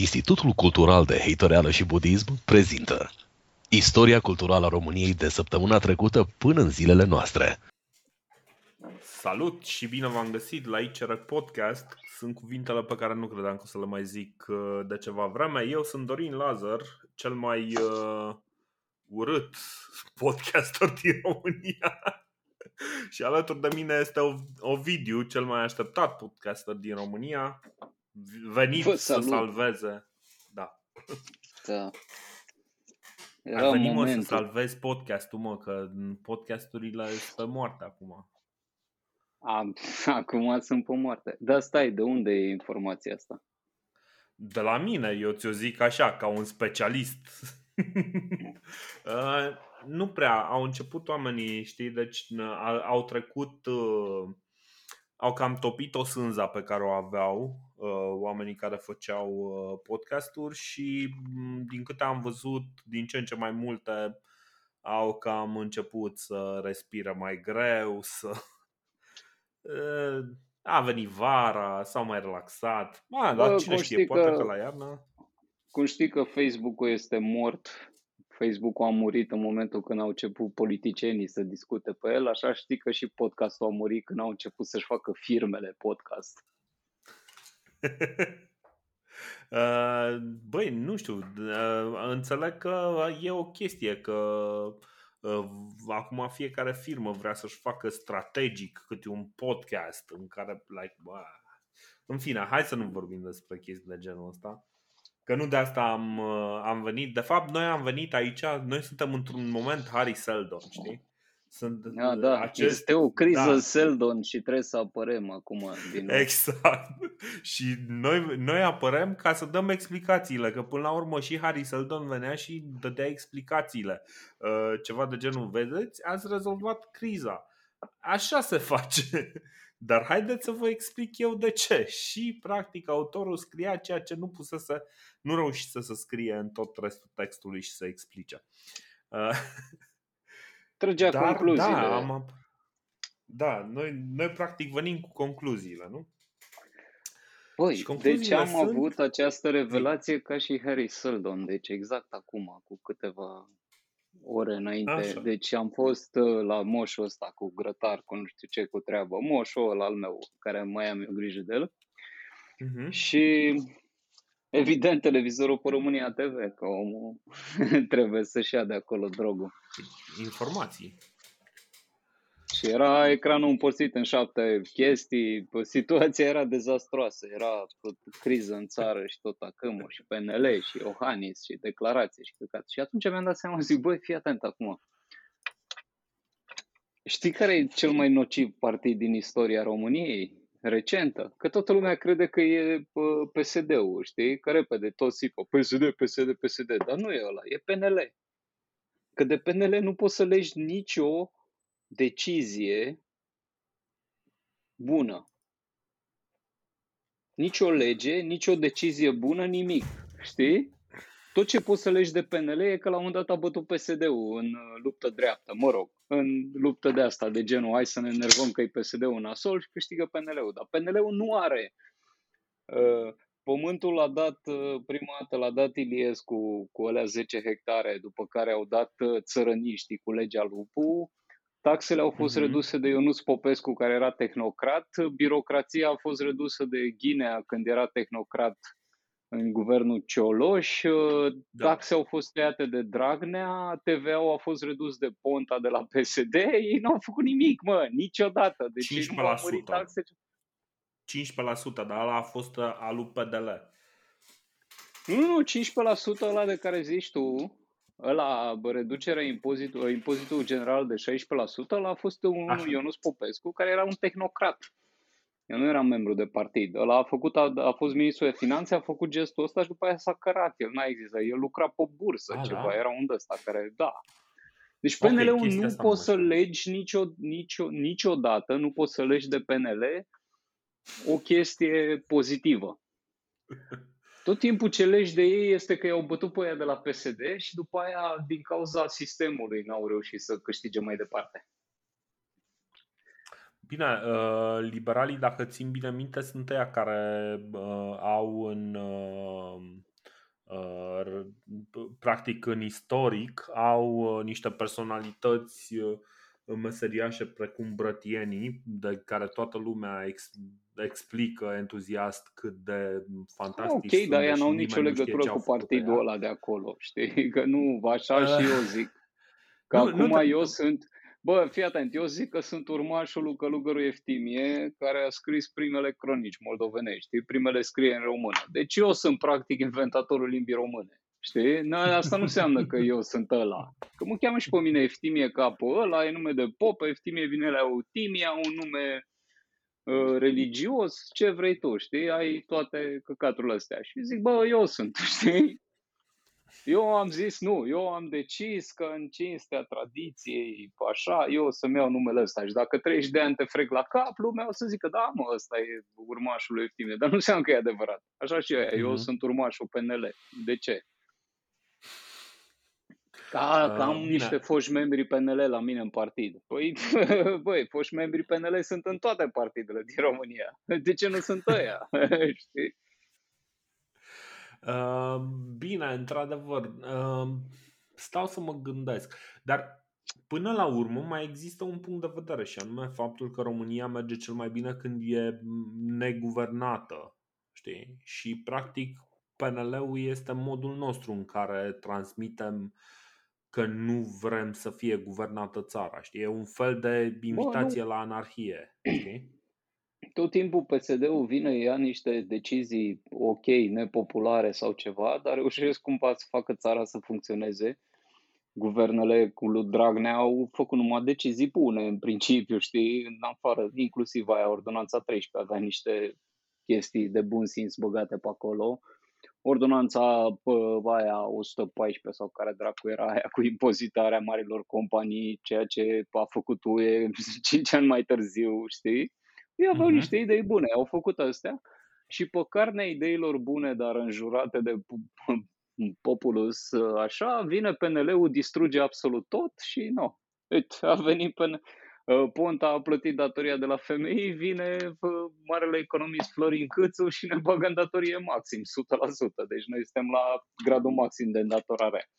Institutul Cultural de Heitoreală și Budism prezintă Istoria culturală a României de săptămâna trecută până în zilele noastre. Salut și bine v-am găsit la ICR Podcast. Sunt cuvintele pe care nu credeam că o să le mai zic uh, de ceva vreme. Eu sunt Dorin Lazar, cel mai uh, urât podcaster din România. și alături de mine este Ovidiu, cel mai așteptat podcaster din România venit Fă, să salveze. Da. Da. Era Ai venit mă, să salvezi podcastul, mă, că podcasturile sunt pe moarte acum. A, acum sunt pe moarte. Dar stai, de unde e informația asta? De la mine, eu ți-o zic așa, ca un specialist. uh, nu prea, au început oamenii, știi, deci au trecut uh, au cam topit o sânza pe care o aveau uh, oamenii care făceau uh, podcasturi și mm, din câte am văzut, din ce în ce mai multe au cam început să respire mai greu, să uh, a venit vara, s-au mai relaxat. Ma, dar cine știe, poate că, că la iarnă. Cum știi că Facebook-ul este mort Facebook-ul a murit în momentul când au început politicienii să discute pe el, așa știi că și podcastul a murit când au început să-și facă firmele podcast. Uh, băi, nu știu, uh, înțeleg că e o chestie că uh, acum fiecare firmă vrea să-și facă strategic câte un podcast în care, like, bă, în fine, hai să nu vorbim despre chestii de genul ăsta. Că nu de asta am, uh, am venit. De fapt, noi am venit aici, noi suntem într-un moment Harry Seldon, știi? Sunt da, da. Acest... Este o criză da. Seldon și trebuie să apărăm acum din nou. Exact. și noi, noi apărăm ca să dăm explicațiile, că până la urmă și Harry Seldon venea și dădea explicațiile. Uh, ceva de genul, vedeți, ați rezolvat criza. Așa se face. Dar haideți să vă explic eu de ce. Și, practic, autorul scria ceea ce nu pusese, nu reușise să scrie în tot restul textului și să explice. Uh, Trăgea Dar, concluziile. Da, am, da noi, noi practic venim cu concluziile, nu? Păi, deci am sunt... avut această revelație ca și Harry Seldon, deci exact acum, cu câteva ore înainte. Așa. Deci am fost uh, la moșul ăsta cu grătar, cu nu știu ce, cu treabă. Moșul ăla al meu, care mai am eu grijă de el. Uh-huh. Și evident televizorul pe România TV, că omul trebuie să-și ia de acolo drogul. Informații. Și era ecranul împărțit în șapte chestii, situația era dezastroasă, era criză în țară și tot acâmul și PNL și Iohannis și declarații și căcat. Și atunci mi-am dat seama, zic, băi, fii atent acum. Știi care e cel mai nociv partid din istoria României? Recentă, că toată lumea crede că e PSD-ul, știi? Că repede toți zică PSD, PSD, PSD, dar nu e ăla, e PNL. Că de PNL nu poți să legi nicio decizie bună. Nici o lege, nici o decizie bună, nimic. Știi? Tot ce poți să legi de PNL e că la un moment dat a bătut PSD-ul în uh, luptă dreaptă, mă rog, în luptă de asta, de genul hai să ne enervăm că e PSD-ul nasol și câștigă PNL-ul. Dar PNL-ul nu are. Uh, pământul l-a dat, uh, prima dată l-a dat Iliescu cu alea 10 hectare, după care au dat țărăniștii cu legea lupu, Taxele au fost uh-huh. reduse de Ionuț Popescu, care era tehnocrat, birocrația a fost redusă de Ghinea când era tehnocrat în guvernul Cioloș, da. taxe au fost tăiate de Dragnea, TVA-ul a fost redus de Ponta de la PSD, ei nu au făcut nimic, mă, niciodată. Deci 15%. Nu au taxe. 15%, dar ăla a fost uh, alu PDL. Nu, nu, 15% ăla de care zici tu, ăla, reducerea impozitul, impozitul general de 16%, ăla a fost un Ionus Popescu, care era un tehnocrat. Eu nu eram membru de partid. Ăla a, făcut, a, a fost ministru de finanțe, a făcut gestul ăsta și după aia s-a cărat. El n-a existat. El lucra pe bursă a, ceva. Da? Era un ăsta care, da. Deci PNL-ul okay, nu poți să legi nicio, nicio, niciodată, nu poți să legi de PNL o chestie pozitivă. Tot timpul ce legi de ei este că i-au bătut pe ea de la PSD și după aia, din cauza sistemului, n-au reușit să câștige mai departe. Bine, uh, liberalii, dacă țin bine minte, sunt ăia care uh, au în, uh, practic în istoric au niște personalități meseriașe precum brătienii, de care toată lumea ex, explică entuziast cât de fantastic Ok, dar ea n-au nicio legătură cu partidul ăla de acolo, știi? Că nu, așa și eu zic. Că nu, acum nu te... eu sunt... Bă, fii atent, eu zic că sunt urmașul lui Călugărul Eftimie, care a scris primele cronici moldovenești, primele scrie în română. Deci eu sunt practic inventatorul limbii române. Știi? Na, asta nu înseamnă că eu sunt ăla. Că mă cheamă și pe mine Eftimie capul ăla, e nume de popă, Eftimie vine la Eutimia, un nume uh, religios, ce vrei tu, știi? Ai toate căcaturile astea. Și zic, bă, eu sunt, știi? Eu am zis nu, eu am decis că în cinstea tradiției, așa, eu o să-mi iau numele ăsta și dacă 30 de ani te frec la cap, lumea o să zică, da, mă, ăsta e urmașul lui Eftimie, dar nu înseamnă că e adevărat. Așa și eu, mm-hmm. eu mhm. sunt urmașul PNL. De ce? Ca, că am uh, niște foști membri PNL la mine în partid. Păi, băi, foști membri PNL sunt în toate partidele din România. De ce nu sunt ăia? Știi? Uh, bine, într-adevăr, uh, stau să mă gândesc. Dar până la urmă mai există un punct de vedere și anume faptul că România merge cel mai bine când e neguvernată. Știi? Și practic PNL-ul este modul nostru în care transmitem că nu vrem să fie guvernată țara. Știi? E un fel de invitație Bă, la anarhie. Știi? Tot timpul PSD-ul vine, ia niște decizii ok, nepopulare sau ceva, dar reușesc cumva să facă țara să funcționeze. Guvernele cu lui Dragnea au făcut numai decizii bune, în principiu, știi, în afară, inclusiv aia, ordonanța 13 avea niște chestii de bun simț băgate pe acolo ordonanța aia 114 sau care dracu era aia cu impozitarea marilor companii, ceea ce a făcut UE 5 ani mai târziu, știi? Ei aveau uh-huh. niște idei bune, au făcut astea și pe carnea ideilor bune, dar înjurate de populus așa, vine PNL-ul, distruge absolut tot și nu. Uite, a venit PNL. Uh, Ponta a plătit datoria de la femei, vine uh, marele economist Florin Câțu și ne bagă în datorie maxim, 100%. Deci noi suntem la gradul maxim de îndatorare.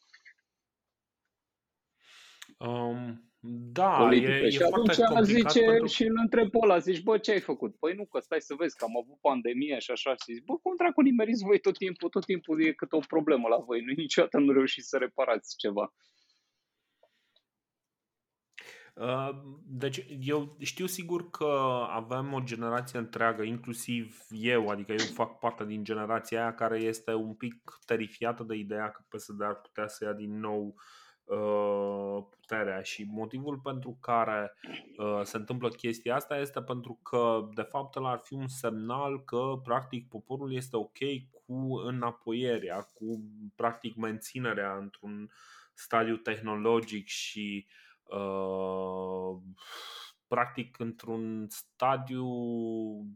Um, da, e, e și atunci foarte zice pentru... și îl întreb pe ăla, zici, bă, ce ai făcut? Păi nu, că stai să vezi că am avut pandemie și așa și zici, bă, cum dracu nimeriți voi tot timpul, tot timpul e câte o problemă la voi, nu niciodată nu reușiți să reparați ceva. Uh, deci eu știu sigur că avem o generație întreagă, inclusiv eu, adică eu fac parte din generația aia care este un pic terifiată de ideea că PSD ar putea să ia din nou uh, puterea și motivul pentru care uh, se întâmplă chestia asta este pentru că de fapt el ar fi un semnal că practic poporul este ok cu înapoierea, cu practic menținerea într-un stadiu tehnologic și uh, Uh, practic într-un stadiu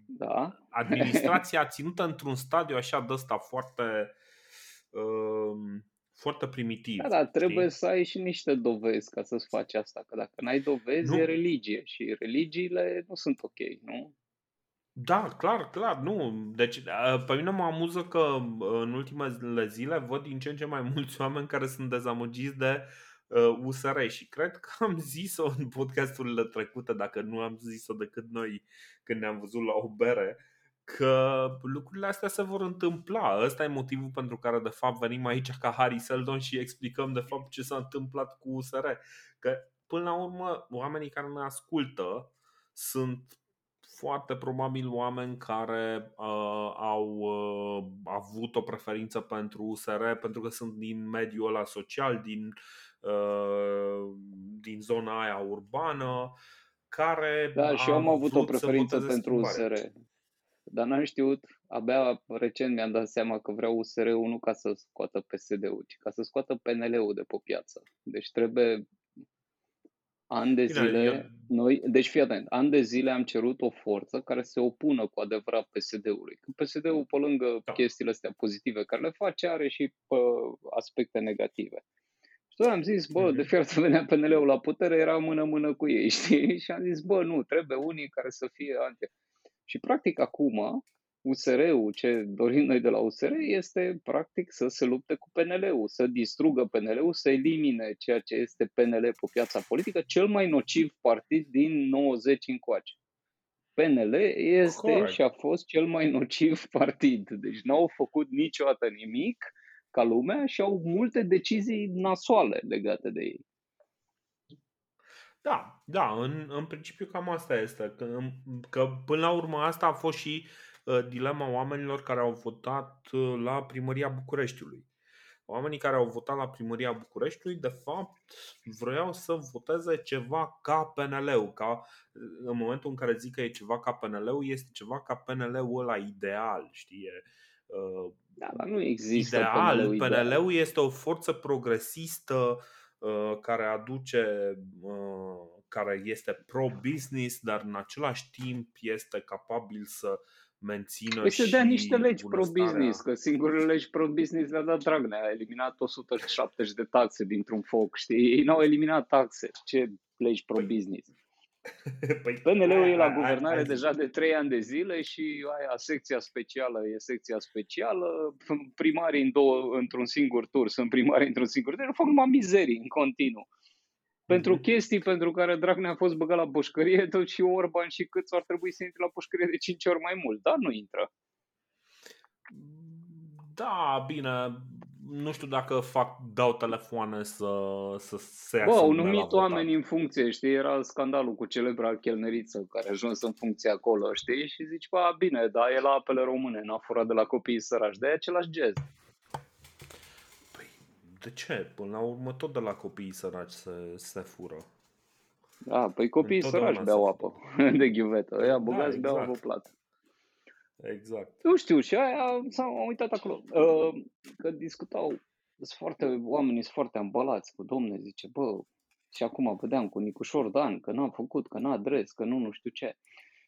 da. administrația ținută într-un stadiu așa de ăsta foarte uh, foarte primitiv. Da, da, trebuie știi? să ai și niște dovezi ca să-ți faci asta, că dacă n-ai dovezi nu. e religie și religiile nu sunt ok, nu? Da, clar, clar, nu. Deci, uh, pe mine mă amuză că în ultimele zile văd din ce în ce mai mulți oameni care sunt dezamăgiți de uh, USR uh, și cred că am zis-o în podcasturile trecute, dacă nu am zis-o decât noi când ne-am văzut la o bere, că lucrurile astea se vor întâmpla. Ăsta e motivul pentru care de fapt venim aici ca Harry Seldon și explicăm de fapt ce s-a întâmplat cu USR. Că până la urmă oamenii care ne ascultă sunt foarte probabil oameni care uh, au uh, avut o preferință pentru USR pentru că sunt din mediul ăla social, din Uh, din zona aia urbană care Da, și eu am avut o preferință pentru USR. Dar n-am știut, abia recent mi-am dat seama că vreau USR-ul nu ca să scoată PSD-ul, ci ca să scoată PNL-ul de pe piață. Deci trebuie ani de zile, Bine, noi, deci fii atent, ani de zile am cerut o forță care se opună cu adevărat PSD-ului. Că PSD-ul, pe lângă da. chestiile astea pozitive care le face, are și pă, aspecte negative. Și am zis, bă, de mhm. fiecare să venea PNL-ul la putere, era mână-mână cu ei, știi? Și am zis, bă, nu, trebuie unii care să fie anti. Și practic acum USR-ul, ce dorim noi de la USR, este practic să se lupte cu PNL-ul, să distrugă PNL-ul, să elimine ceea ce este PNL pe piața politică, cel mai nociv partid din 90 încoace. PNL este Correct. și a fost cel mai nociv partid. Deci n-au făcut niciodată nimic ca lumea și au multe decizii nasoale legate de ei. Da, da, în, în principiu cam asta este. Că, că până la urmă asta a fost și uh, dilema oamenilor care au votat uh, la primăria Bucureștiului. Oamenii care au votat la primăria Bucureștiului, de fapt, vreau să voteze ceva ca PNL-ul. Ca, în momentul în care zic că e ceva ca PNL-ul, este ceva ca PNL-ul ăla ideal, știi? Uh, da, dar nu există ideal. PNL-ul, PNL-ul este o forță progresistă uh, care aduce, uh, care este pro-business, dar în același timp este capabil să mențină păi și dea niște legi pro-business, că singurele legi pro-business le-a dat Dragnea, a eliminat 170 de taxe dintr-un foc, știi? Ei n-au eliminat taxe. Ce legi pro-business? Păi, PNL-ul e la guvernare ai, deja de 3 ani de zile și aia, secția specială e secția specială, primarii în două, într-un singur tur sunt primari într-un singur tur, fac numai mizerii în continuu. Pentru mhm. chestii pentru care Dragnea a fost băgat la pușcărie, tot și Orban și câți ar trebui să intre la pușcărie de 5 ori mai mult, dar nu intră. Da, bine, nu știu dacă fac, dau telefoane să, să se Bă, au numit oameni în funcție, știi, era scandalul cu celebra chelneriță care a ajuns în funcție acolo, știi, și zici, bă, bine, dar e la apele române, n-a furat de la copiii sărași, de același gest. De ce? Până la urmă tot de la copiii săraci se, se fură. Da, păi copiii săraci beau apă de ghiuvetă. Ăia bogați da, exact. beau apă plată. Exact. Nu știu, și aia s-au uitat acolo. Uh, că discutau, sunt foarte, oamenii sunt foarte ambalați cu domne, zice, bă, și acum vedeam cu Nicușor Dan că n-a făcut, că n-a adres, că nu, nu știu ce.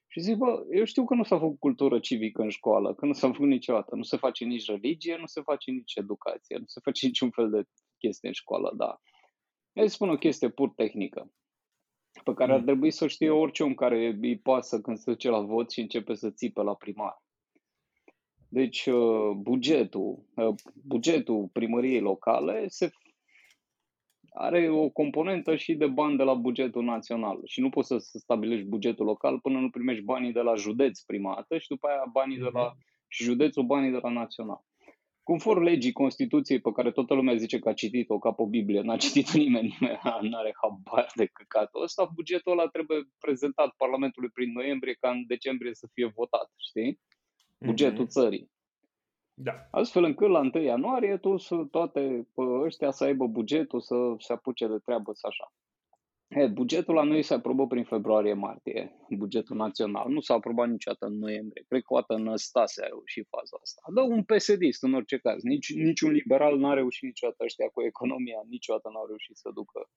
Și zic, bă, eu știu că nu s-a făcut cultură civică în școală, că nu s-a făcut niciodată. Nu se face nici religie, nu se face nici educație, nu se face niciun fel de chestie în școală, da. Eu spun o chestie pur tehnică, pe care ar mm. trebui să o știe orice om care îi pasă când se duce la vot și începe să țipe la primar. Deci uh, bugetul, uh, bugetul primăriei locale se are o componentă și de bani de la bugetul național și nu poți să stabilești bugetul local până nu primești banii de la județ prima dată și după aia banii de la mhm. și județul banii de la național. Conform legii Constituției pe care toată lumea zice că a citit-o ca pe Biblie, n-a citit nimeni, nu are habar de căcatul ăsta, bugetul ăla trebuie prezentat Parlamentului prin noiembrie ca în decembrie să fie votat, știi? Bugetul mm-hmm. țării. Da. Astfel încât la 1 ianuarie tu să toate ăștia să aibă bugetul să se apuce de treabă să așa. E, bugetul la noi se aprobă prin februarie-martie, bugetul național. Nu s-a aprobat niciodată în noiembrie. Cred că o dată în Stase a reușit faza asta. Dă un psd în orice caz. Nici, niciun liberal n-a reușit niciodată ăștia cu economia. Niciodată n-au reușit să ducă.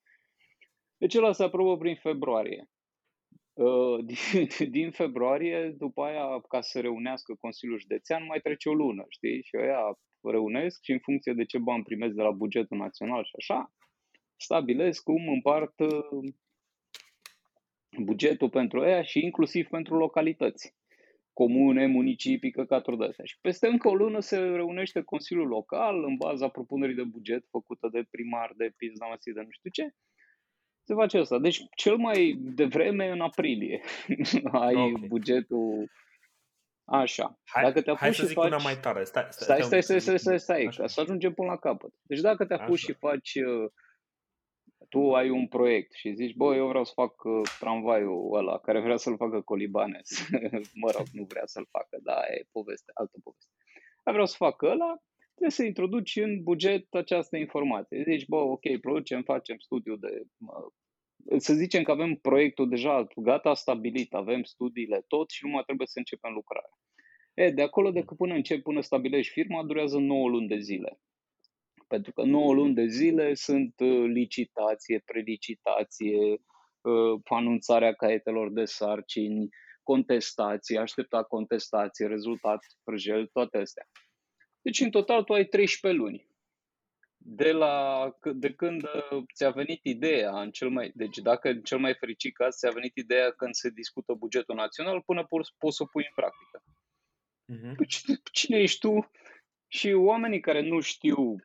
Deci ăla se aprobă prin februarie. Uh, din, din februarie, după aia, ca să reunească Consiliul Județean, mai trece o lună, știi? Și ăia reunesc și în funcție de ce bani primesc de la bugetul național și așa, stabilesc cum împart uh, bugetul pentru ea și inclusiv pentru localități, comune, municipii, căcaturi de astea. Și peste încă o lună se reunește Consiliul Local în baza propunerii de buget făcută de primar, de pizda de nu știu ce, se face asta. Deci cel mai devreme în aprilie ai okay. bugetul Așa. Hai, dacă te hai să zic faci... una mai tare. Stai, stai, stai, stai, stai, stai, stai, stai să ajungem până la capăt. Deci dacă te apuci și faci, uh, tu ai un proiect și zici, bă, eu vreau să fac uh, tramvaiul ăla, care vrea să-l facă Colibanes. mă rog, nu vrea să-l facă, da, e poveste, altă poveste. Eu vreau să fac ăla, trebuie să introduci în buget această informație. Deci, bă, ok, producem, facem studiu de... Să zicem că avem proiectul deja gata, stabilit, avem studiile, tot și nu mai trebuie să începem lucrarea. E, de acolo, de până începi, până stabilești firma, durează 9 luni de zile. Pentru că 9 luni de zile sunt uh, licitație, prelicitație, uh, anunțarea caietelor de sarcini, contestație, aștepta contestație, rezultat, prăjel, toate astea. Deci, în total, tu ai 13 luni. De, la, de când uh, ți-a venit ideea, în cel mai, deci dacă în cel mai fericit caz ți-a venit ideea când se discută bugetul național, până poți, poți să o pui în practică. Uh-huh. Păi cine, cine ești tu? Și oamenii care nu știu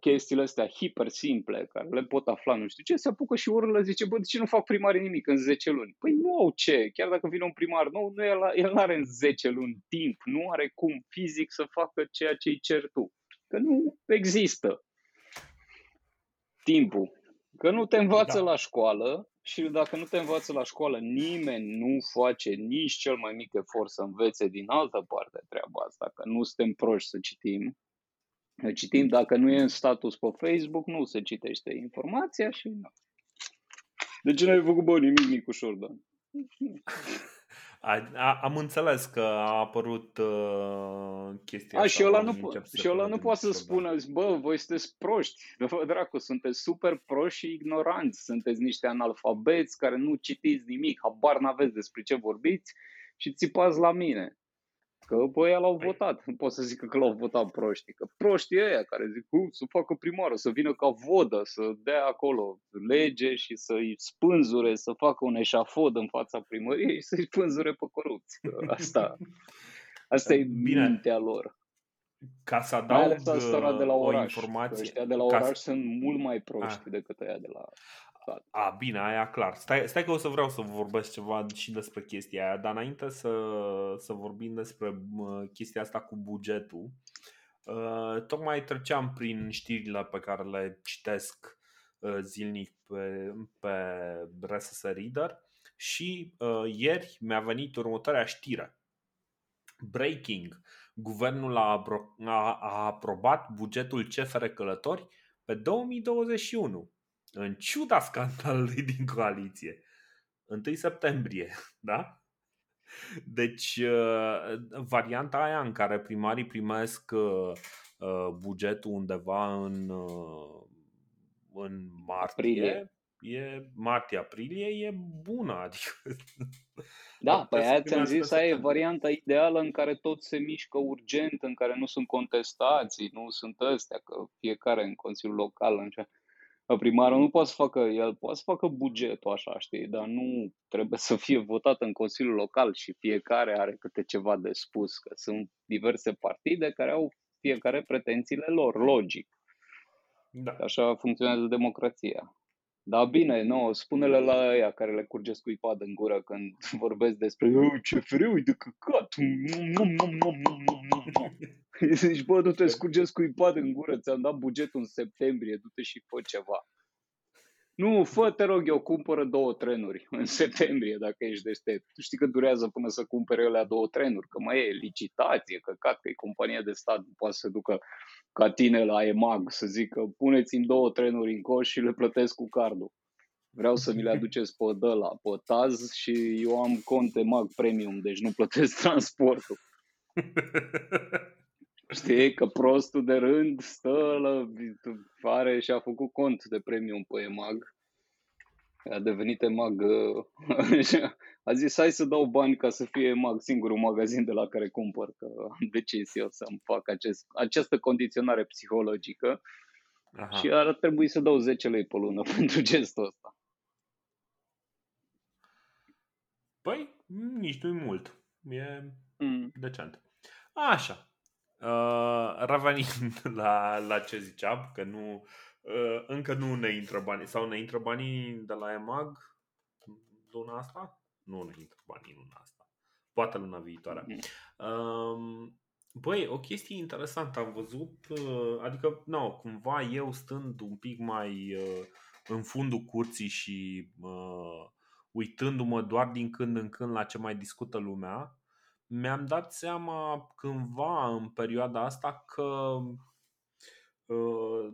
chestiile astea hiper simple, care le pot afla, nu știu ce, se apucă și urlă, zice, bă, de ce nu fac primarii nimic în 10 luni? Păi nu au ce, chiar dacă vine un primar nou, nu, el, el nu are în 10 luni timp, nu are cum fizic să facă ceea ce îi cer tu. Că nu există timpul. Că nu te învață da. la școală și dacă nu te învață la școală, nimeni nu face nici cel mai mic efort să învețe din altă parte treaba asta, că nu suntem proști să citim. Citim, dacă nu e în status pe Facebook, nu se citește informația și nu. De ce n-ai făcut bă nimic, Nicușor, da? A, a, am înțeles că a apărut uh, chestia a, și ăla nu, po- și ăla nu poate să spună, bă, voi sunteți proști, bă, dracu, sunteți super proști și ignoranți, sunteți niște analfabeți care nu citiți nimic, habar n-aveți despre ce vorbiți și țipați la mine. Că băi, l-au păi- votat. Nu pot să zic că l-au votat proștii. Că proștii ăia care zic, uh, să facă primară, să vină ca vodă, să dea acolo lege și să-i spânzure, să facă un eșafod în fața primăriei și să-i spânzure pe corupți. Asta, asta e Bine. mintea lor. Ca să adaug asta de la oraș. o informație. Ăștia de la oraș ca... sunt mult mai proști A. decât ăia de la stat. A, bine, aia clar. Stai, stai că o să vreau să vorbesc ceva și despre chestia aia, dar înainte să, să vorbim despre chestia asta cu bugetul, uh, tocmai treceam prin știrile pe care le citesc uh, zilnic pe, pe RSS Reader și uh, ieri mi-a venit următoarea știre. Breaking. Guvernul a, a, a aprobat bugetul CFR Călători pe 2021 în ciuda scandalului din coaliție. 1 septembrie, da? Deci, uh, varianta aia în care primarii primesc uh, uh, bugetul undeva în, în martie, aprilie. e martie-aprilie, e bună. Adică, da, păi aia ți-am zis, aia e varianta ideală în care tot se mișcă urgent, în care nu sunt contestații, nu sunt astea, că fiecare în Consiliul Local, în ce primarul nu poate să facă, el poate să facă bugetul așa, știi, dar nu trebuie să fie votat în Consiliul Local și fiecare are câte ceva de spus, că sunt diverse partide care au fiecare pretențiile lor, logic. Da. Așa funcționează democrația. Da, bine, nu, spune-le la ăia care le curge scuipad în gură când vorbesc despre ce freu de căcat. Zici, bă, du-te, păi- scurge scuipad în gură, ți-am dat bugetul în septembrie, du-te și fă ceva. Nu, fă, te rog eu, cumpără două trenuri în septembrie, dacă ești deștept. Tu știi că durează până să cumpere alea două trenuri, că mai e licitație, că cat că e compania de stat, nu poate să ducă ca tine la EMAG, să zică, puneți-mi două trenuri în coș și le plătesc cu cardul. Vreau să mi le aduceți pe la pe Taz și eu am cont EMAG Premium, deci nu plătesc transportul. Știi că prostul de rând stă la, are și a făcut cont de premium pe EMAG. A devenit EMAG. A zis, hai să dau bani ca să fie EMAG singurul magazin de la care cumpăr. Că am decis eu să-mi fac acest, această condiționare psihologică. Aha. Și ar trebui să dau 10 lei pe lună pentru gestul ăsta. Păi, nici nu-i mult. E mm. decent. Așa. Uh, revenind la, la ce ziceam, că nu, uh, încă nu ne intră banii, sau ne intră banii de la EMAG luna asta? Nu ne intră banii luna asta. Poate luna viitoare. Uh, băi, o chestie interesantă am văzut, uh, adică, nu, cumva eu stând un pic mai uh, în fundul curții și uh, uitându-mă doar din când în când la ce mai discută lumea, mi-am dat seama cândva în perioada asta că uh,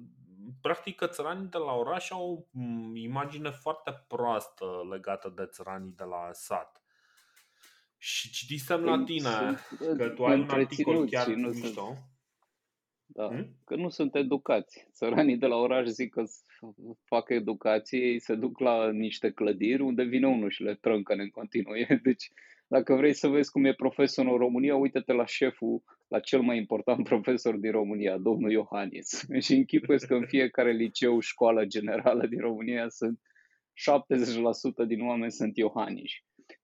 practic că țăranii de la oraș au o mm, imagine foarte proastă legată de țăranii de la sat. Și citisem la tine că tu ai un articol chiar nu mișto. Sunt, da, hmm? că nu sunt educați. Țăranii de la oraș zic că fac educație, ei se duc la niște clădiri unde vine unul și le trâncă în continuu. Deci dacă vrei să vezi cum e profesor în România, uite-te la șeful, la cel mai important profesor din România, domnul Iohannis. Și închipuiesc că în fiecare liceu, școală generală din România sunt 70% din oameni sunt Iohannis.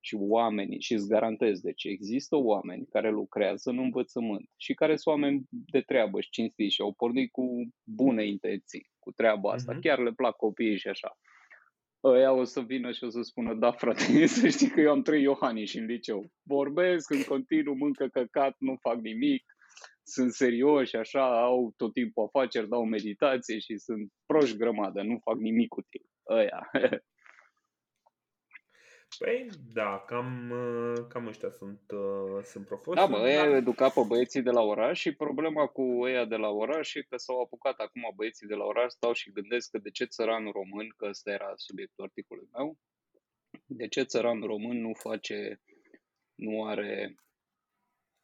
și oamenii, și îți garantez, deci există oameni care lucrează în învățământ și care sunt oameni de treabă și cinstiți și au pornit cu bune intenții cu treaba asta. Uh-huh. Chiar le plac copiii și așa. Ăia o să vină și o să spună, da frate, să știi că eu am trei Iohani și în liceu. Vorbesc în continuu, mâncă căcat, nu fac nimic, sunt serioși, așa, au tot timpul afaceri, dau meditație și sunt proști grămadă, nu fac nimic util. Ăia. Păi, da, cam, uh, cam ăștia sunt, uh, sunt profesori. Da, bă, ăia educa pe băieții de la oraș și problema cu ăia de la oraș e că s-au apucat acum băieții de la oraș, stau și gândesc că de ce țăranul român, că ăsta era subiectul articolului meu, de ce țăranul român nu face, nu are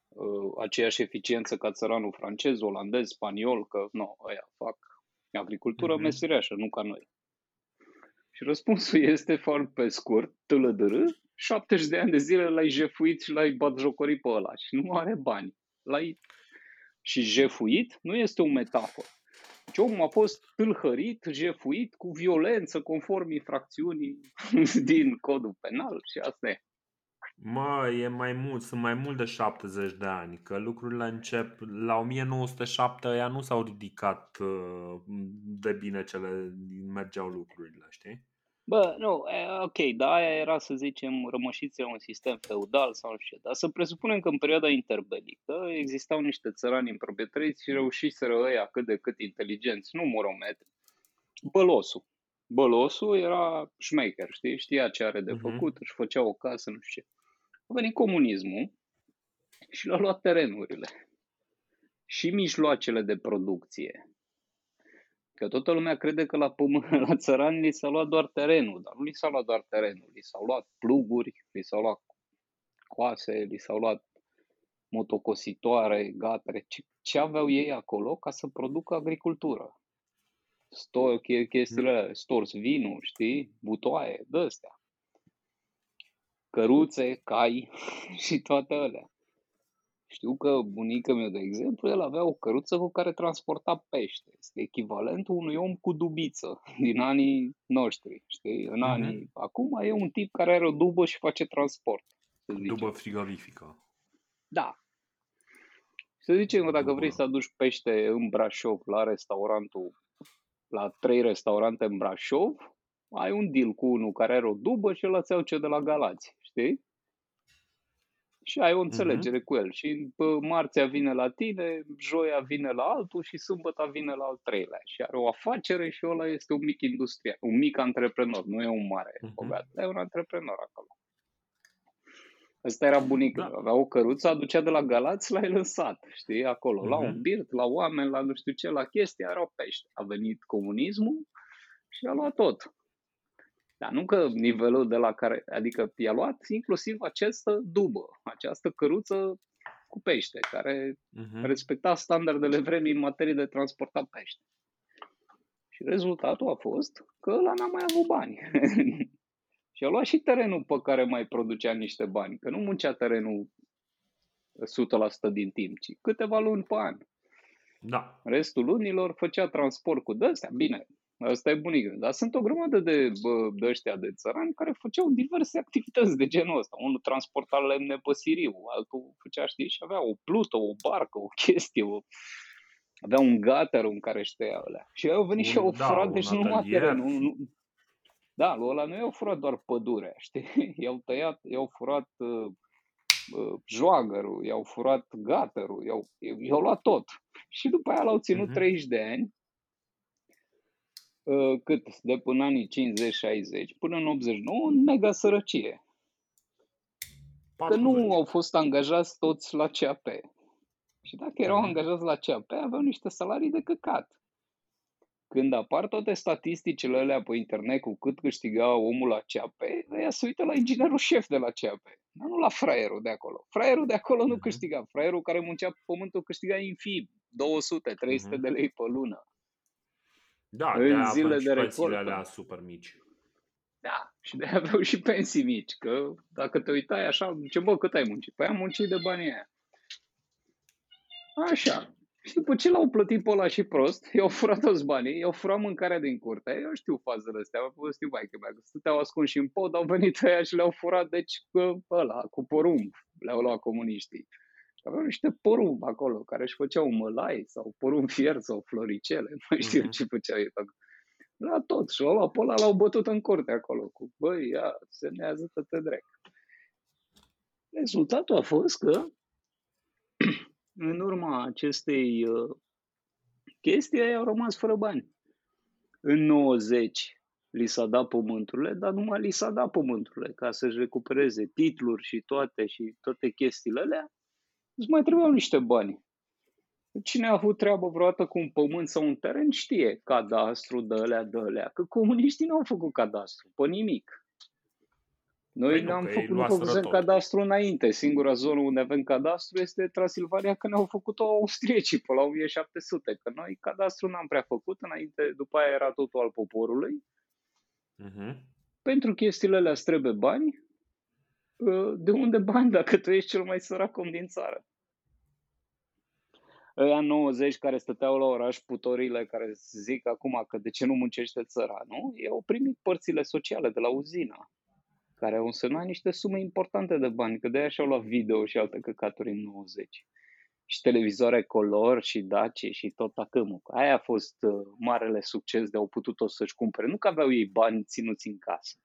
uh, aceeași eficiență ca țăranul francez, olandez, spaniol, că nu, ăia fac agricultură mm-hmm. meseriașă, nu ca noi. Și răspunsul este foarte pe scurt, tălădără, 70 de ani de zile l-ai jefuit și l-ai batjocorit pe ăla și nu are bani. L-ai... Și jefuit nu este o metaforă. Deci omul a fost tâlhărit, jefuit cu violență conform infracțiunii din codul penal și asta e. Mă, e mai mult, sunt mai mult de 70 de ani, că lucrurile încep, la 1907 ăia nu s-au ridicat uh, de bine ce le mergeau lucrurile, știi? Bă, nu, ok, da, aia era să zicem rămășițe un sistem feudal sau nu știu, dar să presupunem că în perioada interbelică existau niște țărani împroprietăriți și reușiseră ăia cât de cât inteligenți, nu morometri, bălosul. Bălosul era șmecher, știi, știa ce are de uh-huh. făcut, își făcea o casă, nu știu ce. A venit comunismul și l-a luat terenurile și mijloacele de producție. Că toată lumea crede că la, pământ, la țărani li s-a luat doar terenul, dar nu li s-a luat doar terenul, li s-au luat pluguri, li s-au luat coase, li s-au luat motocositoare, gatere, ce, ce aveau ei acolo ca să producă agricultură. Sto, chestiile, stors vinul, știi, butoaie, de astea căruțe, cai și toate alea. Știu că bunica mea, de exemplu, el avea o căruță cu care transporta pește. Este echivalentul unui om cu dubiță din anii noștri, știi? În uh-huh. anii... Acum e un tip care are o dubă și face transport. Dubă frigorifică. Da. Să zicem că dacă vrei să aduci pește în Brașov la restaurantul, la trei restaurante în Brașov, ai un deal cu unul care are o dubă și îl iau ce de la Galați știi? Și ai o mhm. înțelegere uh-huh. cu el. Și marțea vine la tine, joia vine la altul și sâmbătă vine la al treilea. Și are o afacere și ăla este un mic industrial, un mic antreprenor, nu e un mare uh-huh. bogat, e un antreprenor acolo. Asta era bunică, da. avea o căruță, aducea de la Galați la el în sat, știi, acolo, uh-huh. la un mhm. birt, la oameni, la nu știu ce, la chestii, era o pește. A venit comunismul și a luat tot. Dar nu că nivelul de la care, adică i-a luat inclusiv această dubă, această căruță cu pește, care uh-huh. respecta standardele vremii în materie de transportat pește. Și rezultatul a fost că ăla n-a mai avut bani. și a luat și terenul pe care mai producea niște bani, că nu muncea terenul 100% din timp, ci câteva luni pe an. Da. Restul lunilor făcea transport cu dăstea. Bine, Asta e bunic. Dar sunt o grămadă de, bă, de ăștia de țărani care făceau diverse activități de genul ăsta. Unul transporta lemne pe Siriu, altul făcea, știi, și avea o plută, o barcă, o chestie, o... avea un gater în care știa alea. Și au venit un, și au da, furat, deci nu numai Nu, nu, da, lui ăla nu i-au furat doar pădurea, știi? I-au tăiat, i-au furat uh, uh, joagărul, i-au furat gaterul, i-au, i-au luat tot. Și după aia l-au ținut uh-huh. Mhm. 30 de ani Uh, cât de până anii 50-60 până în 89 în mega sărăcie. Că nu au fost angajați toți la CAP. Și dacă erau mhm. angajați la CAP, aveau niște salarii de căcat. Când apar toate statisticile alea pe internet cu cât câștiga omul la CAP, ea se uită la inginerul șef de la CAP, dar nu la fraierul de acolo. Fraierul de acolo nu mhm. câștiga. Fraierul care muncea pe pământul câștiga infim 200-300 de lei pe lună. Da, în zile de recoltă. alea super mici. Da, și de aveau și pensii mici, că dacă te uitai așa, ce bă, cât ai muncit? Păi am muncit de banii aia. Așa. Și după ce l-au plătit pe ăla și prost, i-au furat toți banii, i-au furat mâncarea din curte. Eu știu fazele astea, știu mai că mai stăteau ascunși în pod, au venit ăia și le-au furat, deci cu ăla, cu porumb, le-au luat comuniștii. Aveau niște porumb acolo, care își făceau mălai sau porumb fier sau floricele, nu știu mm-hmm. ce făceau ei La tot. Și ăla pe ăla l-au bătut în curte acolo cu, băi, ia, nează te drept. Rezultatul a fost că în urma acestei uh, chestii, ei au rămas fără bani. În 90 li s-a dat pământurile, dar numai li s-a dat pământurile ca să-și recupereze titluri și toate și toate chestiile alea. Îți mai trebuiau niște bani. Cine a avut treabă vreodată cu un pământ sau un teren știe cadastru, de alea, de alea. Că comuniștii nu au făcut cadastru, pe nimic. Noi păi n-am făcut, nu făcusem cadastru înainte. Singura zonă unde avem cadastru este Transilvania, că ne-au făcut-o austriecii pe la 1700. Că noi cadastru n-am prea făcut înainte, după aia era totul al poporului. Uh-huh. Pentru chestiile alea trebuie bani. Ă, de unde bani dacă tu ești cel mai sărac om din țară? Ăia 90 care stăteau la oraș, putorile care zic acum că de ce nu muncește țăranul, ei au primit părțile sociale de la uzina care au însemnat niște sume importante de bani, că de-aia și-au luat video și alte căcaturi în 90. Și televizoare color și dace și tot acâmul. Aia a fost uh, marele succes de au putut-o să-și cumpere. Nu că aveau ei bani ținuți în casă.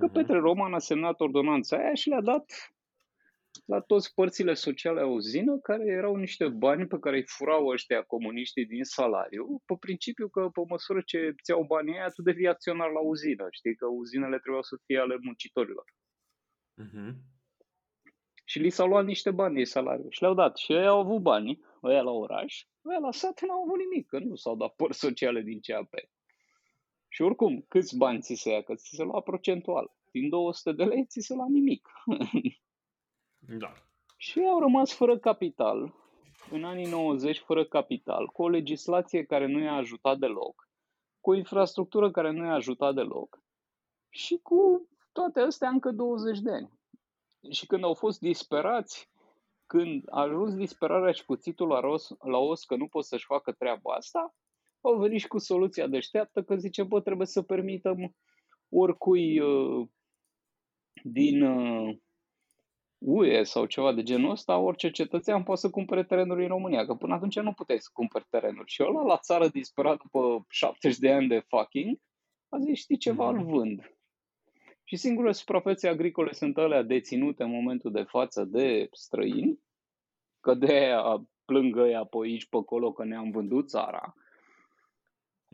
Că uh-huh. Petre Roman a semnat ordonanța aia și le-a dat la toți părțile sociale a uzină, care erau niște bani pe care îi furau ăștia comuniștii din salariu, pe principiu că pe măsură ce ți iau banii aia, tu devii acționar la uzină. Știi că uzinele trebuiau să fie ale muncitorilor. Uh-huh. Și li s-au luat niște bani din salariu și le-au dat. Și ei au avut bani, ăia la oraș, ăia la sat n-au avut nimic, că nu s-au dat părți sociale din CAP. Și oricum, câți bani ți se ia? Că ți se lua procentual. Din 200 de lei ți se lua nimic. Da. Și au rămas fără capital, în anii 90 fără capital, cu o legislație care nu i-a ajutat deloc, cu o infrastructură care nu i-a ajutat deloc și cu toate astea încă 20 de ani. Și când au fost disperați, când a ajuns disperarea și cuțitul la, ros, la os că nu pot să-și facă treaba asta, au venit și cu soluția deșteaptă că zice, bă, trebuie să permitem oricui uh, din uh, UE sau ceva de genul ăsta, orice cetățean poate să cumpere terenuri în România, că până atunci nu puteai să cumperi terenuri. Și ăla la țară disperat după 70 de ani de fucking, a zis, știi ceva, îl mhm. vând. Și singurele suprafețe agricole sunt alea deținute în momentul de față de străini, că de aia plângă ea pe aici, pe acolo, că ne-am vândut țara.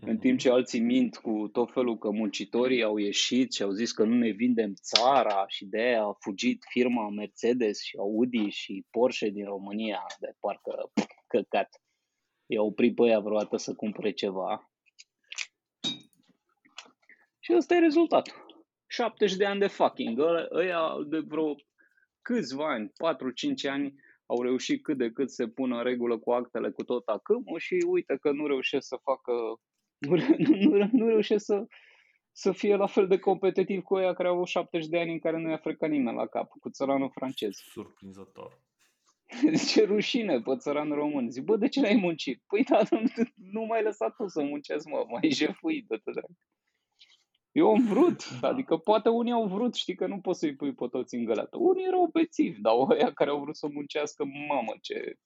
În timp ce alții mint cu tot felul că muncitorii au ieșit și au zis că nu ne vindem țara și de aia a fugit firma Mercedes și Audi și Porsche din România, de parcă căcat. I-a oprit pe aia vreodată să cumpere ceva. Și ăsta e rezultatul. 70 de ani de fucking. Ăia de vreo câțiva ani, 4-5 ani, au reușit cât de cât să pună în regulă cu actele cu tot acâmul și uite că nu reușesc să facă nu, nu, nu reușesc să, să fie la fel de competitiv cu ea care au avut 70 de ani în care nu i-a frecat nimeni la cap, cu țăranul francez. Surprinzător. Ce rușine pe țăran român. Zic, bă, de ce n-ai muncit? Păi, da, nu, nu mai lăsat tu să muncesc, mă, mai jefuit, de te Eu am vrut, da. adică poate unii au vrut, știi că nu poți să-i pui pe toți în găleată. Unii erau bețivi, dar oia care au vrut să muncească, mamă, ce,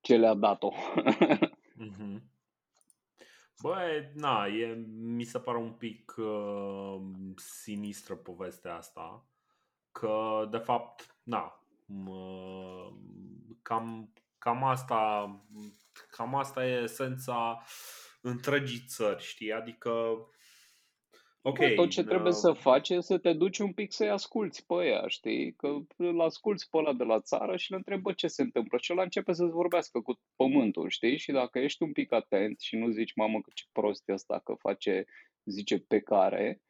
ce le-a dat-o. Mm-hmm. Băi, na, e, mi se pare un pic uh, sinistră povestea asta. Că, de fapt, na, uh, cam, cam asta cam asta e esența întregii țări, știi? Adică Ok. Bă, tot ce trebuie uh... să faci e să te duci un pic să-i asculți pe ea, știi? Că îl asculți pe ăla de la țară și îl întrebă ce se întâmplă. Și ăla începe să-ți vorbească cu pământul, știi? Și dacă ești un pic atent și nu zici, mamă, că ce prost e asta, că face, zice, pe care,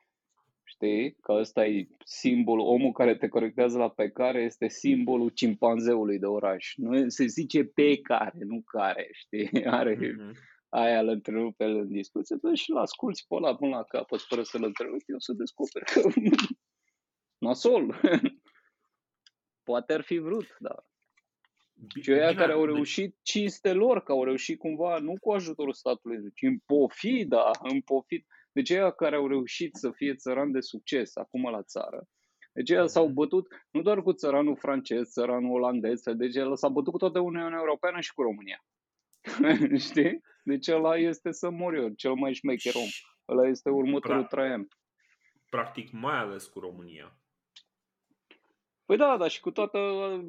știi? Că ăsta e simbolul, omul care te corectează la pe care este simbolul cimpanzeului de oraș. Nu se zice pe care, nu care, știi? Are... Mm-hmm aia îl întrerupe în discuție, dă și-l asculți pe ăla până la capăt fără să-l întrerupi, eu să descoperi că nasol. Poate ar fi vrut, dar... Și aia care au reușit cinste lor, că au reușit cumva, nu cu ajutorul statului, ci în pofida, în pofid. Deci aia care au reușit să fie țăran de succes acum la țară, deci el s-au mhm. bătut nu doar cu țăranul francez, țăranul olandez, deci el s-a bătut cu toată Uniunea Europeană și cu România. Știi? Deci ăla este să mor eu, cel mai șmecher om. Ăla este următorul Pra- Traian. Practic mai ales cu România. Păi da, dar și cu toată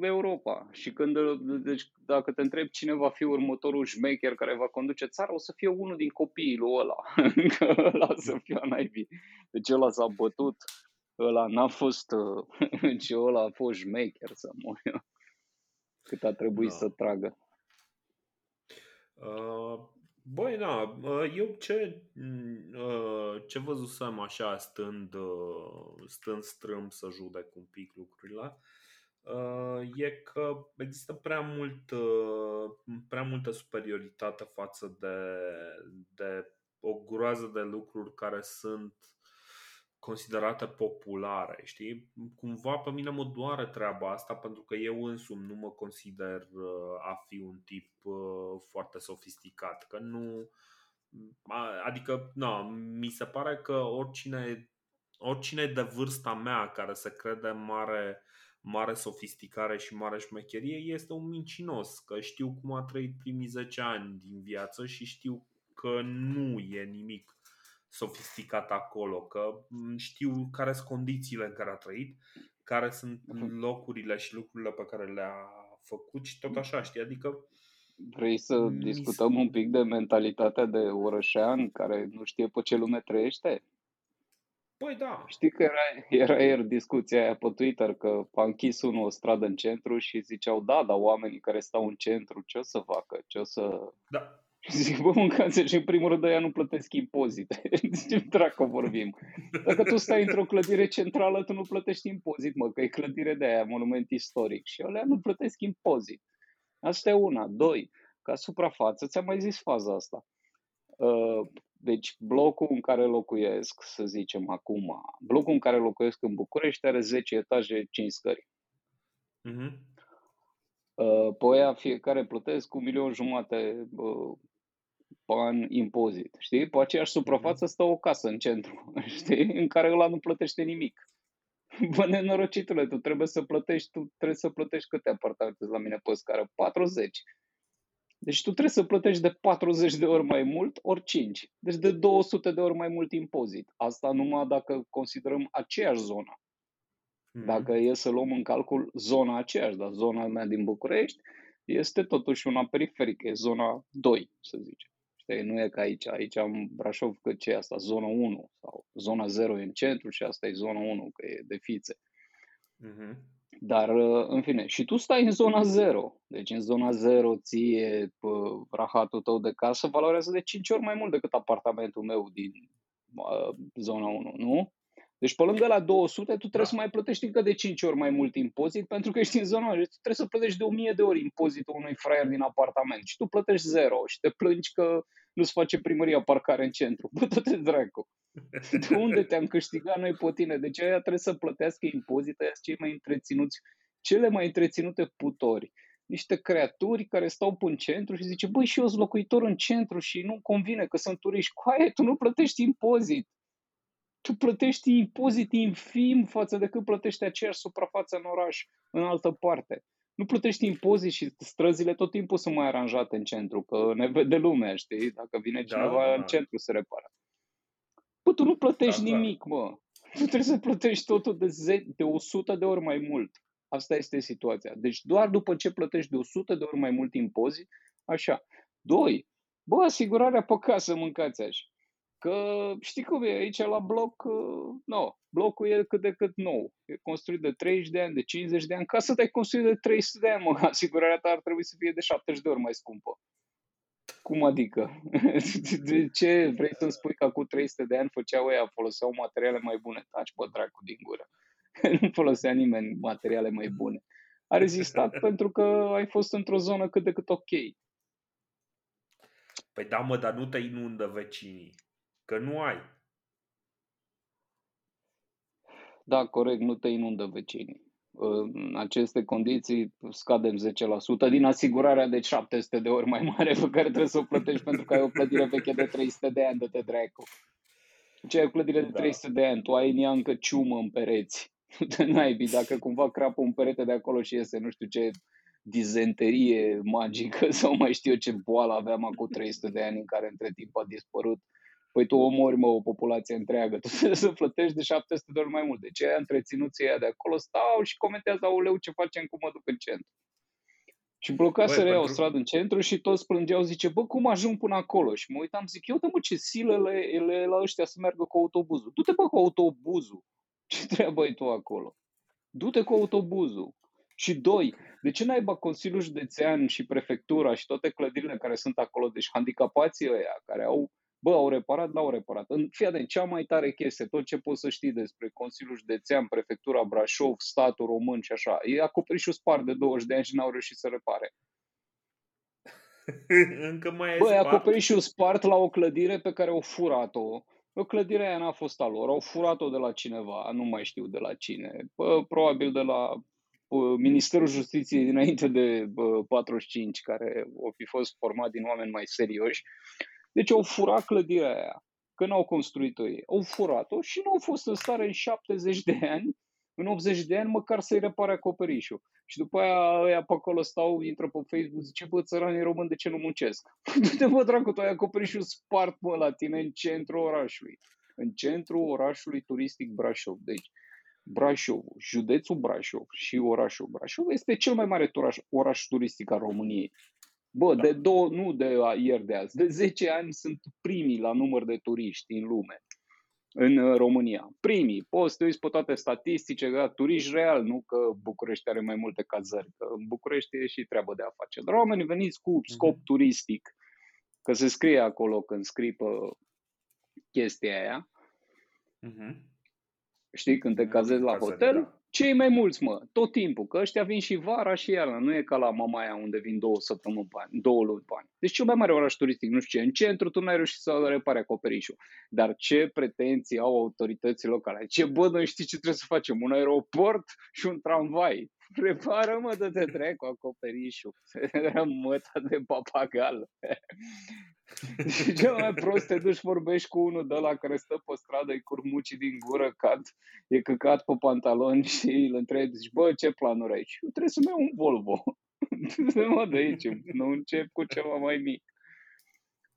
Europa. Și când, deci, dacă te întrebi cine va fi următorul șmecher care va conduce țara, o să fie unul din copiii lui ăla. Că ăla să fie naibii. Deci ăla s-a bătut ăla n-a fost, ci ăla a fost șmecher să mor Cât a trebuit da. să tragă. Uh, băi, da, uh, eu ce, uh, ce văzusem așa stând, uh, stând strâm să judec un pic lucrurile, uh, e că există prea, mult, uh, prea multă superioritate față de, de o groază de lucruri care sunt considerate populare, știi? Cumva pe mine mă doare treaba asta pentru că eu însumi nu mă consider uh, a fi un tip uh, foarte sofisticat, că nu adică, na, mi se pare că oricine oricine de vârsta mea care se crede mare mare sofisticare și mare șmecherie este un mincinos, că știu cum a trăit primii 10 ani din viață și știu că nu e nimic sofisticat acolo, că știu care sunt condițiile în care a trăit, care sunt mhm. locurile și lucrurile pe care le-a făcut și tot așa, știi? Adică Vrei să discutăm un pic de mentalitatea de orășean care nu știe pe ce lume trăiește? Păi da. Știi că era, era ieri discuția aia pe Twitter că a închis unul o stradă în centru și ziceau da, dar oamenii care stau în centru ce o să facă? Ce o să... Da. Zic, bă, mâncați și în primul rând ăia nu plătesc impozite. Ce dracu vorbim? Dacă tu stai într-o clădire centrală, tu nu plătești impozit, mă, că e clădire de aia, monument istoric. Și alea nu plătesc impozit. Asta e una. Doi, ca suprafață, ți-am mai zis faza asta. Uh, deci blocul în care locuiesc, să zicem acum, blocul în care locuiesc în București are 10 etaje, 5 scări. Uh-huh. Pe aia fiecare plătesc un milion jumate an impozit, știi? Pe aceeași suprafață stă o casă în centru, știi? În care ăla nu plătește nimic. Bă, nenorocitule, tu trebuie să plătești, tu trebuie să plătești câte apartamente la mine pe scară? 40. Deci tu trebuie să plătești de 40 de ori mai mult, ori 5. Deci de 200 de ori mai mult impozit. Asta numai dacă considerăm aceeași zonă. Dacă e să luăm în calcul zona aceeași, dar zona mea din București este totuși una periferică, e zona 2, să zicem. Știi? Nu e ca aici. Aici am Brașov, că ce e asta? Zona 1 sau zona 0 e în centru și asta e zona 1, că e de fițe. Uh-huh. Dar, în fine, și tu stai în zona 0. Deci în zona 0 ție rahatul tău de casă valorează de 5 ori mai mult decât apartamentul meu din uh, zona 1, nu? Deci pe lângă la 200 tu trebuie da. să mai plătești încă de 5 ori mai mult impozit pentru că ești în zona deci tu trebuie să plătești de 1000 de ori impozitul unui fraier din apartament și tu plătești zero și te plângi că nu-ți face primăria parcare în centru. Bă, te dracu! De unde te-am câștigat noi pe tine? Deci aia trebuie să plătească impozit, aia cei mai întreținuți, cele mai întreținute putori niște creaturi care stau pe în centru și zice, băi, și eu sunt locuitor în centru și nu convine că sunt turiști. Coaie, tu nu plătești impozit tu plătești impozit infim față de cât plătești aceeași suprafață în oraș, în altă parte. Nu plătești impozit și străzile tot timpul sunt mai aranjate în centru, că ne vede lumea, știi? Dacă vine da, cineva da, da. în centru se repară. Bă, tu nu plătești da, da. nimic, mă. Tu trebuie să plătești totul de, ze- de 100 de ori mai mult. Asta este situația. Deci doar după ce plătești de 100 de ori mai mult impozit, așa. Doi, bă, asigurarea pe casă mâncați așa. Că știi cum e, aici la bloc, uh, no, blocul e cât de cât nou. E construit de 30 de ani, de 50 de ani. Ca să te-ai construit de 300 de ani, mă, asigurarea ta ar trebui să fie de 70 de ori mai scumpă. Cum adică? De ce vrei să-mi spui că cu 300 de ani făceau ăia, foloseau materiale mai bune? Taci pe dracu din gură. nu folosea nimeni materiale mai bune. A rezistat pentru că ai fost într-o zonă cât de cât ok. Păi da, mă, dar nu te inundă vecinii. Că nu ai. Da, corect, nu te inundă vecinii. În aceste condiții scadem 10% din asigurarea de 700 de ori mai mare pe care trebuie să o plătești pentru că ai o clădire veche de 300 de ani de te dracu. Ce ai o clădire de 300 da. de ani, tu ai în ea încă ciumă în pereți. Nu naibii, dacă cumva crapă un perete de acolo și iese nu știu ce dizenterie magică sau mai știu eu ce boală aveam acum 300 de ani în care între timp a dispărut. Păi tu omori, mă, o populație întreagă, tu trebuie să plătești de 700 de ori mai mult. De ce ai întreținuții aia de acolo stau și comentează, auleu, ce facem, cum mă duc în centru. Și blocaseră Băi, o stradă în centru și toți plângeau, zice, bă, cum ajung până acolo? Și mă uitam, zic, eu mă, ce silele le la ăștia să meargă cu autobuzul. Du-te, bă, cu autobuzul. Ce treabă ai tu acolo? Du-te cu autobuzul. Și doi, de ce naiba Consiliul Județean și Prefectura și toate clădirile care sunt acolo, deci handicapații ăia care au, bă, au reparat, n-au reparat. În fie de cea mai tare chestie, tot ce poți să știi despre Consiliul Județean, Prefectura Brașov, statul român și așa, e acoperișul spart de 20 de ani și n-au reușit să repare. Încă mai e Bă, acoperișul spart la o clădire pe care au furat-o. O clădire aia n-a fost a lor, au furat-o de la cineva, nu mai știu de la cine, Bă, probabil de la Ministerul Justiției dinainte de 45, care o fi fost format din oameni mai serioși. Deci au furat clădirea aia, că n-au construit-o ei. Au furat-o și nu au fost în stare în 70 de ani, în 80 de ani, măcar să-i repare acoperișul. Și după aia ăia pe acolo stau, intră pe Facebook, zice, bă, țăranii români, de ce nu muncesc? Du-te, bă, dracu, tu ai acoperișul spart, mă, la tine în centrul orașului. În centrul orașului turistic Brașov. Deci, Brașov, județul Brașov și orașul Brașov este cel mai mare oraș, oraș turistic al României. Bă, da. de două, nu de ieri de azi, de 10 ani sunt primii la număr de turiști în lume, în uh, România. Primii, poți să te uiți pe toate statistice, da, turiști real, nu că București are mai multe cazări, că în București e și treabă de a face. Dar oamenii veniți cu scop mm-hmm. turistic, că se scrie acolo când scrii pe chestia aia, mm-hmm Știi, când te cazezi la hotel, da. cei mai mulți, mă, tot timpul, că ăștia vin și vara și iarna, nu e ca la Mamaia unde vin două săptămâni pe an, două luni pe an. Deci cel mai mare oraș turistic, nu știu ce, în centru tu n-ai reușit să repare acoperișul. Dar ce pretenții au autoritățile locale? Ce bă, noi știi ce trebuie să facem? Un aeroport și un tramvai. Repară, mă, de te trec cu acoperișul. Era măta de papagal. Și cel mai prost te duci, vorbești cu unul de la care stă pe stradă, îi curmuci din gură, cad, e căcat pe pantaloni și îl întrebi, zici, bă, ce planuri ai? Și eu trebuie să-mi iau un Volvo. să mă de aici, nu încep cu ceva mai mic.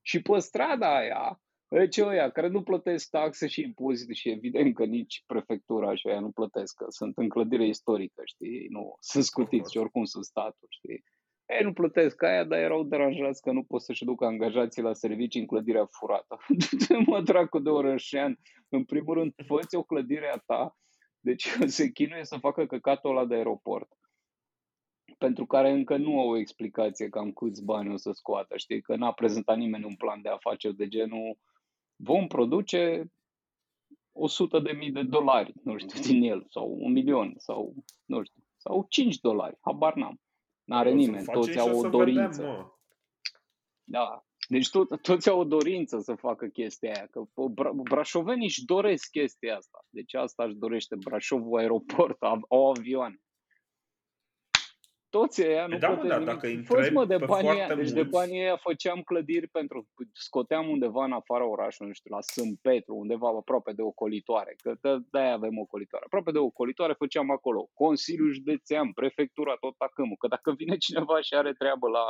Și pe strada aia, ce ăia care nu plătesc taxe și impozite și evident că nici prefectura și aia nu plătesc, că sunt în clădire istorică, știi, nu, sunt scutiți și oricum sunt statul, știi. Ei nu plătesc aia, dar erau deranjați că nu pot să-și ducă angajații la servicii în clădirea furată. mă dracu de orășean. În primul rând, fă o clădire a ta, deci se chinuie să facă căcatul ăla de aeroport pentru care încă nu au o explicație cam câți bani o să scoată, știi, că n-a prezentat nimeni un plan de afaceri de genul vom produce 100 de mii de dolari, nu știu, din el, sau un milion, sau, nu știu, sau 5 dolari, habar n-am. N-are nimeni, toți au o dorință. Vedem, da, deci tot, toți au o dorință să facă chestia aia, că bra- brașovenii își doresc chestia asta. Deci asta își dorește Brașovul aeroport, au avioane toți ăia nu da, mă, da, dacă Fost, mă, de banii aia, deci de banii aia făceam clădiri pentru, scoteam undeva în afara orașului, nu știu, la Sânt Petru, undeva aproape de ocolitoare, că de-aia avem ocolitoare. Aproape de ocolitoare făceam acolo, Consiliul Județean, Prefectura, tot acâmul, că dacă vine cineva și are treabă la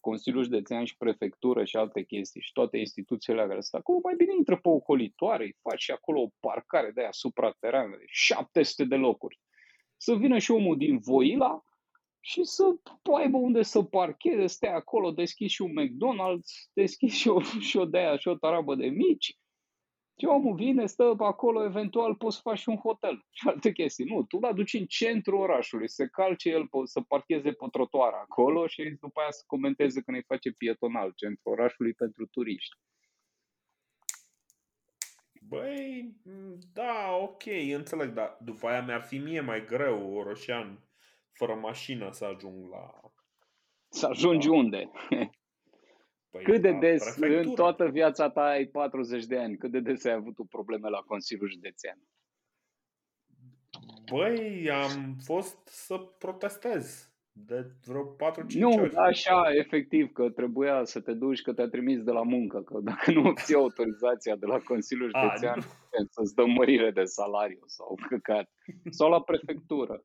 Consiliul Județean și Prefectură și alte chestii și toate instituțiile care sunt acolo, mai bine intră pe ocolitoare, îi faci și acolo o parcare de aia supraterană, de 700 de locuri. Să vină și omul din Voila, și să aibă unde să parcheze, stai acolo, deschizi și un McDonald's, deschizi și o, și o de aia, și o tarabă de mici, și omul vine, stă pe acolo, eventual poți să faci un hotel și alte chestii. Nu, tu l duci în centrul orașului, să calce el, să parcheze pe trotuar acolo și după aia să comenteze când îi face pietonal centrul orașului pentru turiști. Băi, da, ok, înțeleg, dar după aia mi-ar fi mie mai greu, Oroșan, fără mașină să ajung la... Să ajungi la... unde? Păi cât de des prefectură. în toată viața ta ai 40 de ani, cât de des ai avut tu probleme la Consiliul Județean? Băi, am fost să protestez de vreo 4-5 Nu, ori. așa, efectiv, că trebuia să te duci, că te-a trimis de la muncă, că dacă nu obții autorizația de la Consiliul A, Județean, nu. putem să-ți dăm mărire de salariu sau căcat. Sau la prefectură.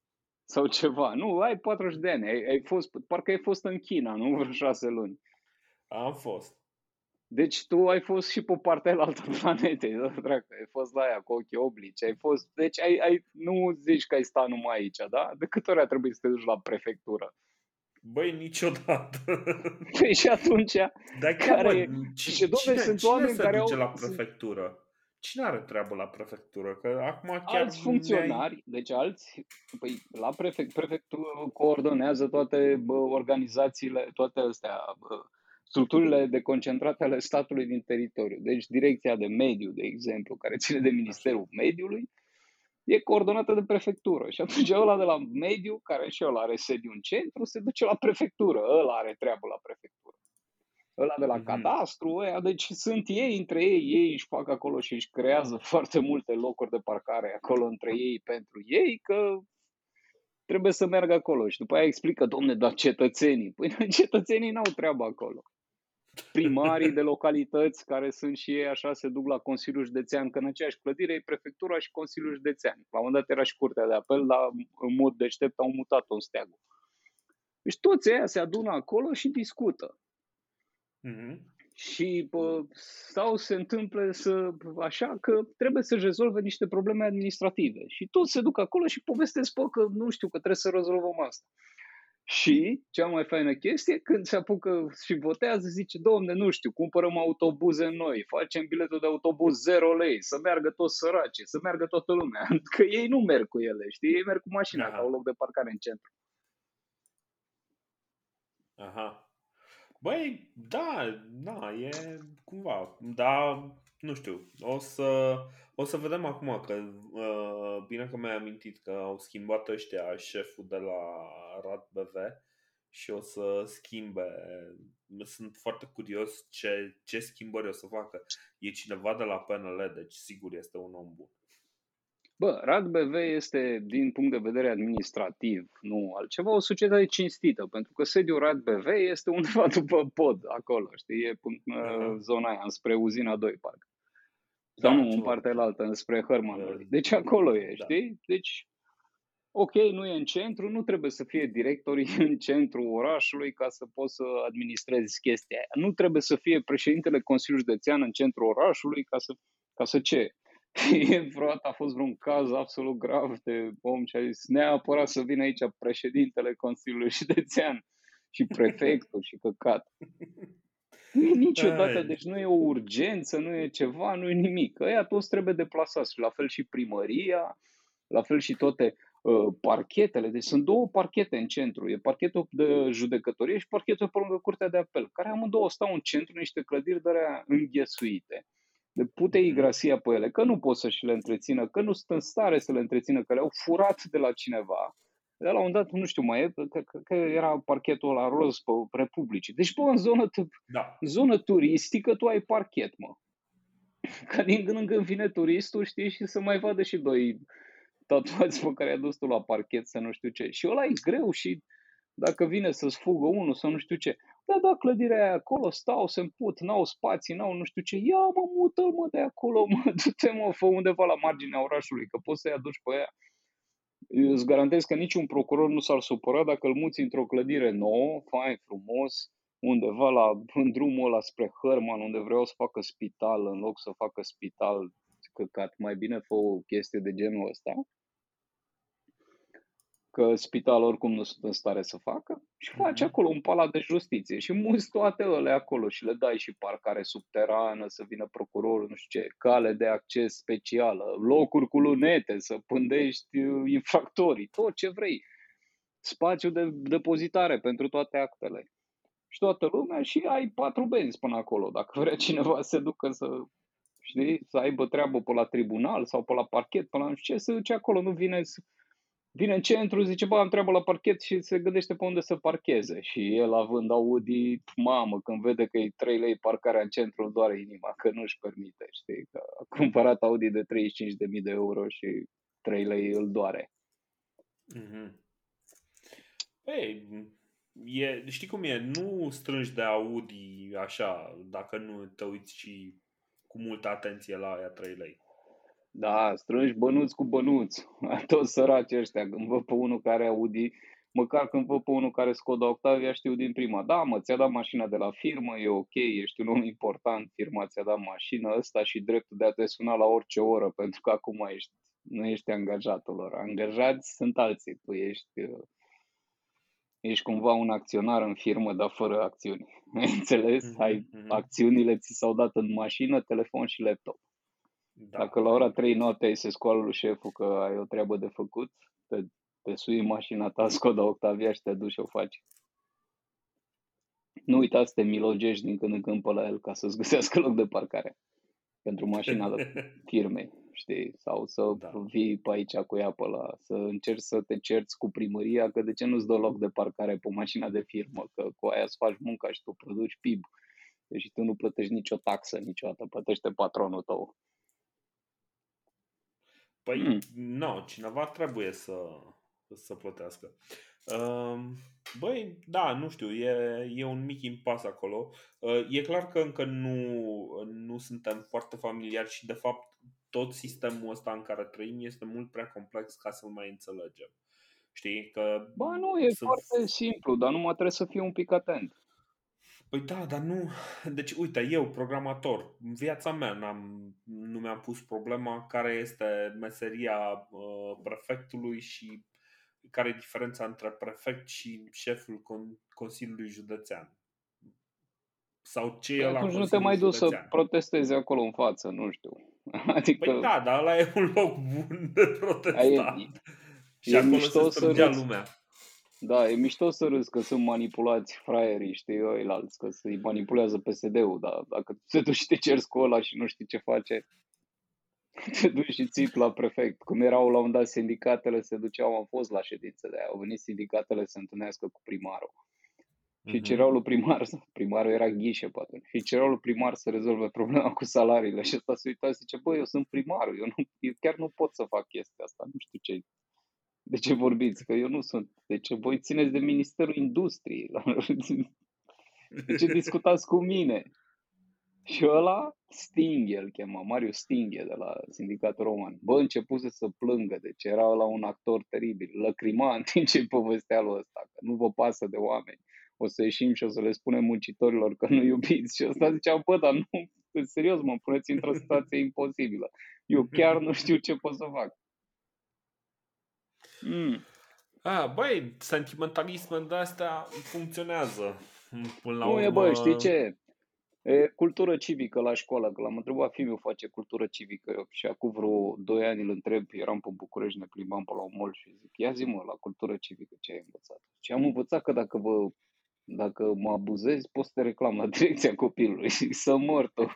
Sau ceva. Nu, ai 40 de ani. Ai, ai fost, parcă ai fost în China, nu? Vreo șase luni. Am fost. Deci tu ai fost și pe partea altă planetei, da, dracu, ai fost la aia cu ochii oblici, ai fost, deci ai, ai, nu zici că ai stat numai aici, da? De câte ori a trebuit să te duci la prefectură? Băi, niciodată. Păi și atunci, Dar Care care, e- mă, ci- și, dom'le, cine, sunt cine oameni se care duce au- la prefectură? Cine are treabă la prefectură? Că acum chiar alți funcționari, deci alți, păi la prefect, prefectură coordonează toate bă, organizațiile, toate astea, bă, structurile de concentrate ale statului din teritoriu. Deci direcția de mediu, de exemplu, care ține de Ministerul Mediului, e coordonată de prefectură. Și atunci ăla de la mediu, care și ăla are sediu în centru, se duce la prefectură. Ăla are treabă la prefectură. Ăla de la Mhm. cadastru, ăia, deci sunt ei între ei, ei își fac acolo și își creează foarte multe locuri de parcare acolo între ei pentru ei, că trebuie să meargă acolo. Și după aia explică, domne, dar cetățenii, păi cetățenii n-au treabă acolo. Primarii de localități care sunt și ei așa se duc la Consiliul Județean, că în aceeași clădire e prefectura și Consiliul Județean. La un moment dat era și curtea de apel, dar în mod deștept au mutat-o în steagul. Deci toți ăia se adună acolo și discută. Mhm. Și pă, sau se întâmplă să, așa că trebuie să-și rezolve niște probleme administrative. Și toți se duc acolo și povestesc, pă, că nu știu, că trebuie să rezolvăm asta. Și cea mai faină chestie, când se apucă și votează, zice, domne, nu știu, cumpărăm autobuze noi, facem biletul de autobuz 0 lei, să meargă toți săraci, să meargă toată lumea. Că ei nu merg cu ele, știi? Ei merg cu mașina, Aha. că au loc de parcare în centru. Aha. Băi, da, da, e cumva, dar nu știu, o să, o să vedem acum că, uh, bine că mi-ai amintit că au schimbat ăștia șeful de la Rad BV și o să schimbe, sunt foarte curios ce, ce schimbări o să facă. E cineva de la PNL, deci sigur este un om bun. Bă, RADBV este, din punct de vedere administrativ, nu altceva, o societate cinstită, pentru că sediul RADBV este undeva după pod, acolo, știi, e în Aha. uh, zona aia, înspre uzina 2, parcă. Sau Da, nu, în ceva. partea altă, înspre Hărmanului. Uh, Deci acolo e, da. știi? Deci, ok, nu e în centru, nu trebuie să fie directorii în centrul orașului ca să poți să administrezi chestia aia. Nu trebuie să fie președintele Consiliului Județean în centrul orașului ca să, ca să ce? Vreodată a fost vreun caz absolut grav de om ce a zis neapărat să vină aici președintele Consiliului Județean și prefectul și căcat. Nu e niciodată, Ai. deci nu e o urgență, nu e ceva, nu e nimic. Ăia toți trebuie deplasați și la fel și primăria, la fel și toate uh, parchetele. Deci sunt două parchete în centru. E parchetul de judecătorie și parchetul pe lângă curtea de apel, care amândouă stau în centru niște clădiri de alea înghesuite. De pute Mhm. igrasia pe ele, că nu pot să și le întrețină, că nu sunt în stare să le întrețină, că le-au furat de la cineva. De la un dat, nu știu mai e, că, că, că era parchetul la roz pe Republicii. Deci, bă, în zonă, Da. în zonă turistică tu ai parchet, mă. Ca din când în când vine turistul, știi, și să mai vadă și doi tatuați pe care i-a dus tu la parchet să nu știu ce. Și ăla e greu și dacă vine să-ți fugă unul sau nu știu ce. Da, da, clădirea aia acolo, stau, se împut, n-au spații, n-au nu știu ce. Ia mă, mută-l mă de acolo, mă, du-te mă, fă undeva la marginea orașului, că poți să-i aduci pe aia. Eu îți garantez că niciun procuror nu s-ar supăra dacă îl muți într-o clădire nouă, fain, frumos, undeva la, în drumul ăla spre Hărman, unde vreau să facă spital, în loc să facă spital, căcat, mai bine fă o chestie de genul ăsta. Că spital oricum nu sunt în stare să facă și faci Mhm. acolo un palat de justiție și muți toate ele acolo și le dai și parcare subterană, să vină procurorul, nu știu ce, cale de acces specială, locuri cu lunete, să pândești uh, infractorii, tot ce vrei. Spațiu de depozitare pentru toate actele și toată lumea și ai patru benzi până acolo. Dacă vrea cineva să se ducă să, știi, să aibă treabă pe la tribunal sau pe la parchet, pe la nu știu ce, se duce acolo, nu vine să, vine în centru, zice, bă, am treabă la parchet și se gândește pe unde să parcheze. Și el, având Audi, mamă, când vede că e 3 lei parcarea în centru, îl doare inima, că nu-și permite, știi, că a cumpărat Audi de 35.000 de euro și 3 lei îl doare. Mm-hmm. Ei, e, știi cum e, nu strângi de Audi așa, dacă nu te uiți și cu multă atenție la aia 3 lei. Da, strângi bănuți cu bănuți. Toți săraci ăștia, când văd pe unul care Audi, măcar când văd pe unul care Skoda Octavia, știu din prima, da, mă, ți-a dat mașina de la firmă, e ok, ești un om important, firma ți-a dat mașina ăsta și dreptul de a te suna la orice oră, pentru că acum ești, nu ești angajatul lor. Angajați sunt alții, tu ești, ești cumva un acționar în firmă, dar fără acțiuni. Înțeles? Mm-hmm. Ai, mhm. acțiunile ți s-au dat în mașină, telefon și laptop. Da. Dacă la ora 3 noaptea se scoală lui șeful că ai o treabă de făcut, te, te sui mașina ta Skoda Octavia și te duci și o faci. Nu uita să te milogești din când în când pe la el ca să-ți găsească loc de parcare pentru mașina de firmei, știi? Sau să da. vii pe aici cu ea pe la, să încerci să te cerți cu primăria că de ce nu-ți dă loc de parcare pe mașina de firmă, că cu aia îți faci munca și tu produci PIB. Deci tu nu plătești nicio taxă niciodată, plătește patronul tău. Păi, mm. nu, cineva trebuie să, să plătească. Ehm, băi, da, nu știu, e, e un mic impas acolo. E clar că încă nu, nu suntem foarte familiari și, de fapt, tot sistemul ăsta în care trăim este mult prea complex ca să-l mai înțelegem. Știi? Că Ba nu, e sunt... foarte simplu, dar numai trebuie să fii un pic atent. Păi da, dar nu... Deci, uite, eu, programator, în viața mea n-am, nu mi-am pus problema care este meseria uh, prefectului și care e diferența între prefect și șeful con- Consiliului Județean. Sau ce păi e la Atunci nu te mai duci să protestezi acolo în față, nu știu. Adică... Păi da, dar ăla e un loc bun de protestat. E, și e acolo se strângea lumea. Da, e mișto să râzi că sunt manipulați fraierii, știi, alți, că să-i manipulează PSD-ul, dar dacă se duci și te cerți cu ăla și nu știi ce face, te duci și ții la prefect. Cum erau la un dat sindicatele, se duceau, am fost la ședință de aia, au venit sindicatele să întâlnească cu primarul. Și mhm. cereau lui primar, primarul era ghișe pe atunci, și cereau lui primar să rezolve problema cu salariile. Și ăsta se uita și zice, băi, eu sunt primarul, eu, nu, eu chiar nu pot să fac chestia asta, nu știu ce de ce vorbiți? Că eu nu sunt. De ce voi țineți de Ministerul Industriei? De ce discutați cu mine? Și ăla, Sting, el chema, Marius Stinghe de la Sindicatul Roman. Bă, începuse să plângă, deci era la un actor teribil, lăcrima în timp ce povestea lui ăsta, că nu vă pasă de oameni. O să ieșim și o să le spunem muncitorilor că nu iubiți. Și ăsta zicea, bă, dar nu, serios, mă puneți într-o situație imposibilă. Eu chiar nu știu ce pot să fac. Mm. Ah, băi, sentimentalismul de astea funcționează. Până la nu urmă... e, bă, știi ce? E cultură civică la școală, că l-am întrebat, fiul face cultură civică eu, și acum vreo 2 ani îl întreb, eram pe București, ne plimbam pe la un mall și zic, ia zi mă, la cultură civică ce ai învățat? Și am învățat că dacă vă dacă mă abuzezi, poți să te reclam la direcția copilului. Zic, să mor tu.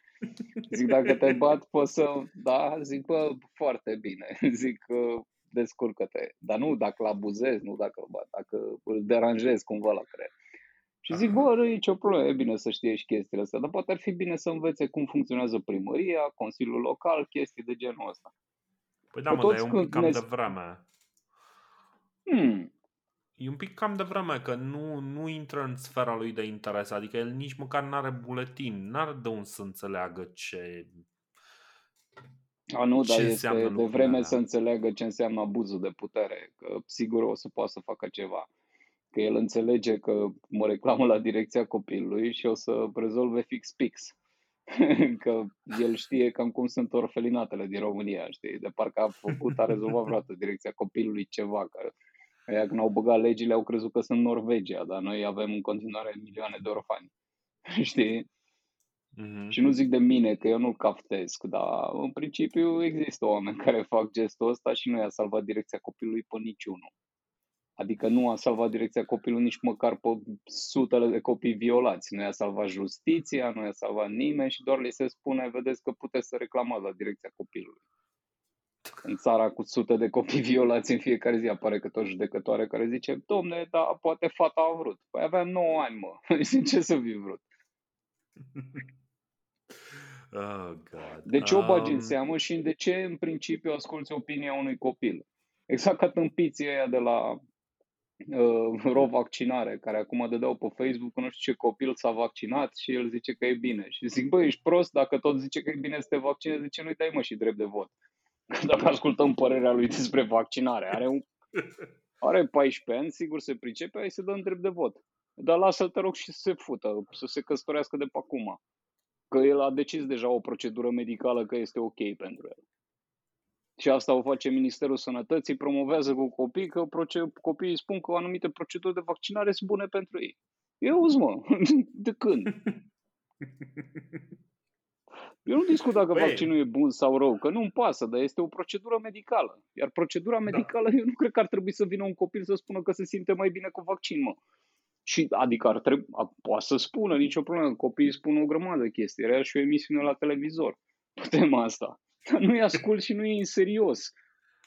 zic, dacă te bat, poți să... Da, zic, bă, foarte bine. Zic, descurcă-te. Dar nu dacă îl abuzezi, nu dacă îl bat, dacă îl deranjezi cumva la creier. Și zic, bă, nu e nicio problemă, e bine să știe și chestiile astea, dar poate ar fi bine să învețe cum funcționează primăria, Consiliul Local, chestii de genul ăsta. Păi da, mă, dar e un pic cam ne... de vreme. Hmm. E un pic cam de vreme că nu, nu intră în sfera lui de interes, adică el nici măcar nu are buletin, nu are de unde să înțeleagă ce a, nu, dar este de vreme alea. să înțeleagă ce înseamnă abuzul de putere, că sigur o să poată să facă ceva. Că el înțelege că mă reclamă la direcția copilului și o să rezolve fix-pix. că el știe cam cum sunt orfelinatele din România, știi? De parcă a făcut, a rezolvat vreodată direcția copilului ceva, că aia când au băgat legile au crezut că sunt Norvegia, dar noi avem în continuare milioane de orfani, știi? Mm-hmm. Și nu zic de mine că eu nu caftesc, dar în principiu există oameni care fac gestul ăsta și nu i-a salvat direcția copilului pe niciunul. Adică nu a salvat direcția copilului nici măcar pe sutele de copii violați. Nu i-a salvat justiția, nu i-a salvat nimeni și doar li se spune, vedeți că puteți să reclamați la direcția copilului. În țara cu sute de copii violați în fiecare zi apare câte o judecătoare care zice, domne, da, poate fata a vrut. Păi aveam 9 ani, mă. ce să fi vrut? Oh, God. De ce o bagi în Um, seamă și de ce în principiu asculți opinia unui copil? Exact ca tâmpiții ăia de la uh, ro-vaccinare, care acum dădeau pe Facebook că nu știu ce copil s-a vaccinat și el zice că e bine. Și zic, băi, ești prost, dacă tot zice că e bine să te vaccinezi, de ce nu-i dai mă și drept de vot? Că dacă ascultăm părerea lui despre vaccinare, are, un, are 14 ani, sigur se pricepe, hai să dăm drept de vot. Dar lasă-l, te rog, și să se fută, să se căsătorească de pe acum. Că el a decis deja o procedură medicală că este ok pentru el. Și asta o face Ministerul Sănătății, promovează cu copii că proce- copiii spun că anumite proceduri de vaccinare sunt bune pentru ei. Eu auzi, mă, de când? Eu nu discut dacă Băi. vaccinul e bun sau rău, că nu-mi pasă, dar este o procedură medicală. Iar procedura medicală, eu nu cred că ar trebui să vină un copil să spună că se simte mai bine cu vaccin, mă. Și adică ar trebui, a, poate să spună, nicio problemă, copiii spun o grămadă de chestii. Era și o emisiune la televizor pe tema asta. Dar nu-i ascult și nu e în serios.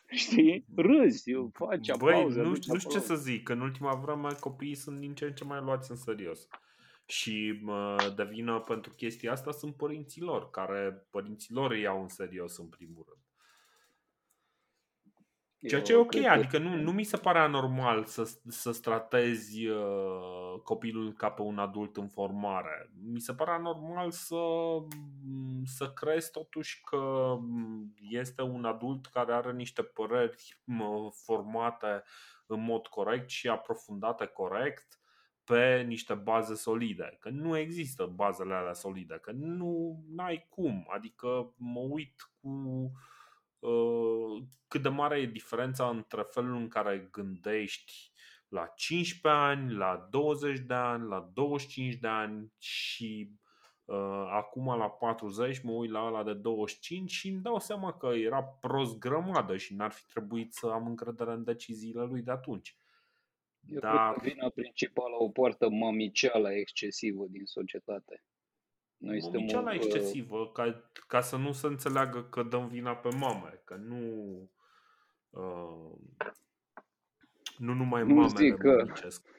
Știi? Râzi, faci Băi, aplauze. nu, aduci nu știu ce aplauze. să zic, că în ultima vreme copiii sunt din ce în ce mai luați în serios. Și mă, de vină pentru chestia asta sunt părinții lor, care părinții lor îi iau în serios în primul rând. Ceea ce e Eu ok, cred că- adică nu, nu mi se pare anormal să, să tratezi uh, copilul ca pe un adult în formare. Mi se pare anormal să, să crezi totuși că este un adult care are niște păreri mă, formate în mod corect și aprofundate corect pe niște baze solide. Că nu există bazele alea solide, că nu ai cum. Adică mă uit cu uh, cât de mare e diferența între felul în care gândești la 15 ani, la 20 de ani, la 25 de ani și uh, acum la 40 mă uit la ăla de 25 și îmi dau seama că era prost grămadă și n-ar fi trebuit să am încredere în deciziile lui de atunci. Eu Dar cred că vina principală o poartă mămiceala excesivă din societate. Noi suntem Momiceala o, uh, excesivă, ca, ca să nu se înțeleagă că dăm vina pe mame, că nu uh, nu numai Nu mamele zic că- momicesc.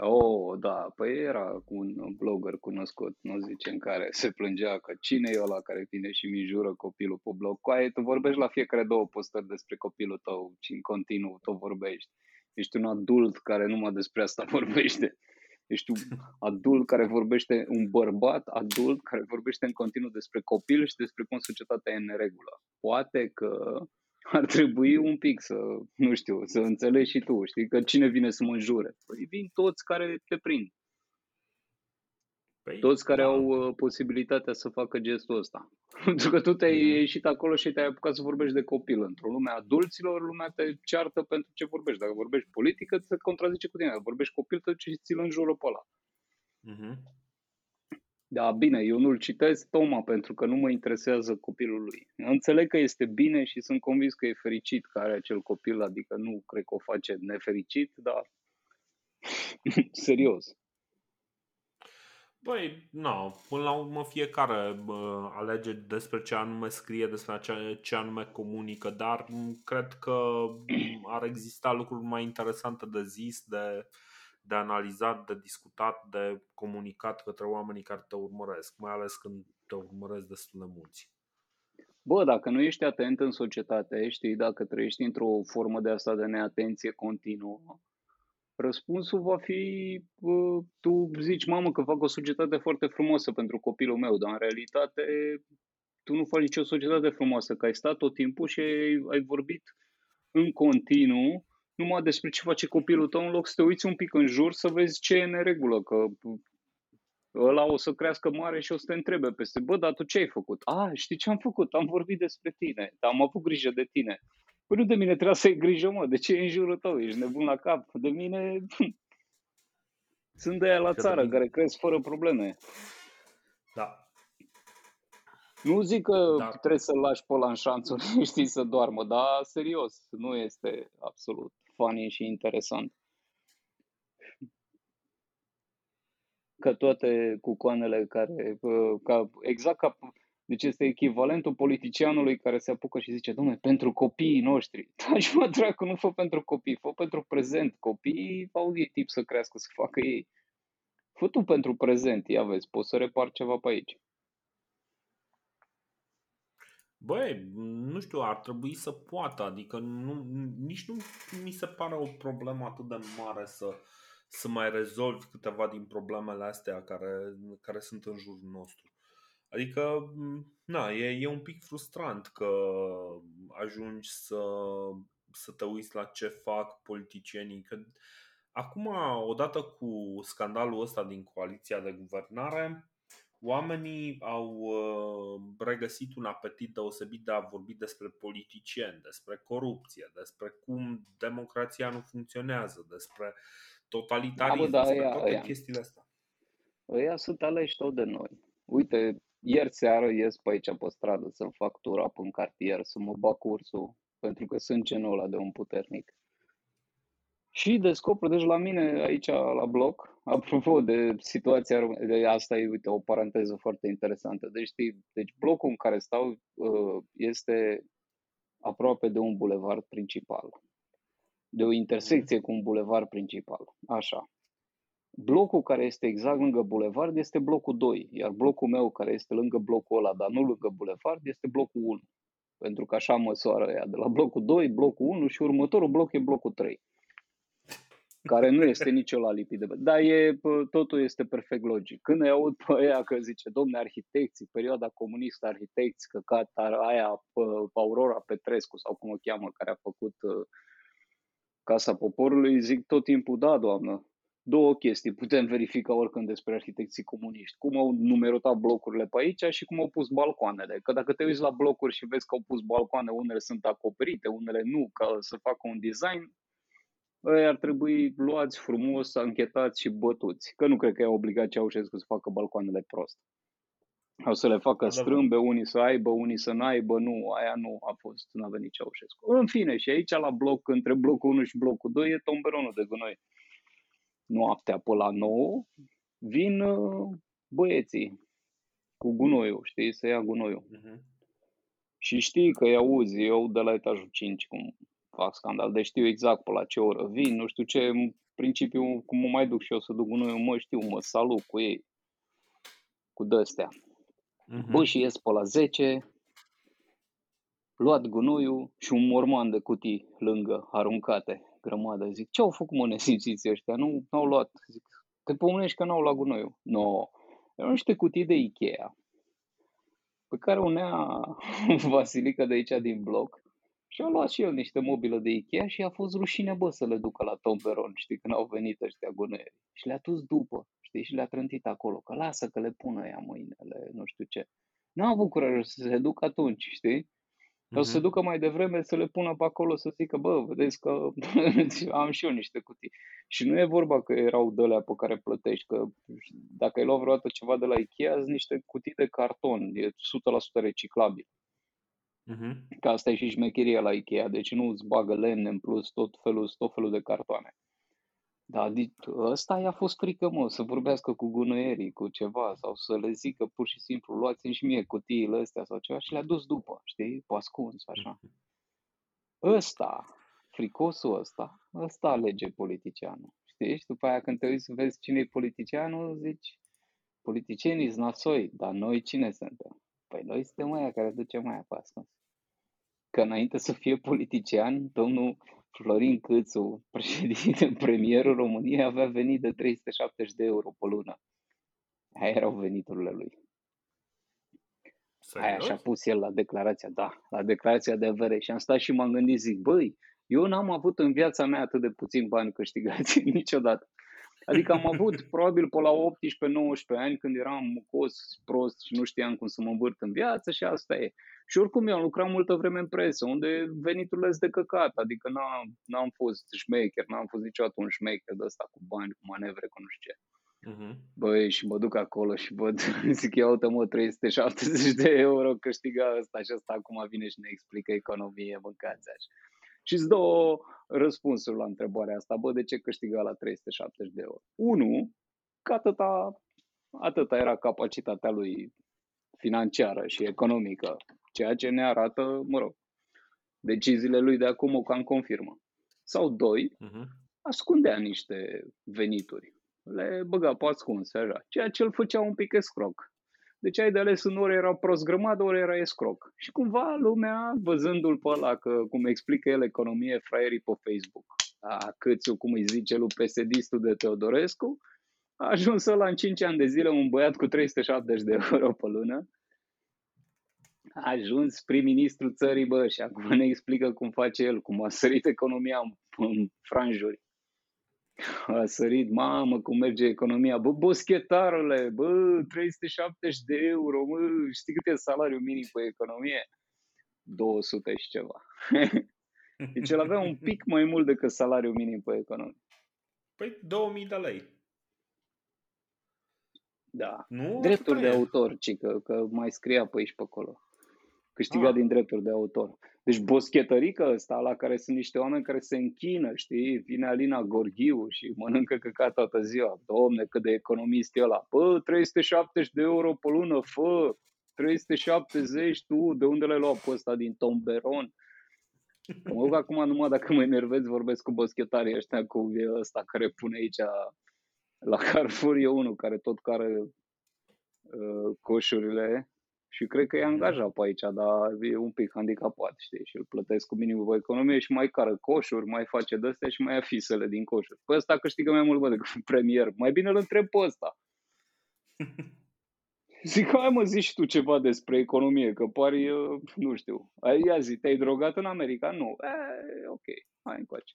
Oh, da, păi era cu un blogger cunoscut, nu zice, în care se plângea că cine e ăla care vine și mi jură copilul pe blog. Coaie, tu vorbești la fiecare două postări despre copilul tău și în continuu tot vorbești. Ești un adult care numai despre asta vorbește. Ești un adult care vorbește, un bărbat adult care vorbește în continuu despre copil și despre cum societatea e în neregulă. Poate că ar trebui un pic să, nu știu, să înțelegi și tu, știi, că cine vine să mă înjure? Păi vin toți care te prind, Păi, toți care da. au uh, posibilitatea să facă gestul ăsta. Pentru că tu te-ai Mhm. ieșit acolo și te-ai apucat să vorbești de copil. Într-o lume a adulților, lumea te ceartă pentru ce vorbești. Dacă vorbești politică, te contrazice cu tine. Dacă vorbești copil, te duce și ți-l înjură pe ăla. Mhm. Da, bine, eu nu-l citesc tocmai pentru că nu mă interesează copilul lui. Înțeleg că este bine și sunt convins că e fericit că are acel copil, adică nu cred că o face nefericit, dar serios. Păi, nu, până la urmă fiecare bă, alege despre ce anume scrie, despre ce, ce anume comunică, dar m, cred că m, ar exista lucruri mai interesante de zis, de, de analizat, de discutat, de comunicat către oamenii care te urmăresc, mai ales când te urmăresc destul de mulți. Bă, dacă nu ești atent în societate, știi, dacă trăiești într-o formă de asta de neatenție continuă, răspunsul va fi, bă, tu zici, mamă, că fac o societate foarte frumoasă pentru copilul meu, dar în realitate tu nu faci nicio societate frumoasă, că ai stat tot timpul și ai, ai vorbit în continuu numai despre ce face copilul tău, în loc să te uiți un pic în jur să vezi ce e în neregulă, că ăla o să crească mare și o să te întrebe peste, bă, dar tu ce ai făcut? A, știi ce am făcut? Am vorbit despre tine, dar am avut grijă de tine. Păi nu de mine trebuie să ai grijă, mă, de ce e în jurul tău? Ești nebun la cap? De mine... Sunt de aia la Ce țară de- care cresc fără probleme. Da. Nu zic că Da. trebuie să-l lași pe ăla în șanțuri, știi, să doarmă, dar serios, nu este absolut funny și interesant. Că toate cucoanele care, uh, ca, exact ca, deci este echivalentul politicianului care se apucă și zice, domnule, pentru copiii noștri. Da, și mă dracu, nu fă pentru copii, fă pentru prezent. Copiii au ei tip să crească, să facă ei. Fă tu pentru prezent, ia vezi, poți să repar ceva pe aici. Băi, nu știu, ar trebui să poată, adică nu, nici nu mi se pare o problemă atât de mare să, să mai rezolvi câteva din problemele astea care, care sunt în jurul nostru. Adică, na, e, e un pic frustrant că ajungi să, să te uiți la ce fac politicienii. Că acum, odată cu scandalul ăsta din coaliția de guvernare, oamenii au uh, regăsit un apetit deosebit de a vorbi despre politicieni, despre corupție, despre cum democrația nu funcționează, despre totalitarism, da, bă, da, despre toate aia. chestiile astea. Ăia sunt aleși tot de noi. Uite, ieri seară ies pe aici pe stradă să fac tura în cartier, să mă bag cursul, pentru că sunt genul ăla de un puternic. Și descoper, deci la mine aici la bloc, apropo de situația, de asta e, uite, o paranteză foarte interesantă. Deci, știi, deci blocul în care stau uh, este aproape de un bulevard principal, de o intersecție cu un bulevard principal, așa. Blocul care este exact lângă bulevard este blocul 2, iar blocul meu care este lângă blocul ăla, dar nu lângă bulevard, este blocul 1. Pentru că așa măsoară ea, de la blocul 2, blocul 1 și următorul bloc e blocul 3 care nu este nici la lipit de Dar e, totul este perfect logic. Când îi aud pe aia că zice, domne, arhitecții, perioada comunistă, arhitecți, că aia, Aurora Petrescu sau cum o cheamă, care a făcut uh, Casa Poporului, zic tot timpul, da, doamnă, două chestii. Putem verifica oricând despre arhitecții comuniști. Cum au numerotat blocurile pe aici și cum au pus balcoanele. Că dacă te uiți la blocuri și vezi că au pus balcoane, unele sunt acoperite, unele nu, ca să facă un design, ei ar trebui luați frumos, anchetați și bătuți. Că nu cred că e obligat Ceaușescu să facă balcoanele prost. O să le facă strâmbe, unii să aibă, unii să n-aibă, nu, aia nu a fost, n-a venit Ceaușescu. În fine, și aici la bloc, între blocul 1 și blocul 2, e tomberonul de gunoi. Noaptea pe la 9 vin uh, băieții cu gunoiul, știi, să ia gunoiul. Uh-huh. Și știi că îi auzi, eu de la etajul 5, cum fac scandal, deci știu exact pe la ce oră vin, nu știu ce, în principiu, cum mă mai duc și eu să duc unul, mă știu, mă salut cu ei, cu dăstea. Uh-huh. Bă, și ies pe la 10, luat gunoiul și un morman de cutii lângă, aruncate, grămadă. Zic, ce au făcut mă nesimțiți ăștia? Nu au luat. Zic, te pomenești că n-au luat gunoiul. Nu, no. erau niște cutii de Ikea pe care unea Vasilica de aici din bloc și a luat și el niște mobilă de Ikea și a fost rușine, bă, să le ducă la tomberon, știi, când au venit ăștia guneri. Și le-a dus după, știi, și le-a trântit acolo, că lasă că le pună ea mâinile, nu știu ce. N-a avut curaj să se ducă atunci, știi? O să se mhm. ducă mai devreme să le pună pe acolo să zică, bă, vedeți că am și eu niște cutii. Și nu e vorba că erau dălea pe care plătești, că dacă ai luat vreodată ceva de la Ikea, sunt niște cutii de carton, e 100% reciclabil. Uh-huh. Că asta e și șmecheria la Ikea, deci nu îți bagă lemne în plus tot felul, tot felul de cartoane. Dar ăsta i-a fost frică, mă, să vorbească cu gunoierii, cu ceva, sau să le zică pur și simplu, luați-mi și mie cutiile astea sau ceva și le-a dus după, știi, pe ascuns, așa. Mhm. Ăsta, fricosul ăsta, ăsta alege politicianul, știi? Și după aia când te uiți să vezi cine e politicianul, zici, politicienii sunt nasoi, dar noi cine suntem? Păi noi suntem aia care ducem mai pe ascuns că înainte să fie politician, domnul Florin Câțu, președinte, premierul României, avea venit de 370 de euro pe lună. Aia erau veniturile lui. Serios? Aia și-a pus el la declarația, da, la declarația de avere. Și am stat și m-am gândit, zic, băi, eu n-am avut în viața mea atât de puțin bani câștigați niciodată. Adică am avut probabil pe la 18-19 ani când eram mucos, prost și nu știam cum să mă învârt în viață și asta e. Și oricum eu am lucrat multă vreme în presă, unde veniturile sunt de căcat, adică n-am, n-am fost șmecher, n-am fost niciodată un șmecher de ăsta cu bani, cu manevre, cu nu știu ce. Uh-huh. Băi, și mă duc acolo și văd, zic, eu uite mă, 370 de euro câștiga ăsta și ăsta acum vine și ne explică economie, mâncați așa. Și îți două răspunsuri la întrebarea asta. Bă, de ce câștiga la 370 de euro? Unu, că atâta, atâta era capacitatea lui financiară și economică, ceea ce ne arată, mă rog, deciziile lui de acum o cam confirmă. Sau doi, uh-huh. ascundea niște venituri. Le băga pe ascunse, așa. Ceea ce îl făcea un pic escroc. Deci ai de ales în ori era prost grămadă, ori era escroc. Și cumva lumea, văzându-l pe ăla, că cum explică el economie, fraierii pe Facebook, a câțu, cum îi zice lui psd de Teodorescu, a ajuns la în 5 ani de zile un băiat cu 370 de euro pe lună, a ajuns prim-ministru țării, bă, și acum ne explică cum face el, cum a sărit economia în, în franjuri. A sărit, mamă, cum merge economia. Bă, boschetarule, bă, 370 de euro, bă, știi cât e salariul minim pe economie? 200 și ceva. Deci el avea un pic mai mult decât salariul minim pe economie. Păi 2000 de lei. Da. Nu? Drepturi de autor, cică, că mai scria pe aici pe acolo. Câștigat ah. din drepturi de autor. Deci boschetărică ăsta, la care sunt niște oameni care se închină, știi? Vine Alina Gorghiu și mănâncă căcat toată ziua. Domne, cât de economist e ăla. Bă, 370 de euro pe lună, fă! 370 tu, de unde le-ai luat pe ăsta din tomberon? Mă rog acum numai dacă mă enervez vorbesc cu boschetarii ăștia cu ăsta care pune aici la Carrefour e unul care tot care uh, coșurile și cred că e angajat pe aici, dar e un pic handicapat, știi, și îl plătesc cu minimul pe economie și mai cară coșuri, mai face de și mai ia fisele din coșuri. Pe ăsta câștigă mai mult, bă, decât premier. Mai bine îl întreb pe ăsta. Zic, hai mă, zici tu ceva despre economie, că pari, nu știu. Ia zi, te-ai drogat în America? Nu. E, ok, hai încoace.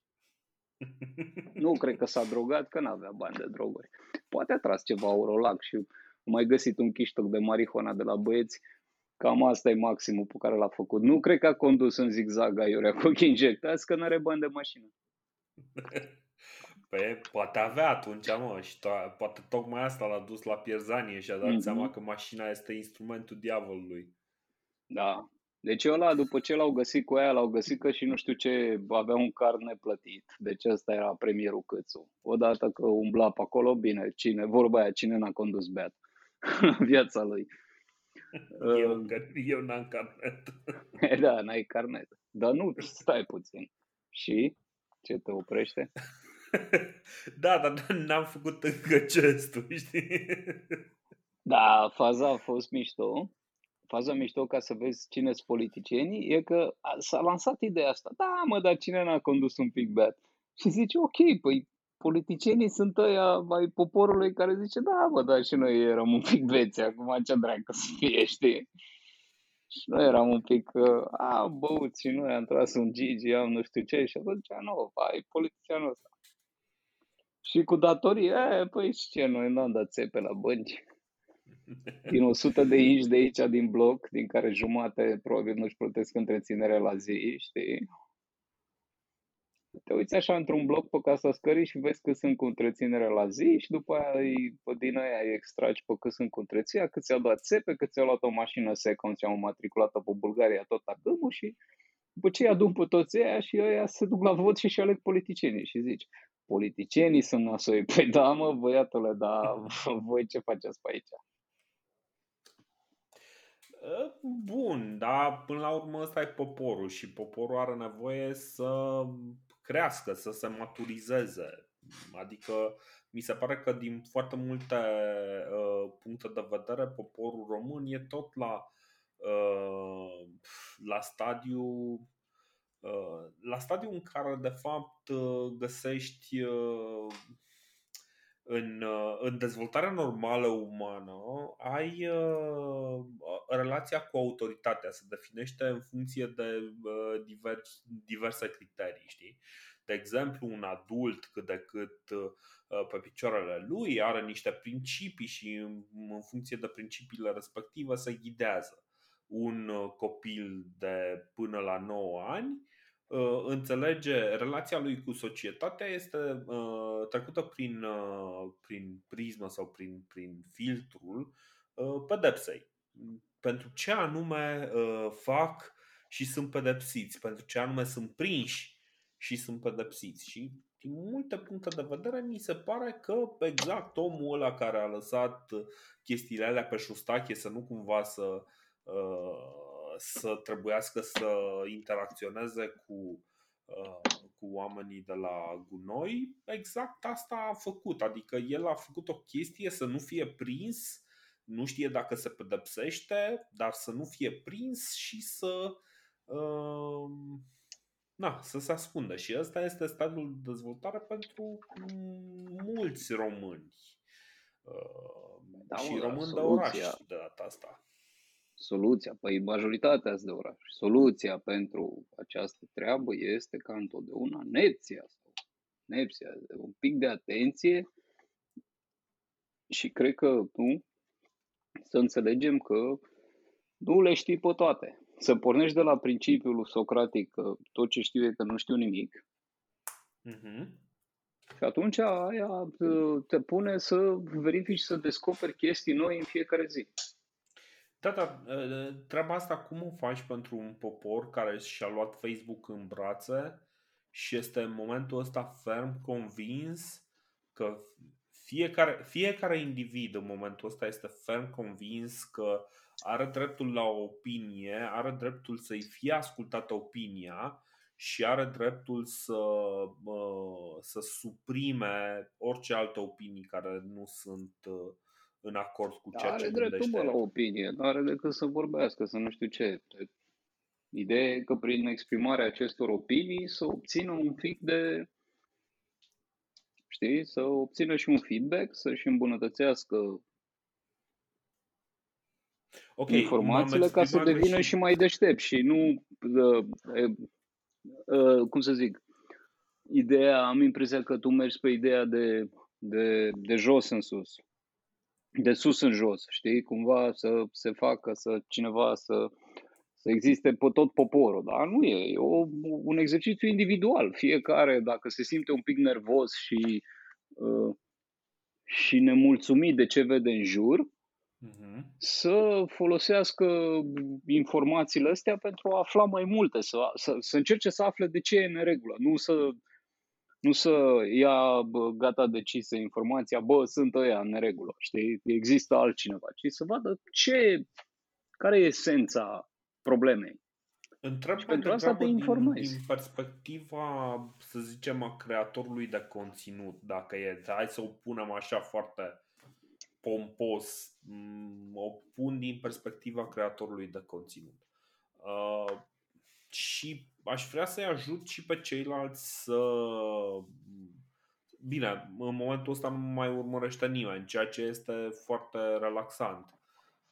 Nu cred că s-a drogat, că n-avea bani de droguri. Poate a tras ceva Aurolac și mai găsit un chiștoc de marihuana de la băieți. Cam asta e maximul pe care l-a făcut. Nu cred că a condus în zigzag aiurea cu ochii injectați, că nu are bani de mașină. Păi poate avea atunci, mă, și to- poate tocmai asta l-a dus la pierzanie și a dat mm-hmm. seama că mașina este instrumentul diavolului. Da, deci ăla, după ce l-au găsit cu aia, l-au găsit că și nu știu ce, avea un card neplătit. Deci ăsta era premierul Câțu. Odată că umbla pe acolo, bine, cine, vorba aia, cine n-a condus beat viața lui. Eu, uh, eu n-am carnet. da, n-ai carnet. Dar nu, stai puțin. Și? Ce te oprește? da, dar n-am făcut încă gestul, știi? Da, faza a fost mișto faza mișto ca să vezi cine sunt politicienii e că s-a lansat ideea asta. Da, mă, dar cine n-a condus un pic beat? Și zice, ok, păi politicienii sunt ăia mai poporului care zice, da, mă, dar și noi eram un pic beți, acum ce dracu să fie, știi? Și noi eram un pic, uh, a, băuți și noi am tras un Gigi, am nu știu ce, și atunci, nu, ai politicianul ăsta. Și cu datorii, e, păi și ce, noi n-am dat țepe la bănci din 100 de inci de aici din bloc, din care jumate probabil nu-și plătesc întreținere la zi, știi? Te uiți așa într-un bloc pe casa scării și vezi că sunt cu întreținere la zi și după aia îi, pe din aia îi extragi pe cât sunt cu întreținere, cât ți-a dat țepe, cât ți-a luat o mașină second, ți-au matriculată pe Bulgaria tot agâmul și după ce adun pe toți aia și ăia se duc la vot și și aleg politicienii și zici, politicienii sunt nasoi. Păi da, mă, băiatule, dar voi ce faceți pe aici? Ă, bun, dar până la urmă ăsta e poporul și poporul are nevoie să crească, să se maturizeze. Adică mi se pare că din foarte multe uh, puncte de vedere poporul român e tot la, uh, la stadiu uh, la stadiu în care de fapt găsești în, uh, în dezvoltarea normală umană ai uh, relația cu autoritatea, se definește în funcție de uh, divers, diverse criterii, știi? De exemplu, un adult cât de cât uh, pe picioarele lui are niște principii și în, în funcție de principiile respective se ghidează. Un uh, copil de până la 9 ani Uh, înțelege relația lui cu societatea este uh, trecută prin, uh, prin prismă sau prin, prin filtrul pedepsei. Pentru ce anume fac și sunt pedepsiți, pentru ce anume sunt prinși și sunt pedepsiți. Și din multe puncte de vedere mi se pare că exact omul ăla care a lăsat chestiile alea pe șustache să nu cumva să să trebuiască să interacționeze cu, uh, cu oamenii de la gunoi, exact asta a făcut. Adică el a făcut o chestie să nu fie prins nu știe dacă se pedepsește, dar să nu fie prins și să uh, na, să se ascundă. Și ăsta este stadiul de dezvoltare pentru mulți români. Uh, da, și români de oraș de data asta. Soluția, păi majoritatea de oraș. Soluția pentru această treabă este ca întotdeauna nepția. Nepția, un pic de atenție și cred că nu, să înțelegem că nu le știi pe toate. Să pornești de la principiul socratic că tot ce știu e că nu știu nimic. Uh-huh. Și atunci aia te pune să verifici, să descoperi chestii noi în fiecare zi. Da, da, treaba asta cum o faci pentru un popor care și-a luat Facebook în brațe și este în momentul ăsta ferm convins că fiecare, fiecare individ în momentul ăsta este ferm convins că are dreptul la o opinie, are dreptul să-i fie ascultată opinia și are dreptul să, să suprime orice alte opinii care nu sunt în acord cu ceea are ce dreptul gândește. la opinie, nu are decât să vorbească, să nu știu ce. Ideea e că prin exprimarea acestor opinii să obțină un pic de știi, să obțină și un feedback, să-și îmbunătățească okay, informațiile ca să devină și... și mai deștept și nu, uh, uh, uh, cum să zic, ideea, am impresia că tu mergi pe ideea de, de, de jos în sus, de sus în jos, știi, cumva să se facă, să cineva să să existe pe tot poporul, dar nu e, e o, un exercițiu individual. Fiecare, dacă se simte un pic nervos și, uh, și nemulțumit de ce vede în jur, uh-huh. să folosească informațiile astea pentru a afla mai multe, să, să, să încerce să afle de ce e în regulă, nu să, nu să ia bă, gata decisă informația, bă, sunt ăia în regulă, știi, există altcineva, ci să vadă ce, care e esența problemei. Întreb și pentru asta te informezi. Din, din perspectiva, să zicem, a creatorului de conținut, dacă e, hai să o punem așa foarte pompos, mm, o pun din perspectiva creatorului de conținut. Uh, și aș vrea să-i ajut și pe ceilalți să. Bine, în momentul ăsta nu mai urmărește nimeni, ceea ce este foarte relaxant,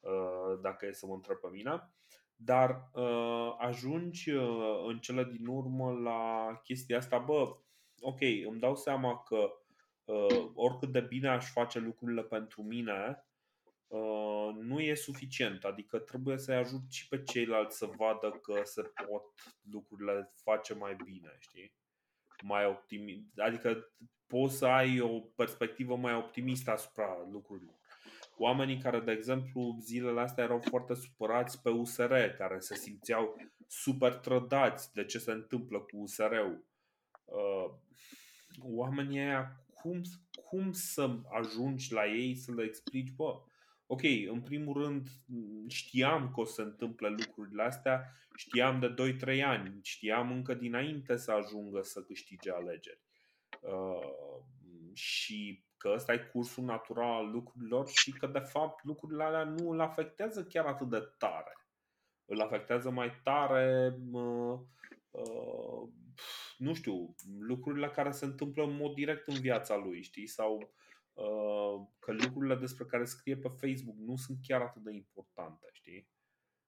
uh, dacă e să mă întreb pe mine dar uh, ajungi uh, în cele din urmă la chestia asta, bă, ok, îmi dau seama că uh, oricât de bine aș face lucrurile pentru mine, uh, nu e suficient. Adică trebuie să-i ajut și pe ceilalți să vadă că se pot lucrurile face mai bine, știi? Mai optimist. Adică poți să ai o perspectivă mai optimistă asupra lucrurilor oamenii care, de exemplu, zilele astea erau foarte supărați pe USR, care se simțeau super trădați de ce se întâmplă cu USR-ul. Uh, oamenii aia, cum, cum să ajungi la ei să le explici, bă, ok, în primul rând știam că o să se întâmple lucrurile astea, știam de 2-3 ani, știam încă dinainte să ajungă să câștige alegeri. Uh, și că ăsta e cursul natural al lucrurilor și că de fapt lucrurile alea nu îl afectează chiar atât de tare. Îl afectează mai tare, uh, uh, nu știu, lucrurile care se întâmplă în mod direct în viața lui, știi? Sau uh, că lucrurile despre care scrie pe Facebook nu sunt chiar atât de importante, știi?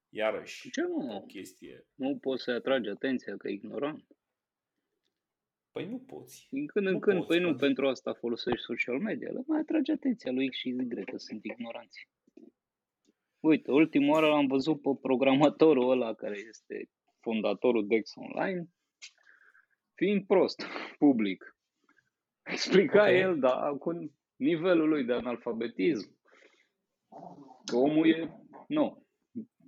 Iarăși, Ce nu? o chestie. Nu poți să atragi atenția că e ignorant. Păi nu poți. Din când în nu când, poți, păi nu, pentru asta folosești social media. Le mai atrage atenția lui X și Y, că sunt ignoranți. Uite, ultima oară l-am văzut pe programatorul ăla care este fondatorul Dex Online, fiind prost, public. Explica okay. el, da, cu nivelul lui de analfabetism. Că omul e, nu,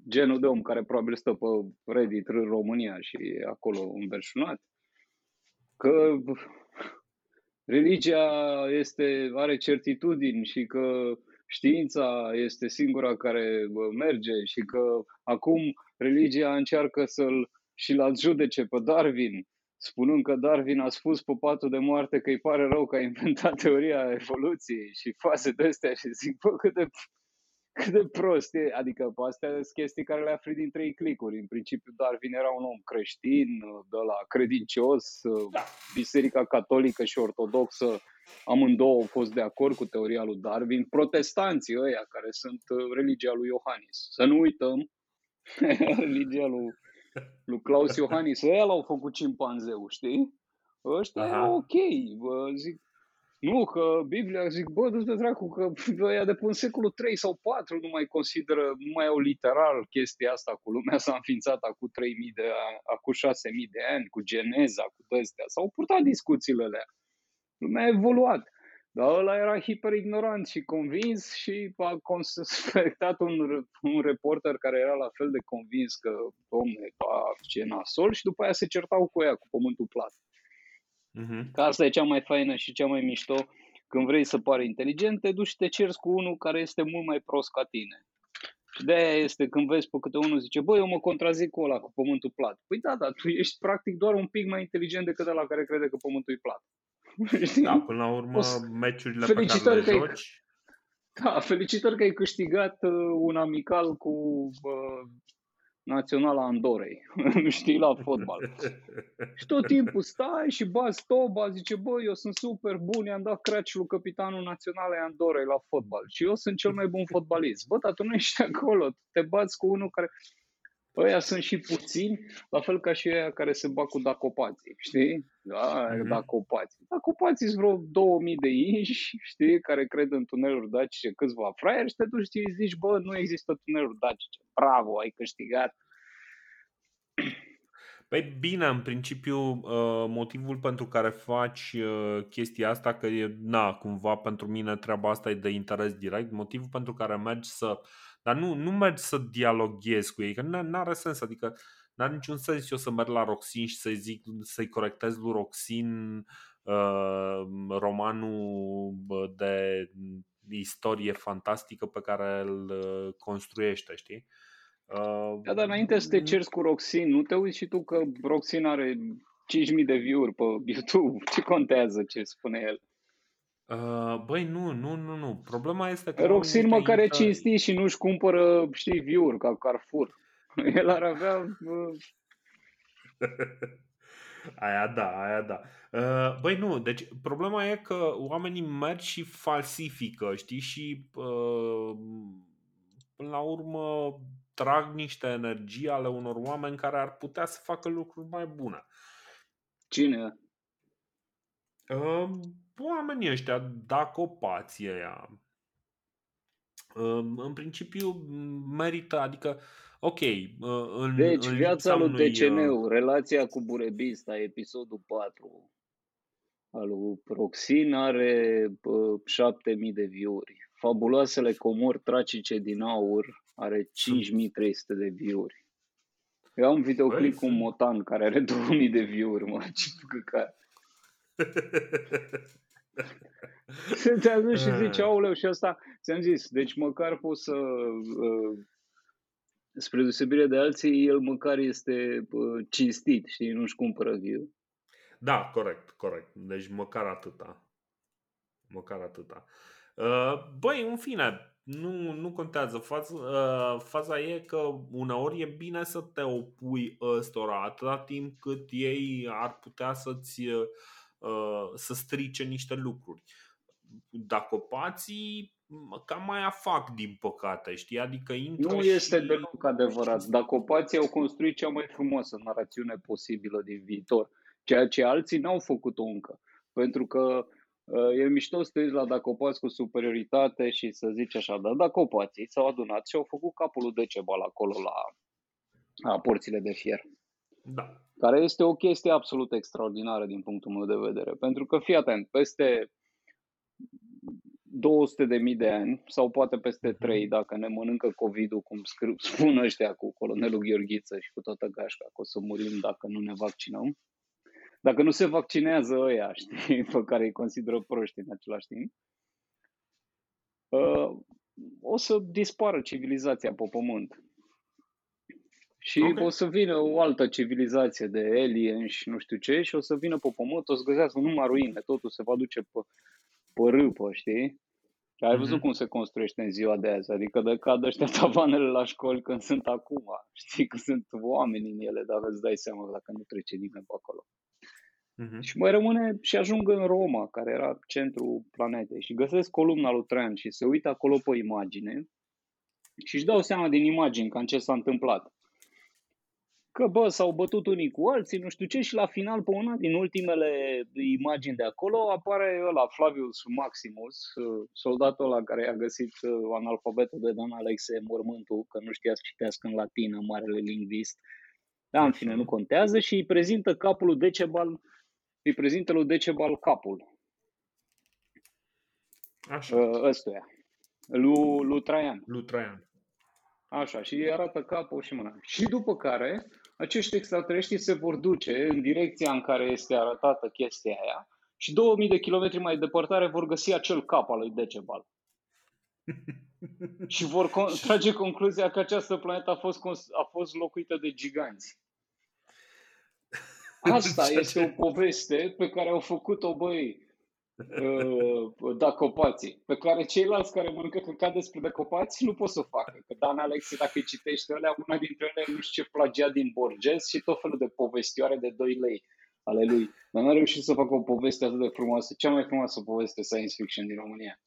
genul de om care probabil stă pe Reddit în România și e acolo înverșunat că religia este, are certitudini și că știința este singura care merge și că acum religia încearcă să-l și-l adjudece pe Darwin, spunând că Darwin a spus pe patul de moarte că îi pare rău că a inventat teoria evoluției și faze de astea și zic, bă, cât de... cât de prost e. Adică astea sunt chestii care le afli din trei clicuri. În principiu Darwin era un om creștin, de la credincios, da. Biserica Catolică și Ortodoxă amândouă au fost de acord cu teoria lui Darwin. Protestanții ăia care sunt religia lui Iohannis. Să nu uităm, religia lui, lui Claus Iohannis. Ăia l-au făcut cimpanzeu, știi? Ăștia Aha. ok. Zic, nu, că Biblia, zic, bă, du-te dracu, că ăia de până în secolul 3 sau 4 nu mai consideră, nu mai au literal chestia asta cu lumea s-a înființat acum 3000 de ani, acum 6000 de ani, cu geneza, cu astea. S-au purtat discuțiile alea. Lumea a evoluat. Dar ăla era hiper-ignorant și convins și a suspectat un, un reporter care era la fel de convins că, domne, ba, ce nasol și după aia se certau cu ea, cu pământul plat. Uh-huh. Că asta e cea mai faină și cea mai mișto. Când vrei să pari inteligent, te duci și te cerți cu unul care este mult mai prost ca tine. Și de aia este când vezi pe câte unul zice, băi, eu mă contrazic cu ăla, cu pământul plat. Păi da, dar tu ești practic doar un pic mai inteligent decât ăla care crede că pământul e plat. Da, până la urmă, meciurile pe care le joci... Da, felicitări că ai câștigat uh, un amical cu uh, naționala Andorei, știi, la fotbal. și tot timpul stai și bazi toba, zice, bă, eu sunt super bun, i-am dat craci lui capitanul naționalei Andorei la fotbal și eu sunt cel mai bun fotbalist. Bă, dar tu nu ești acolo, te bați cu unul care... Ăia sunt și puțini, la fel ca și ăia care se bat cu dacopații, știi? Da, mm-hmm. dacopații. Dacopații sunt vreo 2000 de inși, știi, care cred în tuneluri dacice câțiva fraieri și te duci și zici, bă, nu există tuneluri dacice. Bravo, ai câștigat. Păi bine, în principiu, uh, motivul pentru care faci uh, chestia asta, că e, na, cumva pentru mine treaba asta e de interes direct, motivul pentru care mergi să dar nu, nu mergi să dialoghezi cu ei, că nu are sens, adică n-are niciun sens eu să merg la Roxin și să-i zic, să-i corectez lui Roxin uh, romanul de istorie fantastică pe care îl uh, construiește, știi? Uh, da, dar înainte să te cerți cu Roxin, nu te uiți și tu că Roxin are 5.000 de view-uri pe YouTube. Ce contează ce spune el? Uh, băi, nu, nu, nu, nu. Problema este că... Roxin măcar e cinstit și nu-și cumpără, știi, view ca Carrefour. El ar avea... Uh... aia da, aia da. Uh, băi, nu, deci problema e că oamenii merg și falsifică, știi, și uh, până la urmă trag niște energie ale unor oameni care ar putea să facă lucruri mai bune. Cine? Uh, oamenii ăștia, dacopații ăia, în principiu merită, adică, ok. În, deci, în viața lui DCN, relația cu Burebista, episodul 4 al lui Proxin are 7000 de view-uri. Fabuloasele comori tracice din aur are 5300 de view-uri. Eu am un videoclip cu un motan care are 2000 de view-uri, mă, ce care. Te aduci și zici, ah. auleu, și asta, ți-am zis, deci măcar poți să, uh, spre deosebire de alții, el măcar este uh, cinstit, și nu-și cumpără viu. Da, corect, corect. Deci măcar atâta. Măcar atâta. Uh, băi, în fine, nu, nu contează. Faza, faza e că uneori e bine să te opui ăstora atâta timp cât ei ar putea să-ți Uh, să strice niște lucruri. Dacopații cam mai fac din păcate, știi? Adică intră Nu și... este deloc adevărat. Dacopații au construit cea mai frumoasă narațiune posibilă din viitor, ceea ce alții n-au făcut-o încă. Pentru că uh, e mișto să te uiți la Dacopați cu superioritate și să zici așa, dar Dacopații s-au adunat și au făcut capul lui Decebal acolo la, la porțile de fier. Da. Care este o chestie absolut extraordinară din punctul meu de vedere. Pentru că, fii atent, peste 200 de mii de ani sau poate peste 3 mhm. dacă ne mănâncă COVID-ul, cum spun ăștia cu colonelul Gheorghiță și cu toată gașca, că o să murim dacă nu ne vaccinăm. Dacă nu se vaccinează ăia, știi, pe care îi consideră proști în același timp, uh, o să dispară civilizația pe pământ. Și okay. o să vină o altă civilizație de alien și nu știu ce și o să vină pe pământ, o să găsească numai ruine, totul se va duce pe, pe râpă, știi? Ai văzut Mhm. cum se construiește în ziua de azi, adică de cad ăștia tavanele la școli când sunt acum. Știi că sunt oameni în ele, dar îți dai seama dacă nu trece nimeni pe acolo. Mhm. Și mai rămâne și ajung în Roma, care era centrul planetei și găsesc columna lui Traian și se uită acolo pe imagine și își dau seama din imagini cam ce s-a întâmplat. Că, bă, s-au bătut unii cu alții, nu știu ce, și la final, pe una din ultimele imagini de acolo, apare ăla, Flavius Maximus, uh, soldatul ăla care a găsit uh, analfabetul de Dan Alexe mormântul, că nu știa să citească în latină, marele lingvist. Da, în fine, nu contează și îi prezintă capul lui Decebal, îi prezintă lui Decebal capul Așa, uh, ăstuia, lui, lui Traian. lui Traian. Așa, și îi arată capul și mâna. Și după care, acești extraterestri se vor duce în direcția în care este arătată chestia aia și 2000 de kilometri mai departare vor găsi acel cap al lui Decebal. și vor con- trage concluzia că această planetă a fost, cons- a fost locuită de giganți. Asta Ceea este ce- o poveste pe care au făcut-o, băi, uh, dacopații, pe care ceilalți care mănâncă căcat despre dacopați nu pot să o facă. Că Dan Alexe, dacă îi citești alea, una dintre ele nu știu ce plagiat din Borges și tot felul de povestioare de 2 lei ale lui. Dar n-a reușit să facă o poveste atât de frumoasă, cea mai frumoasă poveste science fiction din România.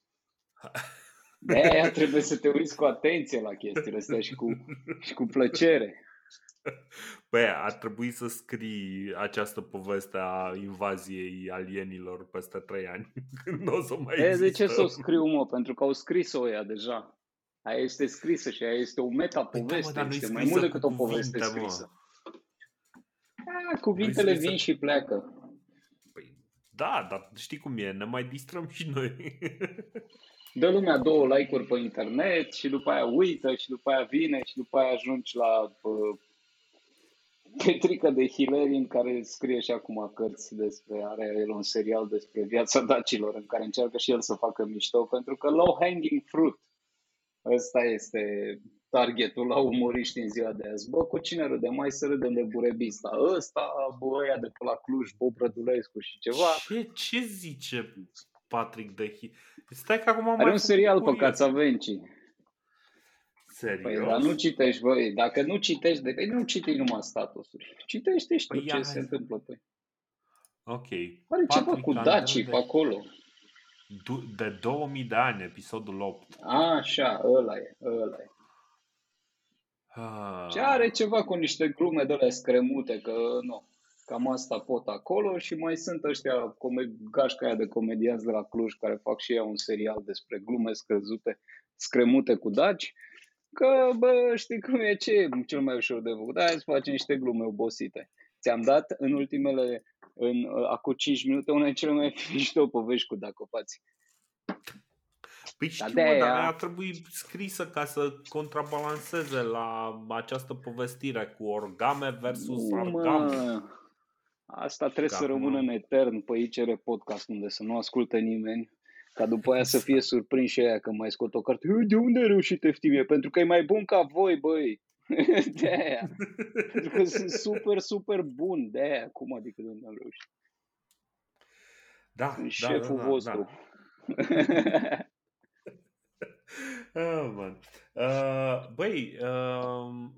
De aia trebuie să te uiți cu atenție la chestiile astea și cu, și cu plăcere. Băi, ar trebui să scrii această poveste a invaziei alienilor peste trei ani. Când nu o să mai E, de există. ce să o scriu, mă? Pentru că au scris-o ea deja. Aia este scrisă și aia este o meta-poveste. Păi da, mă, dar nu-i este mai scrisă mult decât cu o poveste cuvinte, mă. scrisă. A, cuvintele scrisă- vin și pleacă. Păi, da, dar știi cum e, ne mai distrăm și noi. Dă lumea două like-uri pe internet și după aia uită și după aia vine și după aia ajungi la uh, Petrica de Hilerin care scrie și acum cărți despre, are el un serial despre viața dacilor în care încearcă și el să facă mișto pentru că low hanging fruit ăsta este targetul la umoriști în ziua de azi. Bă, cu cine râde? Mai să râdem de burebista. Ăsta, bă, ăia de pe la Cluj, Bob Rădulescu și ceva. Ce, ce zice Patrick de Hi... Stai că acum am Are mai un făcut serial pe curios. Cațavencii. Serios? Păi, dar nu citești, băi, dacă nu citești, de... păi nu citi numai statusuri. Citește și tu Păi ia ce hai se să- întâmplă. Păi. Ok. Are ceva Patrick cu Andrei dacii de- pe acolo. Du- De 2000 de ani, episodul 8. Așa, ăla e, ăla e. Ah. Și are ceva cu niște glume de alea scremute, că nu, cam asta pot acolo și mai sunt ăștia come- gașca aia de comedianți de la Cluj care fac și ei un serial despre glume screzute, scremute cu daci, că, bă, știi cum e, ce e cel mai ușor de făcut? Hai să facem niște glume obosite. Ți-am dat în ultimele, în, acum 5 minute, una din cele mai mișto povești cu dacopați. Păi știu, de mă, dar aia- ar trebui scrisă ca să contrabalanceze la această povestire cu orgame versus Nu, argame. mă. Asta trebuie să Acum- rămână în etern pe ICR Podcast, unde să nu ascultă nimeni, ca după aia să fie surprins și aia că mai scot o carte. "Ui, De unde ai reușit Eftimie? Pentru că e mai bun ca voi, băi. De aia. Pentru că sunt super, super bun. De aia. Cum adică de unde am reușit? Da, Sunt da, șeful da, da, vostru. Da. Ah, man. Uh, băi, uh,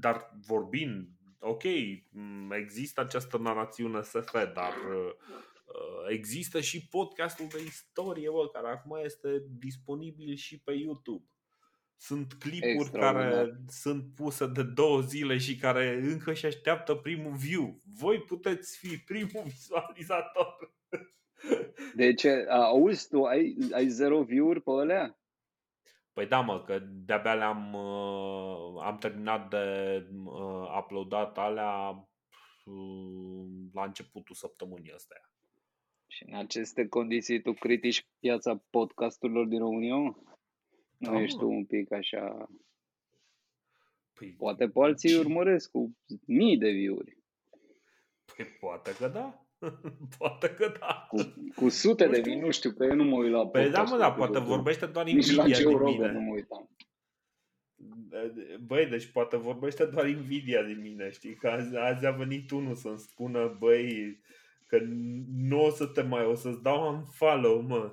dar vorbind, ok, m, există această narațiune SF, dar uh, există și podcastul de istorie, bă, care acum este disponibil și pe YouTube. Sunt clipuri Extraordinar. care sunt puse de două zile și care încă și așteaptă primul view. Voi puteți fi primul vizualizator. Deci, auzi, tu ai, ai zero view-uri pe alea? Păi da, mă, că de-abia le-am uh, am terminat de uh, uploadat alea uh, la începutul săptămânii astea. Și în aceste condiții tu critici piața podcasturilor din România? mă? Nu Da, ești mă. tu un pic așa... Păi, Poate pe alții Ce? urmăresc cu mii de view-uri, păi poate că da. poate că da. cu, cu sute Nu de știu. mii, nu știu, că eu nu mă uit la Păi da, mă, podcasturi da, cu poate Joe vorbește doar Rogan. Nici la Nvidia Joe din Rogan nu mine. mă uitam. Băi, deci poate vorbește doar Nvidia din mine, știi? Că azi, azi a venit unul să-mi spună, băi, că nu o să te mai, o să-ți dau un follow, mă,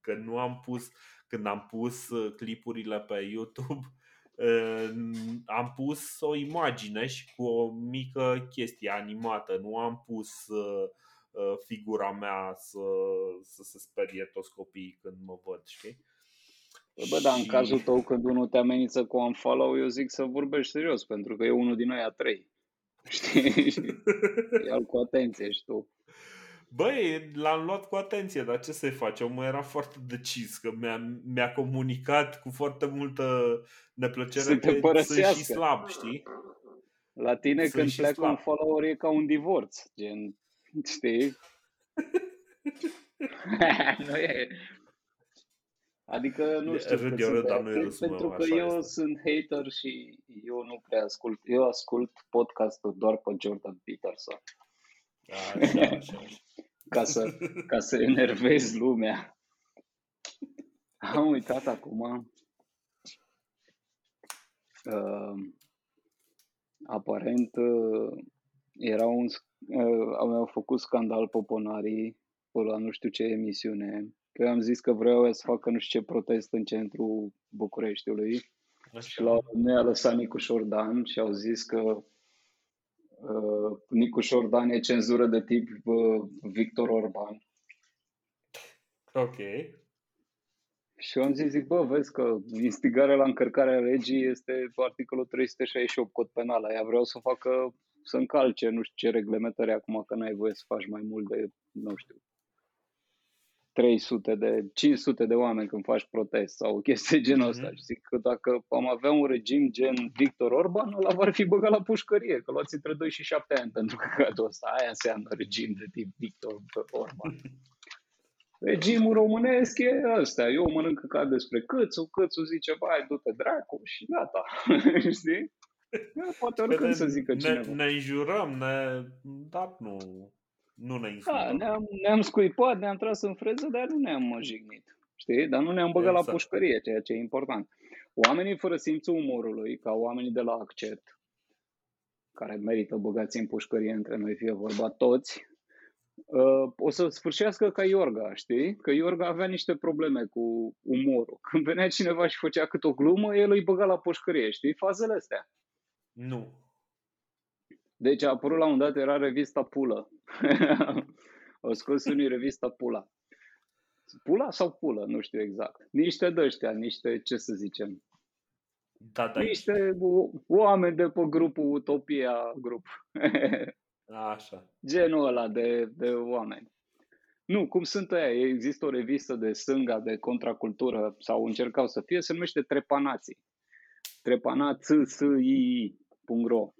că nu am pus, când am pus uh, clipurile pe YouTube, uh, am pus o imagine și cu o mică chestie animată. Nu am pus uh, figura mea să, să se sperie toți copiii când mă văd, știi? Bă, dar în cazul tău când unul te amenință cu un follow, eu zic să vorbești serios, pentru că e unul din noi a trei. Știi? Ia-l cu atenție și tu. Băi, l-am luat cu atenție, dar ce să-i faci? Omul era foarte decis, că mi-a, mi-a comunicat cu foarte multă neplăcere că sunt și slab, știi? La tine sunt când pleacă slab. un follower e ca un divorț, gen, știi? nu e, Adică nu știu râd, eu râd, dar nu Pentru că eu este. sunt hater și eu nu prea ascult. Eu ascult podcastul doar pe Jordan Peterson. Așa, așa, așa. Ca, să, ca să enervez lumea. Am uitat acum. Uh, aparent uh, era un, uh, au făcut scandal poponarii la nu știu ce emisiune Că am zis că vreau să facă nu știu ce protest în centrul Bucureștiului Așa. și la ne a lăsat Nicu Șordan și au zis că uh, Nicu Șordan e cenzură de tip uh, Victor Orban. Ok. Și eu am zis, zic, bă, vezi că instigarea la încărcarea legii este articolul 368 cod penal. Aia vreau să facă, să încalce, nu știu ce reglementări acum, că n-ai voie să faci mai mult de, nu știu, 300 de, 500 de oameni când faci protest sau o chestie genul ăsta. Mm-hmm. Și zic că dacă am avea un regim gen Victor Orban, ăla va fi băgat la pușcărie, că luați între 2 și 7 ani pentru căcatul ăsta. Aia înseamnă regim de tip Victor Orban. Regimul românesc e ăsta. Eu mănânc ca despre câțu, câțu zice, bai, du-te dracu și gata. Știi? Poate oricând să zică cineva. Ne, ne înjurăm, ne... dar nu, nu ne da, ne-am, ne-am scuipat, ne-am tras în freză, dar nu ne-am jignit. Știi? Dar nu ne-am băgat exact. la pușcărie, ceea ce e important. Oamenii fără simțul umorului, ca oamenii de la accept, care merită băgați în pușcărie între noi, fie vorba toți, uh, o să sfârșească ca Iorga, știi? Că Iorga avea niște probleme cu umorul. Când venea cineva și făcea cât o glumă, el îi băga la pușcărie, știi? Fazele astea. Nu. Deci a apărut la un dat, era revista Pulă. Au scos unii revista Pula. Pula sau Pulă, nu știu exact. Niște dăștia, niște, ce să zicem, da, da. Niște oameni de pe grupul Utopia Grup. Așa. Genul ăla de, de oameni. Nu, cum sunt aia? Există o revistă de stânga, de contracultură, sau încercau să fie, se numește Trepanații. Trepanații.ro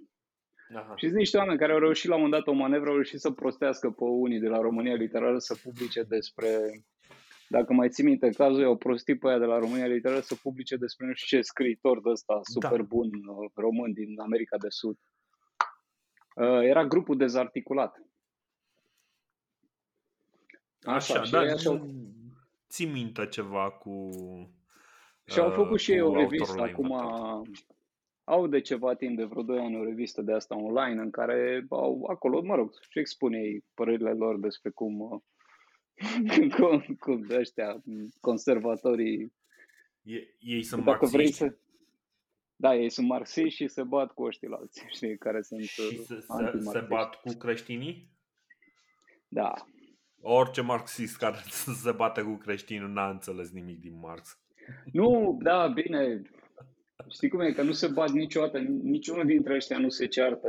Aha. Și sunt niște oameni care au reușit la un moment dat o manevră, au reușit să prostească pe unii de la România Literară să publice despre, dacă mai ții minte cazul, au prostit pe aia de la România Literară să publice despre nu știu ce scriitor de ăsta super da. bun uh, român din America de Sud. Uh, era grupul dezarticulat. Așa, Așa da, așa... ții minte ceva cu... Și au făcut uh, și ei o revistă acum, au de ceva timp, de vreo 2 ani, o revistă de asta online în care au acolo, mă rog, și expune ei părerile lor despre cum, cum, cum ăștia, conservatorii... Ei, ei sunt dacă marxiști? Vrei să, da, ei sunt marxiști și se bat cu ăștia alții, știi, care sunt Și se, se, se bat cu creștinii? Da. Orice marxist care se bate cu creștinii n-a înțeles nimic din Marx. Nu, da, bine, Știi cum e? Că nu se bat niciodată, niciunul dintre ăștia nu se ceartă.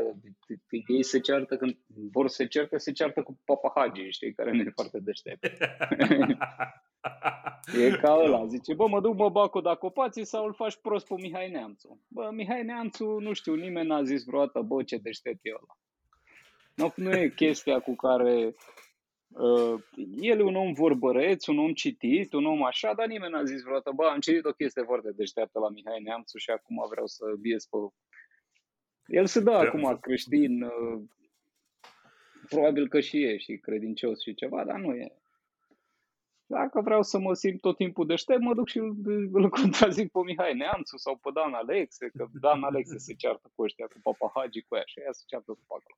Ei se ceartă când vor să se ceartă, se ceartă cu papahagii, știi, care nu e foarte deștept. e ca ăla, zice, bă, mă duc, mă bag cu dacopații sau îl faci prost pe Mihai Neamțu. Bă, Mihai Neamțu, nu știu, nimeni n-a zis vreodată, bă, ce deștept e ăla. Nu, nu e chestia cu care Uh, el e un om vorbăreț, un om citit, un om așa, dar nimeni n-a zis vreodată, bă, am citit o chestie foarte deșteaptă la Mihai Neamțu și acum vreau să bies pe... El se dă acum creștin, uh, probabil că și e și credincios și ceva, dar nu e. Dacă vreau să mă simt tot timpul deștept, mă duc și îl, îl contrazic pe Mihai Neamțu sau pe Dan Alexe, că Dan Alexe se ceartă cu ăștia, cu papahagii cu aia și aia se ceartă cu acolo.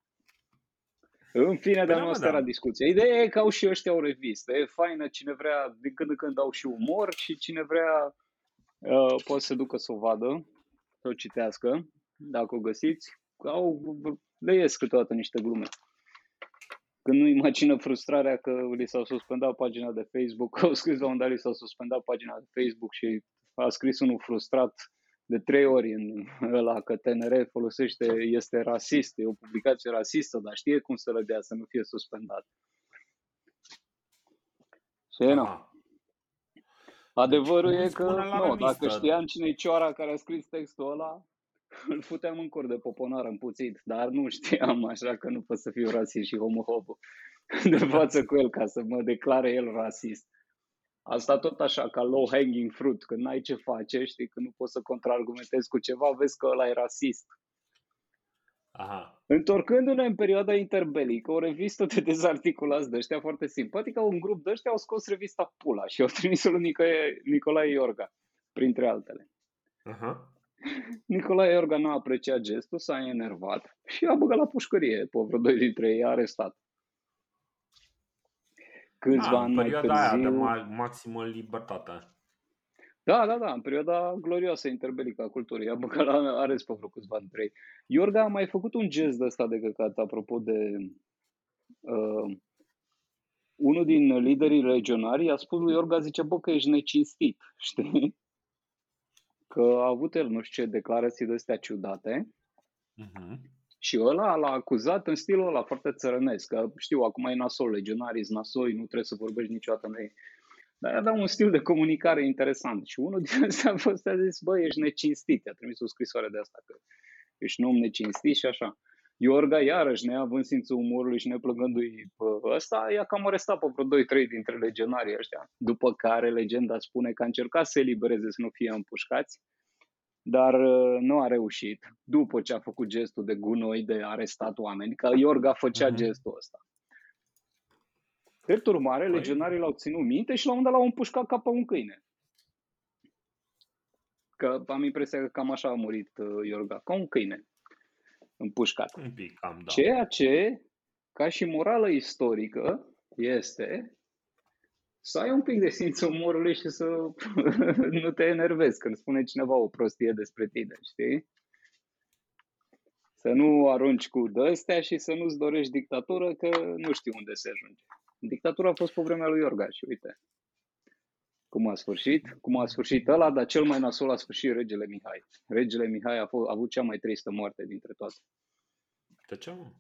În fine, dar Păi da, nu mă, asta da. era discuția. Ideea e că au și ăștia o revistă. E faină, cine vrea, din când în când au și umor și cine vrea uh, poate să ducă să o vadă, să o citească, dacă o găsiți. Au, le ies câteodată niște glume. Când nu imagină frustrarea că li s-au suspendat pagina de Facebook, au scris la un dat li s-au suspendat pagina de Facebook și a scris unul frustrat de trei ori în ăla că TNR folosește, este rasist, e o publicație rasistă, dar știe cum să le dea să nu fie suspendat. Și nu. Aha. Adevărul Deci, e nu că, spune la nu, revistă. dacă știam cine e cioara care a scris textul ăla, îl futeam în cur de poponar împuțit, dar nu știam, așa că nu pot să fiu rasist și homofob de față cu el ca să mă declare el rasist. Asta tot așa, ca low hanging fruit, când n-ai ce face, știi, când nu poți să contraargumentezi cu ceva, vezi că ăla e rasist. Aha. Întorcându-ne în perioada interbelică, o revistă de dezarticulați de ăștia foarte simpatică, un grup de ăștia au scos revista Pula și au trimis-o lui Nicolae, Nicolae Iorga, printre altele. Aha. Nicolae Iorga nu a apreciat gestul, s-a enervat și a băgat la pușcărie pe vreo doi dintre ei, a arestat. Câțiva Da, în ani mai perioada aia de târziu... ma- maximă libertate. Da, da, da, în perioada glorioasă interbelică a culturii. A băgat la arest pe vreo câțiva dintre ei. Iorga a mai făcut un gest de ăsta de căcat, apropo de... Uh, unul din liderii regionari a spus lui Iorga, zice, bă, că ești necinstit, știi? Că a avut el nu știu ce declarații de astea ciudate Mhm. Și ăla l-a acuzat în stilul ăla foarte țărănesc, că știu, acum e nasol, legionarii sunt nasoi, nu trebuie să vorbești niciodată în ei. Dar avea un stil de comunicare interesant și unul din ăsta a fost, a zis, bă, ești necinstit, a trimis o scrisoare de asta, că ești un om necinstit și așa. Iorga, iarăși, neavând simțul umorului și neplăgându-i pe ăsta, i-a cam arestat pe vreo 2-3 dintre legionarii ăștia. După care legenda spune că a încercat să elibereze să nu fie împușcați, dar uh, nu a reușit. După ce a făcut gestul de gunoi de arestat oameni, că Iorga făcea Mhm. gestul ăsta. Drept urmare, Păi- legionarii l-au ținut minte și la un dat l-au împușcat ca pe un câine. Că am impresia că cam așa a murit uh, Iorga, ca un câine împușcat. Un pic, cam, da. Ceea ce, ca și morală istorică, este să ai un pic de simțul umorului și să nu te enervezi când spune cineva o prostie despre tine, știi? Să nu arunci cu de și să nu-ți dorești dictatură, că nu știi unde se ajunge. Dictatura a fost pe vremea lui Iorga și uite cum a sfârșit, cum a sfârșit ăla, dar cel mai nasol a sfârșit regele Mihai. Regele Mihai a, fost, a avut cea mai tristă moarte dintre toate. De ce, mă?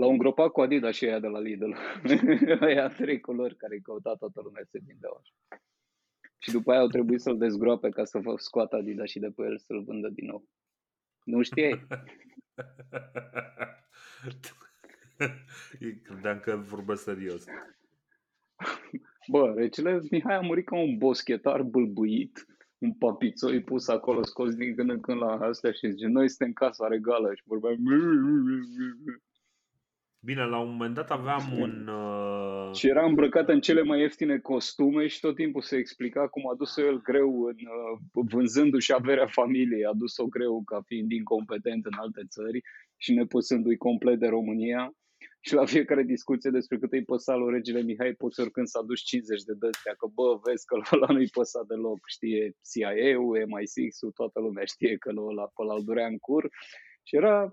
L-au îngropat cu Adidas și aia de la Lidl. aia trei culori care îi căuta toată lumea se vindeau așa. Și după aia au trebuit să-l dezgroape ca să fă- scoată Adidas și de pe el să-l vândă din nou. Nu știai? Credeam că vorbesc serios. Bă, regele Mihai a murit ca un boschetar bâlbuit, un papițoi pus acolo, scos din când în când la astea și zice, noi suntem casa regală și vorbeam Bine, la un moment dat aveam un... Uh... și era îmbrăcat în cele mai ieftine costume și tot timpul se explica cum a dus el greu în, uh, vânzându-și averea familiei, a dus-o greu ca fiind incompetent în alte țări și nepăsându-i complet de România. Și la fiecare discuție despre cât îi păsa lui regele Mihai, poți oricând să aduci 50 de dăstea, că bă, vezi că ăla nu-i păsa deloc, știe CIA-ul, MI6-ul, toată lumea știe că ăla pe ăla îl durea în cur. Și era,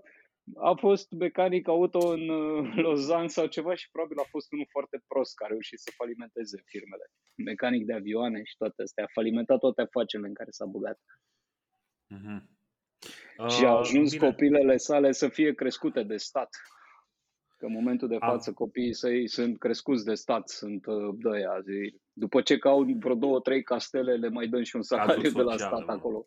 a fost mecanic auto în uh, Lausanne sau ceva și probabil a fost unul foarte prost care a reușit să falimenteze firmele. Mecanic de avioane și toate astea. A falimentat toate afacerile în care s-a băgat. Uh-huh. și a ajuns bine. copilele sale să fie crescute de stat. Că în momentul de A. față copiii săi sunt crescuți de stat, sunt uh, de aia, zi. După ce cau vreo două, trei castele, le mai dăm și un salariu de la sociale, stat mă. acolo.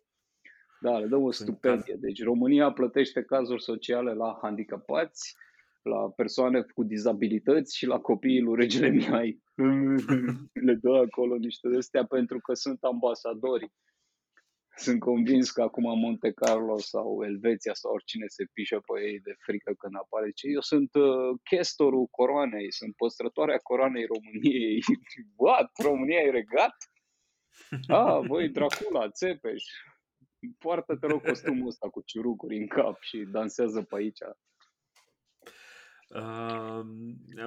Da, le dăm o Sunt stipendie. Deci România plătește cazuri sociale la handicapați, la persoane cu dizabilități și la copiii lui Regele Mihai. Le dă acolo niște de astea pentru că sunt ambasadori. Sunt convins că acum Monte Carlo sau Elveția sau oricine se pișă pe ei de frică când apare. Ce eu sunt uh, chestorul coroanei, sunt păstrătoarea coroanei României. What? România e regat? Ah, voi Dracula, Țepeș. Poartă-te rog costumul ăsta cu ciurucuri în cap și dansează pe aici. Uh,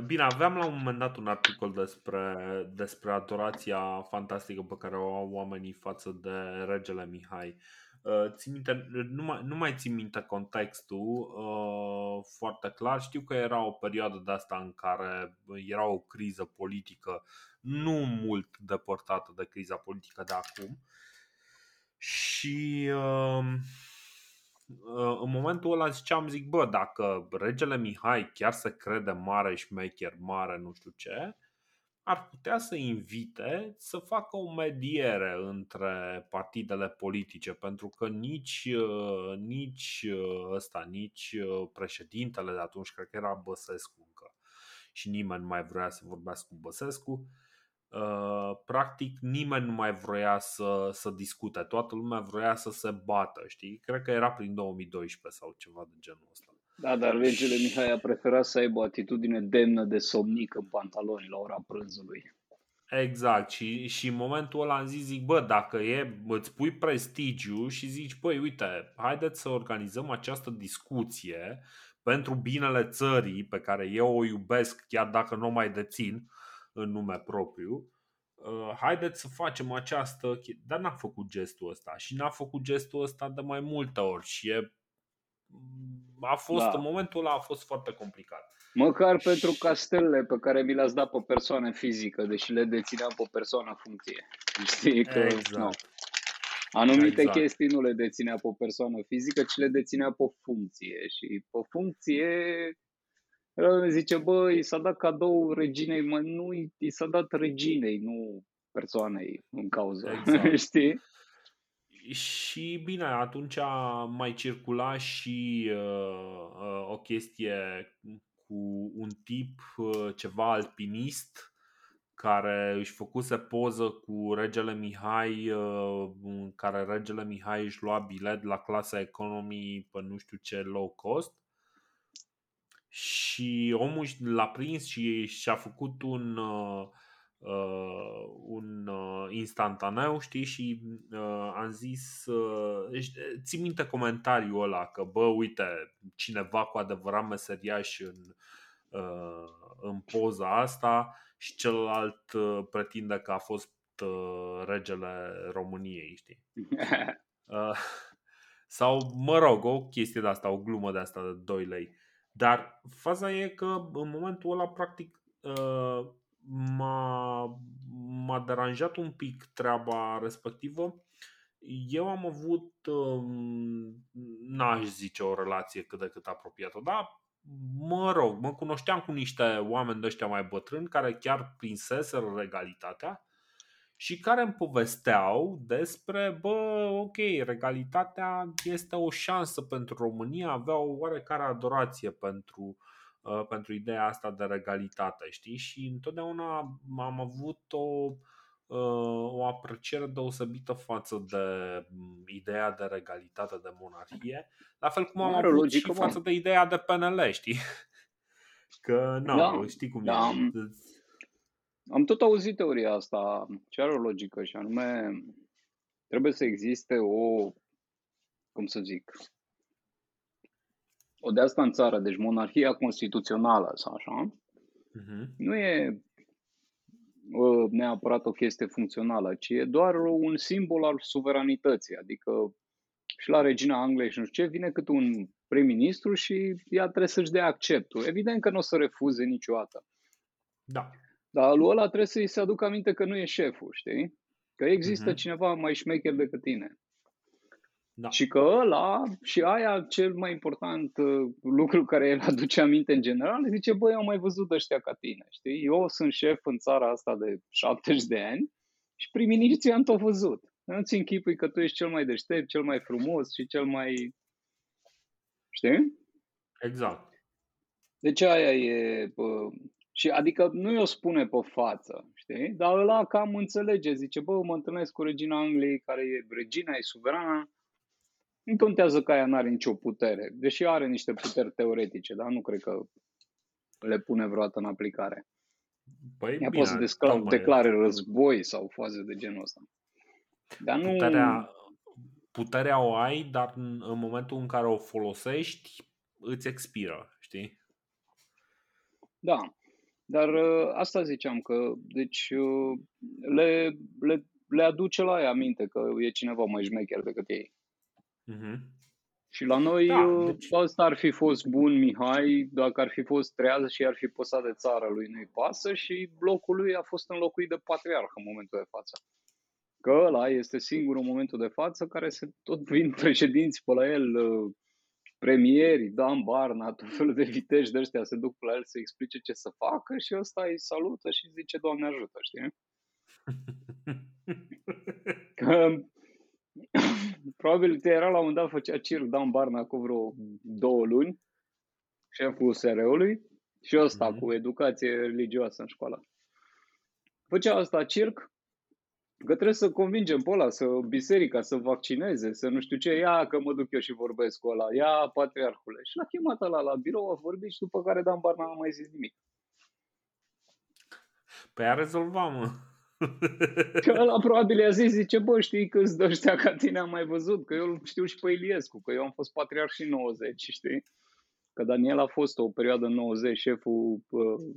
bine, aveam la un moment dat un articol despre, despre adorația fantastică pe care o au oamenii față de regele Mihai. Uh, țin minte, nu, mai, nu mai țin minte contextul uh, foarte clar. Știu că era o perioadă de asta în care era o criză politică nu mult depărtată de criza politică de acum. Și uh, uh, în momentul ăla ziceam, zic, bă, dacă regele Mihai chiar se crede mare șmecher, mare nu știu ce, ar putea să invite să facă o mediere între partidele politice, pentru că nici, uh, nici uh, ăsta, nici uh, președintele de atunci, cred că era Băsescu încă, și nimeni nu mai vrea să vorbească cu Băsescu, practic nimeni nu mai vrea să, să discute, toată lumea vrea să se bată, știi? Cred că era prin 2012 sau ceva de genul ăsta. Da, dar regele Mihai a preferat să aibă o atitudine demnă de somnic în pantaloni la ora prânzului. Exact, și, și în momentul ăla am zis, zic, bă, dacă e, îți pui prestigiu și zici, băi, uite, haideți să organizăm această discuție pentru binele țării pe care eu o iubesc, chiar dacă nu o mai dețin în nume propriu, uh, haideți să facem această... Dar n-a făcut gestul ăsta și n-a făcut gestul ăsta de mai multe ori și e a fost, da. în momentul ăla a fost foarte complicat. Măcar pentru castelele pe care mi le-ați dat pe persoană fizică, deși le dețineam pe persoană funcție. Știi că exact. nu. Anumite exact. chestii nu le deținea pe persoană fizică, ci le deținea pe funcție. Și pe funcție zice, bă, i s-a dat cadou reginei, mă, nu, i s-a dat reginei, nu persoanei în cauză. Exact. Știi? Și bine, atunci mai circula și uh, uh, o chestie cu un tip uh, ceva alpinist care își făcuse poză cu regele Mihai, uh, în care regele Mihai își lua bilet la clasa economii pe nu știu ce low cost și omul l-a prins și și-a făcut un uh, uh, un uh, instantaneu, știi, și uh, am zis, uh, ții minte comentariul ăla că, bă, uite, cineva cu adevărat meseriaș în, uh, în poza asta și celălalt uh, pretinde că a fost uh, regele României, știi? Uh, sau, mă rog, o chestie de asta, o glumă de asta de 2 lei. Dar faza e că în momentul ăla, practic, uh, m-a, m-a deranjat un pic treaba respectivă. Eu am avut, um, n-aș zice o relație cât de cât apropiată, dar mă rog, mă cunoșteam cu niște oameni de ăștia mai bătrâni care chiar prinseseră regalitatea și care îmi povesteau despre, bă, ok, regalitatea este o șansă pentru România, avea o oarecare adorație pentru Uh, pentru ideea asta de regalitate, știi? Și întotdeauna am avut o, uh, o apreciere deosebită față de mm, ideea de regalitate de monarhie, la fel cum am Are avut logică, și față de ideea de PNL, știi? Că, nu, da, știi cum da. e. Am tot auzit teoria asta ce are o logică și anume trebuie să existe o, cum să zic, o de asta în țară, deci monarhia constituțională sau așa, uh-huh. nu e uh, neapărat o chestie funcțională, ci e doar un simbol al suveranității. Adică și la regina Angliei și nu știu ce, vine cât un prim-ministru și ea trebuie să-și dea acceptul. Evident că nu o să refuze niciodată. Da. Dar lui ăla trebuie să-i se aducă aminte că nu e șeful, știi? Că există uh-huh. cineva mai șmecher decât tine. Da. Și că ăla și aia, cel mai important uh, lucru care el aduce aminte în general, zice, băi, am mai văzut ăștia ca tine, știi? Eu sunt șef în țara asta de 70 de ani și prim-ministrii am tot văzut. Nu-ți închipui că tu ești cel mai deștept, cel mai frumos și cel mai... Știi? Exact. Deci aia e... Bă, și adică nu i-o spune pe față, știi? Dar ăla cam înțelege, zice, bă, mă întâlnesc cu regina Angliei, care e regina, e suverana, nu contează că aia nu are nicio putere, deși are niște puteri teoretice, dar nu cred că le pune vreodată în aplicare. Păi Ea poate să descla- declare război sau faze de genul ăsta. Dar nu... Puterea, puterea o ai, dar în, în momentul în care o folosești, îți expiră, știi? Da, dar uh, asta ziceam că deci uh, le, le, le aduce la ea aminte că e cineva mai șmecher decât ei. Mhm. Și la noi Da, uh, deci- ăsta ar fi fost bun Mihai, dacă ar fi fost treaz și ar fi păsat de țara lui, nu-i pasă și blocul lui a fost înlocuit de patriarh în momentul de față. Că ăla este singurul în momentul de față care se tot vin președinți pe la el, uh, premieri, Dan Barna, tot felul de viteji de ăștia se duc pe la el să explice ce să facă și ăsta îi salută și zice Doamne ajută, știi? Că probabil te era la un dat făcea circ Dan Barna cu vreo două luni, șeful SR-ului, și ăsta Mhm. cu educație religioasă în școală. Făcea asta circ, că trebuie să convingem pe ăla, să biserica să vaccineze, să nu știu ce, ia că mă duc eu și vorbesc cu ăla, ia patriarhule. Și l-a chemat ăla la birou, a vorbit și după care Dan Barna n-a mai zis nimic. Păi a rezolvat, mă. Că ăla probabil i-a zis, zice, bă, știi câți de ăștia ca tine am mai văzut, că eu îl știu și pe Iliescu, că eu am fost patriarh și în 90, știi? Că Daniel a fost o perioadă în 90 șeful uh,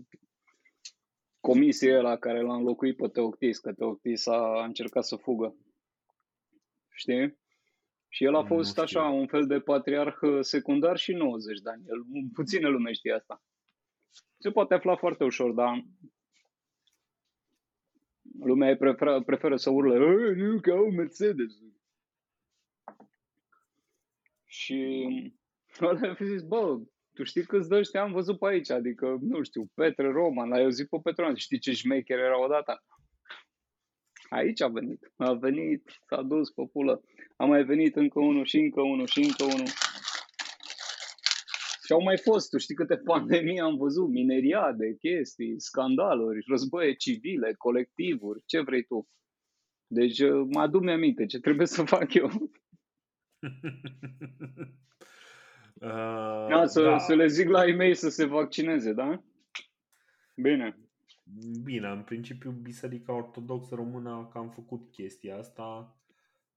comisiei la care l-a înlocuit pe Teoctis, că Teoctis a încercat să fugă. Știi? Și el a Nu fost știu. așa, un fel de patriarh uh, secundar și în 90, Daniel. Puține lume știe asta. Se poate afla foarte ușor, dar lumea preferă, preferă să urle, "Ei, nu, că au Mercedes. Și ăla a zis, bă, tu știi câți de ăștia am văzut pe aici, adică, nu știu, Petre Roman, l-ai auzit pe Petre Roman, știi ce șmecher era odată? Aici a venit, a venit, s-a dus pe pulă, a mai venit încă unul și încă unul și încă unul. Și au mai fost, tu știi câte pandemii am văzut, mineriade, chestii, scandaluri, războaie civile, colectivuri, ce vrei tu. Deci uh, mă adu-mi aminte ce trebuie să fac eu. Uh, Da, să, da. să le zic la ei să se vaccineze, da? Bine. Bine, în principiu Biserica Ortodoxă Română a cam făcut chestia asta.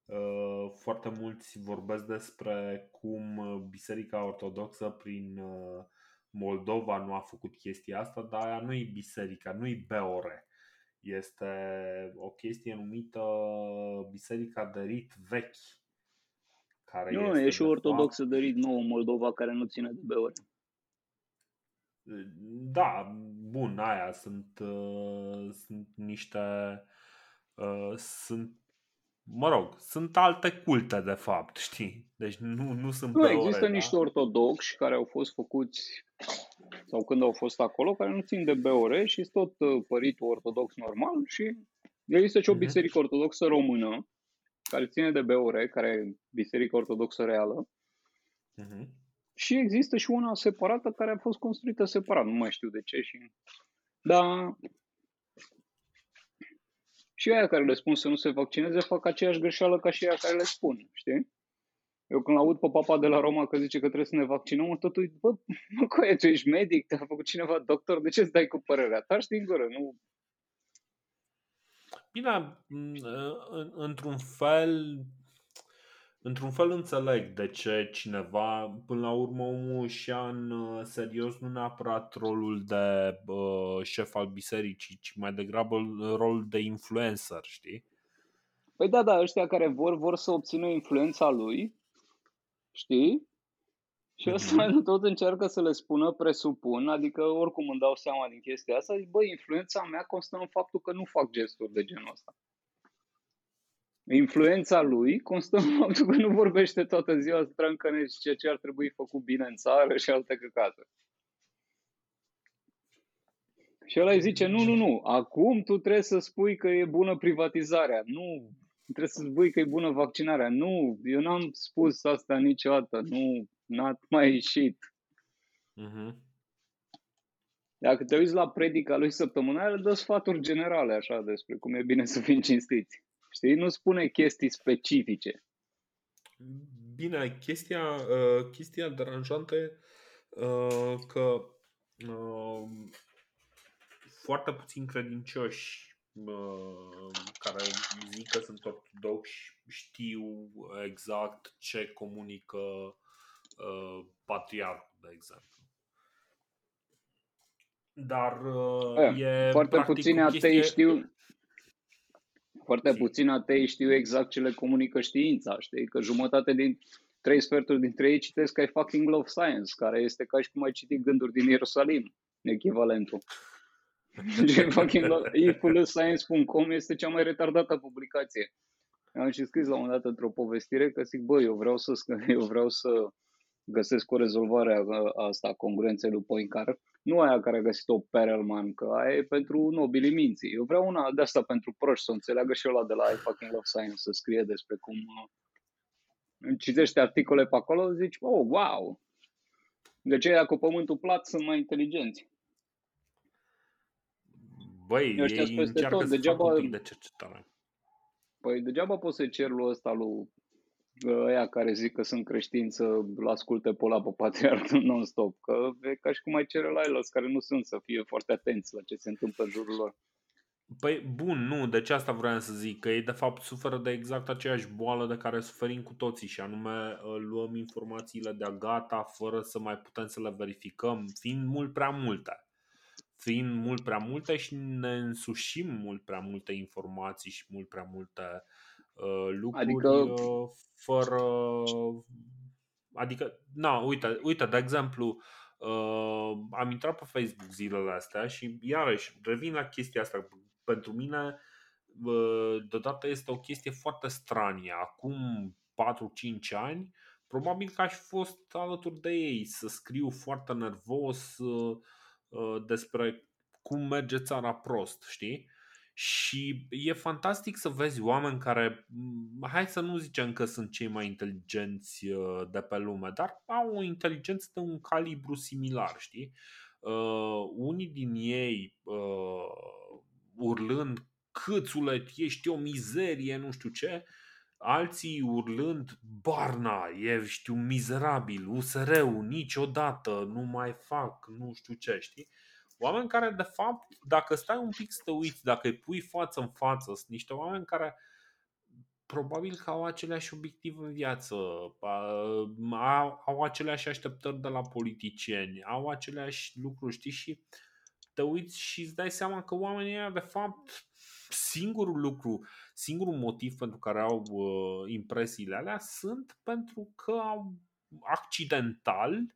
Uh, Foarte mulți vorbesc despre cum uh, Biserica Ortodoxă prin uh, Moldova nu a făcut chestia asta, dar aia nu e biserica, nu e BOR. Este o chestie numită Biserica de Rit Vechi. Care Nu, este e și de ortodoxă de rit nouă în Moldova care nu ține de beore. Da, bun, aia sunt, uh, sunt niște. Uh, sunt, mă rog, sunt alte culte de fapt, știi? Deci nu, nu sunt Nu, pe există ore, da? niște ortodoxi care au fost făcuți sau când au fost acolo, care nu țin de BOR și sunt tot uh, păritul ortodox normal și există și o Mhm. biserică ortodoxă română care ține de BOR, care e biserică ortodoxă reală Mhm. și există și una separată care a fost construită separat, nu mai știu de ce și... Da, și aia care le spun să nu se vaccineze fac aceeași greșeală ca și aia care le spun, știi? Eu când aud pe papa de la Roma că zice că trebuie să ne vaccinăm, mă tot uit, bă, mă, coaie, tu ești medic, te-a făcut cineva doctor, de ce îți dai cu părerea ta? Știi în gură, nu? Bine, m, în- într-un fel, într-un fel înțeleg de ce cineva, până la urmă, omul și-a în uh, serios nu neapărat rolul de uh, șef al bisericii, ci mai degrabă rolul de influencer, știi? Păi da, da, ăștia care vor, vor să obțină influența lui, știi? Și ăsta tot încearcă să le spună, presupun, adică oricum îmi dau seama din chestia asta, zic, bă, influența mea constă în faptul că nu fac gesturi de genul ăsta. Influența lui constă în faptul că nu vorbește toată ziua strâncănești ceea ce ar trebui făcut bine în țară și alte căcate. Și ăla îi zice, nu, nu, nu, acum tu trebuie să spui că e bună privatizarea, nu, trebuie să spui că e bună vaccinarea, nu, eu n-am spus asta niciodată, nu, n-a mai ieșit. Mhm. Dacă te uiți la predica lui săptămânală, dă sfaturi generale așa despre cum e bine să fim cinstiți. Știi? Nu spune chestii specifice. Bine, chestia, uh, chestia deranjantă e uh, că uh, foarte puțini credincioși uh, care zic că sunt ortodoxi știu exact ce comunică uh, patriarhul, de exemplu. Dar uh, e foarte practic puțini o atei chestie... știu foarte Zi. puțini atei știu exact ce le comunică știința, știi? Că jumătate din trei sferturi dintre ei citesc I fucking love science, care este ca și cum ai citit gânduri din Ierusalim, echivalentul. Ce fucking love, ifulscience.com este cea mai retardată publicație. Am și scris la un dat într-o povestire că zic, bă, eu vreau să, sc- eu vreau să găsesc o rezolvare a, a asta, a congruenței lui Poincar. Nu aia care a găsit-o Perelman, că aia e pentru nobilii minții. Eu vreau una de asta pentru proști, să înțeleagă și ăla de la I fucking love science, să scrie despre cum uh, citește articole pe acolo, zici, oh, wow! De ce cu pământul plat sunt mai inteligenți? Băi, Ăștia ei sunt peste încearcă tot, să degeaba- facă un pic de cercetare. Păi degeaba poți să cer lui ăsta lui ăia care zic că sunt creștini să-l asculte pe ăla pe patriarh non-stop, că e ca și cum ai cere la el care nu sunt să fie foarte atenți la ce se întâmplă în jurul lor. Păi, bun, nu, deci asta vreau să zic, că ei de fapt suferă de exact aceeași boală de care suferim cu toții și anume uh, luăm informațiile de-a gata fără să mai putem să le verificăm, fiind mult prea multe. Fiind mult prea multe și ne însușim mult prea multe informații și mult prea multe uh, lucruri Adică- uh, fără... Adică, na, uite, uite, de exemplu, uh, am intrat pe Facebook zilele astea și iarăși revin la chestia asta. Pentru mine, uh, deodată este o chestie foarte stranie. Acum 4-5 ani, probabil că aș fi fost alături de ei să scriu foarte nervos uh, uh, despre cum merge țara prost, știi? Și e fantastic să vezi oameni care, m, hai să nu zicem că sunt cei mai inteligenți uh, de pe lume, dar au o inteligență de un calibru similar, știi? Uh, unii din ei uh, urlând câțule, ești o mizerie, nu știu ce, alții urlând Barna, ești un mizerabil, USR-ul niciodată nu mai fac, nu știu ce, știi? Oameni care, de fapt, dacă stai un pic să te uiți, dacă îi pui față în față, sunt niște oameni care probabil că au aceleași obiective în viață, au, au aceleași așteptări de la politicieni, au aceleași lucruri, știi, și te uiți și îți dai seama că oamenii ăia, de fapt, singurul lucru, singurul motiv pentru care au uh, impresiile alea sunt pentru că au accidental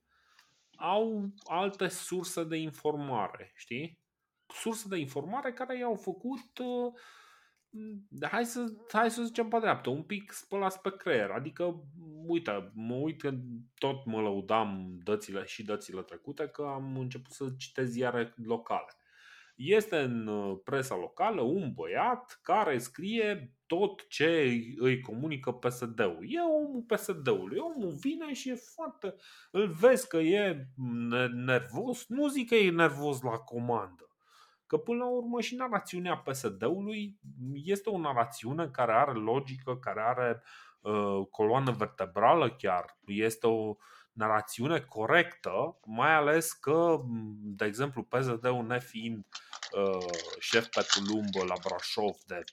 au alte surse de informare, știi? Surse de informare care i-au făcut uh, hai să, hai să zicem pe dreaptă, un pic spălați pe creier. Adică, uite, mă uit că tot mă lăudam dățile și dățile trecute că am început să citesc ziare locale. Este în presa locală un băiat care scrie tot ce îi comunică PSD-ul. E omul PSD-ului. Omul vine și e foarte... Îl vezi că e nervos. Nu zic că e nervos la comandă. Că până la urmă și narațiunea PSD-ului este o narațiune care are logică, care are uh, coloană vertebrală chiar. Este o narațiune corectă, mai ales că, de exemplu, PSD-ul nefiind uh, șef pe tulumbă la Brașov de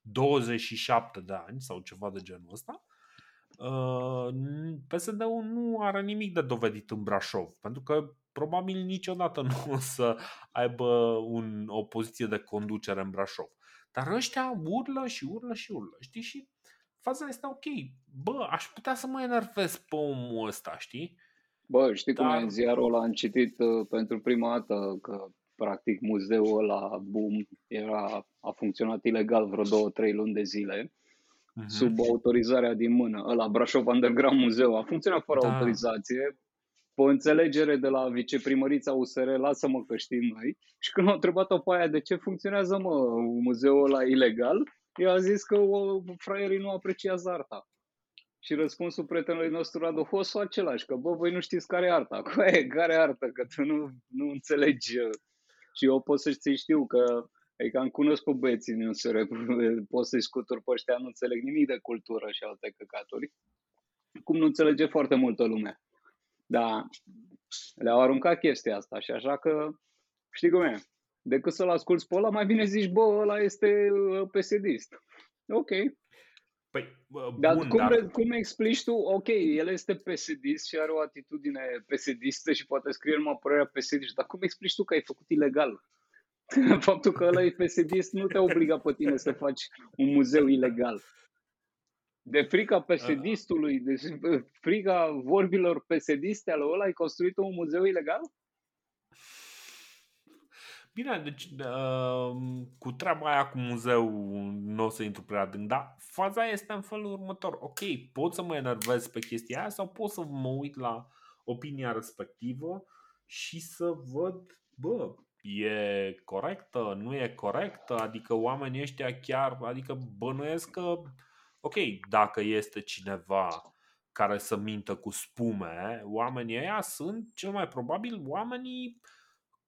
27 de ani sau ceva de genul ăsta, uh, PSD-ul nu are nimic de dovedit în Brașov, pentru că probabil niciodată nu o să aibă un, o poziție de conducere în Brașov. Dar ăștia urlă și urlă și urlă, știi? Și faza este ok. Bă, aș putea să mă enervez pe omul ăsta, știi? Bă, știi Dar- cum e în ziarul ăla, am citit uh, pentru prima dată că practic muzeul ăla, boom, era, a funcționat ilegal vreo două, trei luni de zile, Mhm. sub autorizarea din mână. Ăla, Brașov Underground Muzeu, a funcționat fără Da. autorizație, pe o înțelegere de la viceprimărița USR, lasă-mă că știm noi. Și când au întrebat-o pe aia de ce funcționează, mă, muzeul ăla ilegal, ea a zis că o, fraierii nu apreciază arta. Și răspunsul prietenului nostru Radu Hosu același, că bă, voi nu știți care e arta. Coe, care e arta? Că tu nu, nu înțelegi. uh. Și eu pot să-ți știu că Adică am cunosc pe băieții din USR, pot să-i scutur pe ăștia, nu înțeleg nimic de cultură și alte căcaturi. Cum nu înțelege foarte multă lume. Dar le-au aruncat chestia asta și așa că, știi cum e, decât să-l asculți pe ăla, mai bine zici, bă, ăla este uh, PSD-ist. Ok, Păi, bun, Dar cum, dar... cum explici tu, ok, el este psd și are o atitudine psd și poate scrie numai părerea psd dar cum explici tu că ai făcut ilegal? Faptul că ăla e psd nu te obliga pe tine să faci un muzeu ilegal. De frica psd de frica vorbilor psd ale ăla, ai construit un muzeu ilegal? Bine, deci uh, cu treaba aia cu muzeu nu o să intru prea adânc, dar faza este în felul următor. Ok, pot să mă enervez pe chestia aia sau pot să mă uit la opinia respectivă și să văd, bă, e corectă, nu e corectă, adică oamenii ăștia chiar, adică bănuiesc că, ok, dacă este cineva care să mintă cu spume, oamenii ăia sunt cel mai probabil oamenii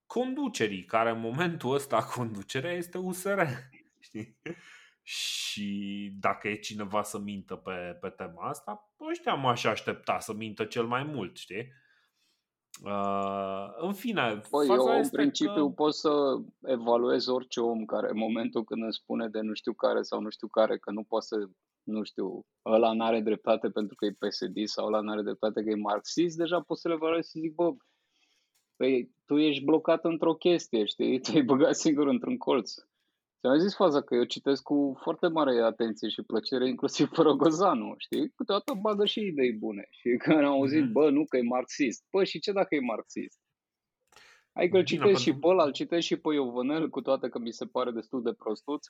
conducerii, care în momentul ăsta conducerea este USR. Știi? Și dacă e cineva să mintă pe, pe tema asta, ăștia m-aș aștepta să mintă cel mai mult, știi? Uh, în fine, păi eu în principiu că... pot să evaluez orice om care în momentul când îmi spune de nu știu care sau nu știu care că nu poate să, nu știu, ăla n-are dreptate pentru că e PSD sau ăla n-are dreptate că e marxist, deja pot să le evaluez și zic, bă, Păi tu ești blocat într-o chestie, știi? Te-ai băgat singur într-un colț. Ți-am zis faza că eu citesc cu foarte mare atenție și plăcere, inclusiv fără Gozanu, știi? Câteodată bagă și idei bune. Și când am auzit, mm-hmm. bă, nu că e marxist. Bă, și ce dacă e marxist? Hai că îl citesc și pe ăla, îl citesc și pe Iovanel, cu toate că mi se pare destul de prostuț.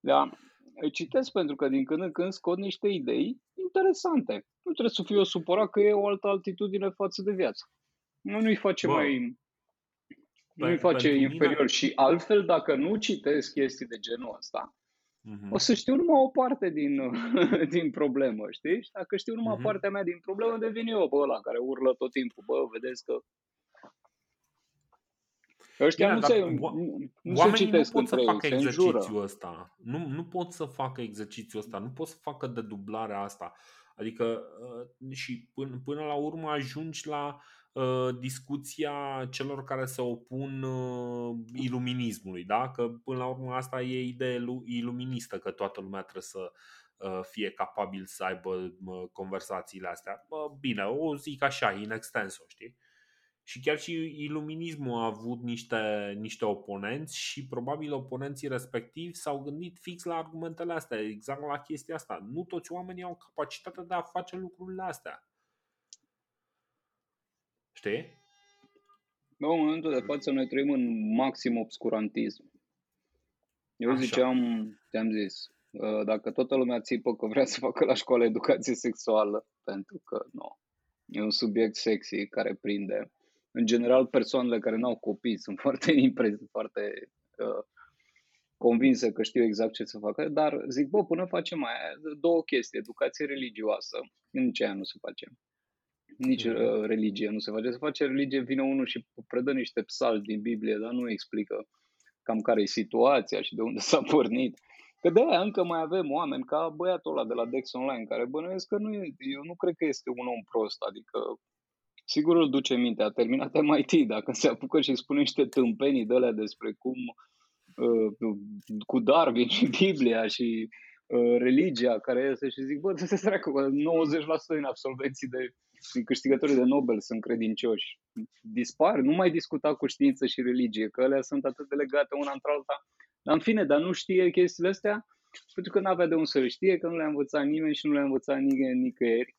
Da, îl citesc pentru că din când în când scot niște idei interesante. Nu trebuie să fiu o supărat că e o altă altitudine față de viață. Nu, nu-i face Bă. mai... Nu-i face inferior. Mine... Și altfel, dacă nu citesc chestii de genul ăsta, uh-huh. o să știu numai o parte din, din problemă, știi? Și dacă știu numai uh-huh. partea mea din problemă, devin eu bă, ăla care urlă tot timpul. Bă, vedeți că Ăștia Bine, nu, se, nu, nu se citesc nu pot să facă exercițiul ăsta. Nu, nu pot să facă exercițiul ăsta. Nu pot să facă dedublarea asta. Adică uh, și până, până la urmă ajungi la Uh, discuția celor care se opun uh, iluminismului, da? Că până la urmă asta e idee iluministă, că toată lumea trebuie să uh, fie capabil să aibă conversațiile astea. Bine, o zic așa, in extenso, știi? Și chiar și iluminismul a avut niște, niște oponenți și probabil oponenții respectivi s-au gândit fix la argumentele astea, exact la chestia asta. Nu toți oamenii au capacitatea de a face lucrurile astea. Știi? Bă, în momentul de față noi trăim în maxim obscurantism. Eu Așa. ziceam, te-am zis, uh, dacă toată lumea țipă că vrea să facă la școală educație sexuală, pentru că nu, e un subiect sexy care prinde. În general, persoanele care nu au copii sunt foarte impresi, foarte uh, convinse că știu exact ce să facă, dar zic, bă, până facem aia, două chestii, educație religioasă, în ce nu se face nici mm. uh, religie nu se face. Se face religie, vine unul și predă niște psalmi din Biblie, dar nu explică cam care e situația și de unde s-a pornit. Că de aia încă mai avem oameni ca băiatul ăla de la Dex Online, care bănuiesc că nu e, eu nu cred că este un om prost, adică sigur îl duce minte, a terminat MIT, dacă se apucă și spune niște tâmpenii de alea despre cum uh, cu Darwin și Biblia și uh, religia care este și zic, bă, să se treacă, 90% din absolvenții de câștigătorii de Nobel sunt credincioși. Dispar, nu mai discuta cu știință și religie, că alea sunt atât de legate una între alta. Dar în fine, dar nu știe chestiile astea pentru că nu avea de unde să le știe, că nu le-a învățat nimeni și nu le-a învățat nimeni nicăieri.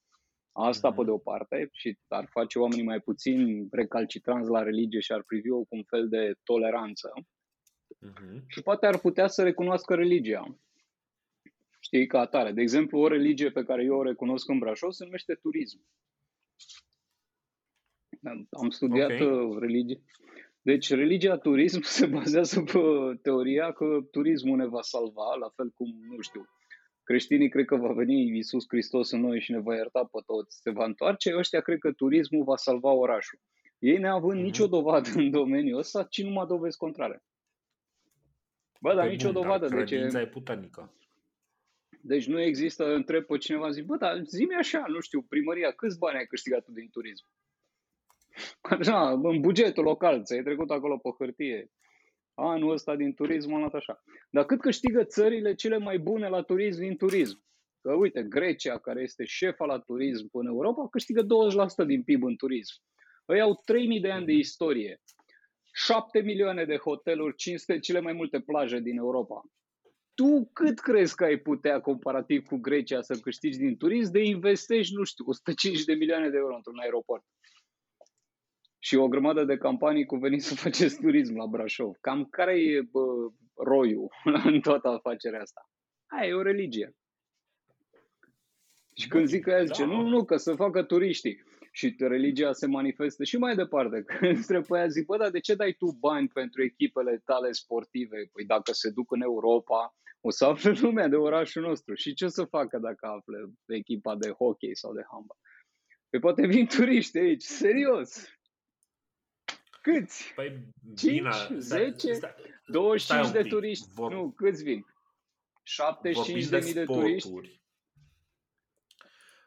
Asta pe de o parte și ar face oamenii mai puțin recalcitranți la religie și ar privi-o cu un fel de toleranță. Uh-huh. Și poate ar putea să recunoască religia. Știi, ca atare. De exemplu, o religie pe care eu o recunosc în Brașov se numește turism. Am studiat okay. Uh, religie. Deci religia turism se bazează pe teoria că turismul ne va salva, la fel cum, nu știu, creștinii cred că va veni Iisus Hristos în noi și ne va ierta pe toți, se va întoarce, ăștia cred că turismul va salva orașul. Ei neavând mm-hmm. nicio dovadă în domeniul ăsta, ci numai dovezi contrare. Bă, dar nicio bun, dovadă. Dar deci, e puternică. Deci nu există, întreb pe cineva, zic, bă, dar zi așa, nu știu, primăria, câți bani ai câștigat tu din turism? Așa, în bugetul local, ți-ai trecut acolo pe hârtie. Anul ăsta din turism am luat așa. Dar cât câștigă țările cele mai bune la turism din turism? Că uite, Grecia, care este șefa la turism în Europa, câștigă 20% din PIB în turism. Ei au 3000 de ani de istorie. 7 milioane de hoteluri, 500 cele mai multe plaje din Europa. Tu cât crezi că ai putea, comparativ cu Grecia, să câștigi din turism, de investești, nu știu, 150 de milioane de euro într-un aeroport? Și o grămadă de campanii cu veniți să faceți turism la Brașov. Cam care e bă, roiul în toată afacerea asta? Aia e o religie. Și când zic că el zice, Da. nu, nu, că să facă turiștii. Și religia se manifestă și mai departe. Când trebuie aia zic, bă, dar de ce dai tu bani pentru echipele tale sportive? Păi dacă se duc în Europa, o să afle lumea de orașul nostru. Și ce o să facă dacă află echipa de hockey sau de handbal? Păi poate vin turiști aici, serios. Câți? Păi, Cinci, bine, stai- 10? stai- 25 un de pic, turiști? vor- Nu, câți vin? 75 de mii de turiști? sporturi.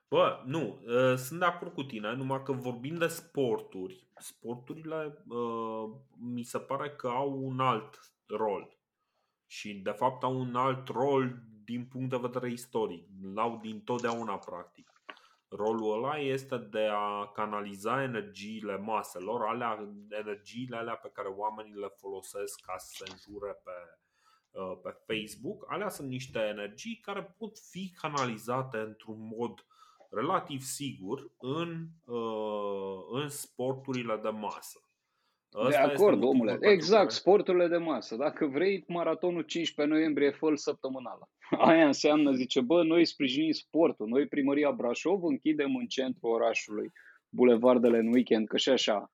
Bă, nu, uh, sunt de acord cu tine, numai că vorbim de sporturi, sporturile uh, mi se pare că au un alt rol. Și de fapt au un alt rol din punct de vedere istoric. L-au din totdeauna practic. Rolul ăla este de a canaliza energiile maselor, alea, energiile alea pe care oamenii le folosesc ca să se înjure pe, uh, pe Facebook. Alea sunt niște energii care pot fi canalizate într-un mod relativ sigur în, uh, în sporturile de masă. De Ăsta este acord, motivul omule. pentru Exact, care- sporturile de masă. Dacă vrei, maratonul 15 noiembrie fă săptămânală. Aia înseamnă, zice, bă, noi sprijinim sportul. Noi, primăria Brașov, închidem în centrul orașului bulevardele în weekend, că și așa.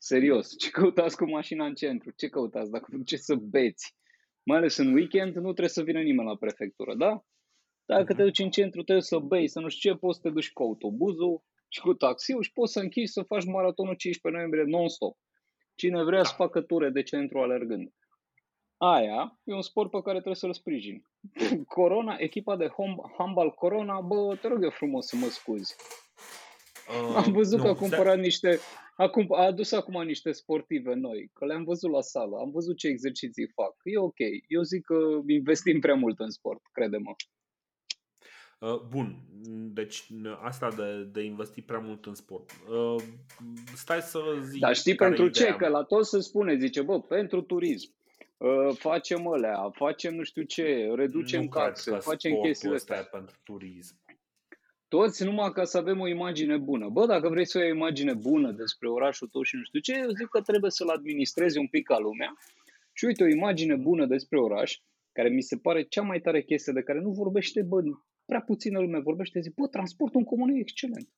Serios, ce căutați cu mașina în centru? Ce căutați dacă vă duceți să beți? Mai ales în weekend, nu trebuie să vină nimeni la prefectură, da? Dacă te Mhm. duci în centru, trebuie să bei, să nu știu ce, poți să te duci cu autobuzul și cu taxiul și poți să închizi să faci maratonul 15 noiembrie non-stop. Cine vrea să Da. facă ture de centru alergând. Aia e un sport pe care trebuie să-l sprijin. Corona, echipa de hom- handball Corona, bă, te rog eu frumos să mă scuzi. Uh, Am văzut nu, că a stai- cumpărat niște, a, cum, a adus acum niște sportive noi, că le-am văzut la sală, am văzut ce exerciții fac. E ok. Eu zic că investim prea mult în sport, crede-mă. Uh, Bun, deci asta de, de investi prea mult în sport. Uh, Stai să zic. Dar știi care e pentru ce? ideea Că mea. la toți se spune, zice, bă, pentru turism. Uh, facem alea, facem nu știu ce, reducem nu cred taxe, că facem sportul chestiile ăsta astea. e pentru turism. Toți numai ca să avem o imagine bună. Bă, dacă vrei să ai o imagine bună despre orașul tău și nu știu ce, eu zic că trebuie să-l administrezi un pic ca lumea. Și uite, o imagine bună despre oraș, care mi se pare cea mai tare chestie de care nu vorbește, bă, prea puțină lume vorbește, zic, bă, transportul în comun e excelent.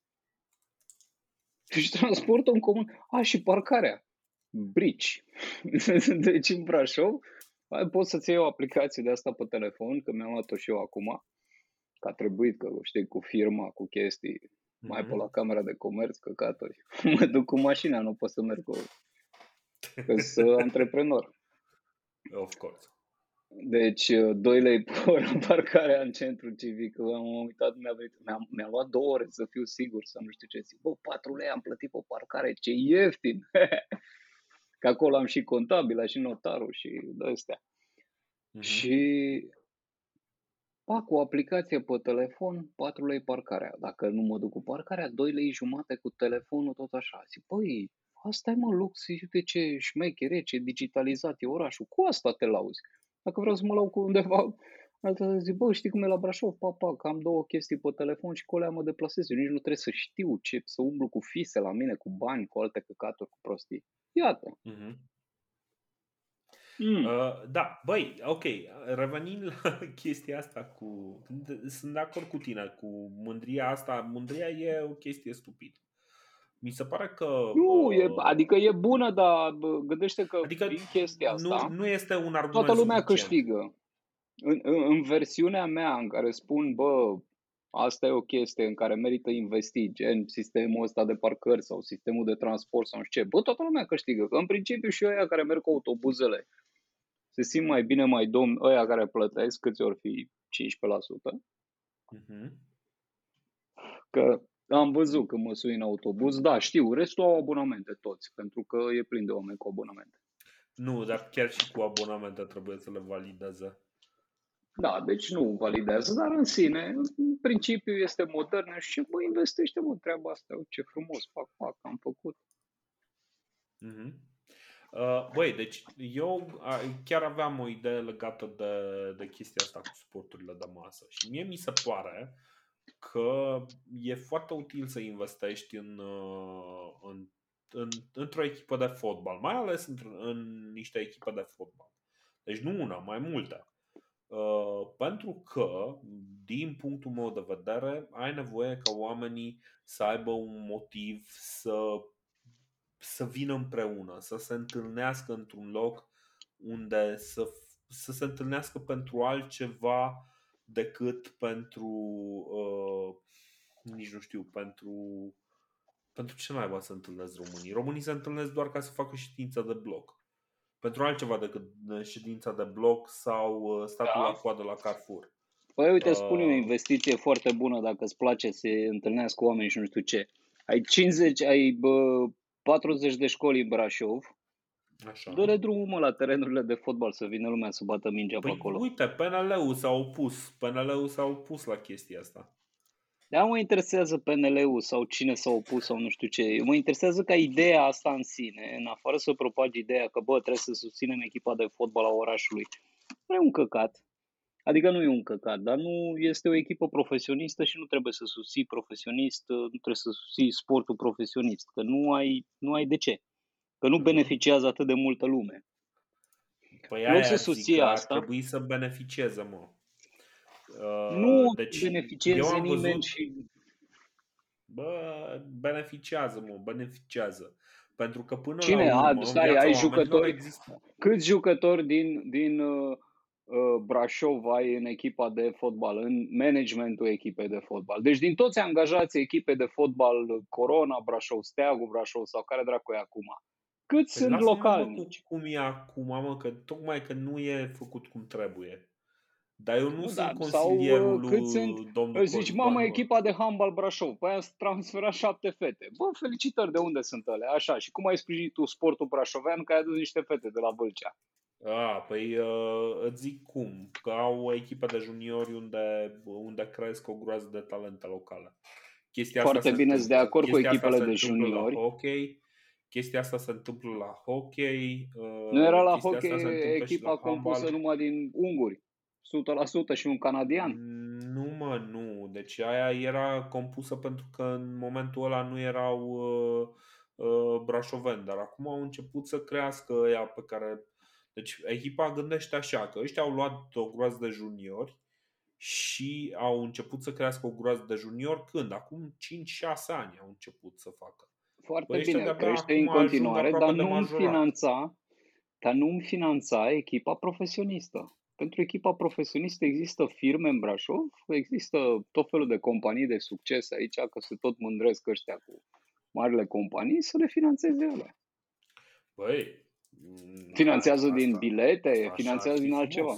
Deci transportul în comun, a, și parcarea, brici. deci în Brașov, ai, poți să-ți iei o aplicație de asta pe telefon, că mi-am luat-o și eu acum, că a trebuit, că știi, cu firma, cu chestii, mai pe Mhm. la camera de comerț, căcaturi. mă duc cu mașina, nu pot să merg cu... că sunt antreprenor. Of course. Deci, 2 lei pe oră parcarea în centru civic. Am uitat, mi-a, venit, mi-a, mi-a luat două ore să fiu sigur, să nu știu ce zic. Bă, 4 lei am plătit pe parcare, ce ieftin! Că acolo am și contabila, și notarul, și de astea. Mhm. Și fac o aplicație pe telefon, 4 lei parcarea. Dacă nu mă duc cu parcarea, 2 lei jumate cu telefonul, tot așa. Zic, păi, asta e mă lux, uite ce șmechere, ce digitalizat e orașul. Cu asta te lauzi. Dacă vreau să mă lau cu undeva, altă zic, bă, știi cum e la Brașov? Pa, pa, că am două chestii pe telefon și cu alea mă deplasez. Eu nici nu trebuie să știu ce, să umblu cu fise la mine, cu bani, cu alte căcaturi, cu prostii. Iată. Mhm. Mm. Uh, da, băi, ok, revenind la chestia asta cu... Sunt de acord cu tine, cu mândria asta. Mândria e o chestie stupidă. Mi se pare că... Nu, e, uh, adică e bună, dar bă, gândește că Adică prin chestia asta nu, nu este un argument toată lumea suficient. câștigă. În, în, în versiunea mea în care spun, bă, asta e o chestie în care merită investit, gen sistemul ăsta de parcări sau sistemul de transport sau nu știu ce, bă, toată lumea câștigă. Că în principiu și ăia care merg cu autobuzele se simt mai bine, mai domn, ăia care plătesc, câți ori fi 15%, Mhm. că am văzut că mă sui în autobuz, da, știu, restul au abonamente toți, pentru că e plin de oameni cu abonamente. Nu, dar chiar și cu abonamente trebuie să le valideze. Da, deci nu validează, dar în sine, în principiu este modern și bă, investește mă treaba asta, ce frumos, fac, fac, am făcut. Mm-hmm. Uh, băi, deci eu chiar aveam o idee legată de, de chestia asta cu sporturile de masă și mie mi se pare că e foarte util să investești în, uh, în, în, într-o echipă de fotbal, mai ales în, în niște echipe de fotbal. Deci nu una, mai multe. Uh, pentru că, din punctul meu de vedere, ai nevoie ca oamenii să aibă un motiv să, să vină împreună, să se întâlnească într-un loc unde să, să se întâlnească pentru altceva decât pentru, uh, nici nu știu, pentru, pentru ce mai să întâlnesc românii? Românii se întâlnesc doar ca să facă știința de bloc pentru altceva decât ședința de bloc sau uh, statul da. la coadă la Carrefour. Păi uite, uh... spune o investiție foarte bună dacă îți place să întâlnească cu oameni și nu știu ce. Ai 50, ai bă, 40 de școli în Brașov, Așa. Dă-le drumul mă la terenurile de fotbal să vină lumea să bată mingea păi pe acolo. Uite, PNL-ul s-a opus. PNL-ul s-a opus la chestia asta. Dar mă interesează PNL-ul sau cine s-a opus sau nu știu ce. Mă interesează ca ideea asta în sine, în afară să propagi ideea că bă, trebuie să susținem echipa de fotbal a orașului. Nu e un căcat. Adică nu e un căcat, dar nu este o echipă profesionistă și nu trebuie să susții profesionist, nu trebuie să susții sportul profesionist, că nu ai, nu ai de ce. Că nu mhm. beneficiază atât de multă lume. Păi aia să susții asta. Ar trebui să beneficieze, mă. Uh, nu deci beneficieze nimeni văzut, și... Bă, beneficiază, mă, beneficiază. Pentru că până Cine? la urmă, stai, ai jucători, câți jucători din, din uh, uh, Brașov ai în echipa de fotbal, în managementul echipei de fotbal? Deci din toți angajații echipei de fotbal Corona, Brașov, Steagul, Brașov sau care dracu e acum, cât păi sunt localnici? Cum e acum, mă, că tocmai că nu e făcut cum trebuie. Dar eu nu, nu sunt da, consilierul sau, cât sunt, domnul Zici, mamă, echipa de handbal Brașov, păi am transferat șapte fete. Bă, felicitări, de unde sunt ele? Așa, și cum ai sprijinit tu sportul brașovean că ai adus niște fete de la Vâlcea? A, păi uh, îți zic cum, că au o echipă de juniori unde, unde cresc o groază de talente locale. Chestia Foarte asta bine, sunt de acord cu echipele de juniori. Ok, chestia asta se întâmplă la hockey. Uh, nu era la hockey echipa compusă numai din unguri. 100% și un canadian? Nu, mă, nu. Deci aia era compusă pentru că în momentul ăla nu erau uh, uh, brașoveni, dar acum au început să crească ea pe care... Deci echipa gândește așa, că ăștia au luat o groază de juniori și au început să crească o groază de juniori când? Acum 5-6 ani au început să facă. Foarte Bă, bine, crește în continuare, dar nu îmi finanța, dar nu îmi finanța echipa profesionistă. Pentru echipa profesionistă există firme în Brașov, există tot felul de companii de succes aici, că se tot mândresc ăștia cu marile companii, să le finanțeze ele. Băi, finanțează asta, din bilete, finanțează din altceva.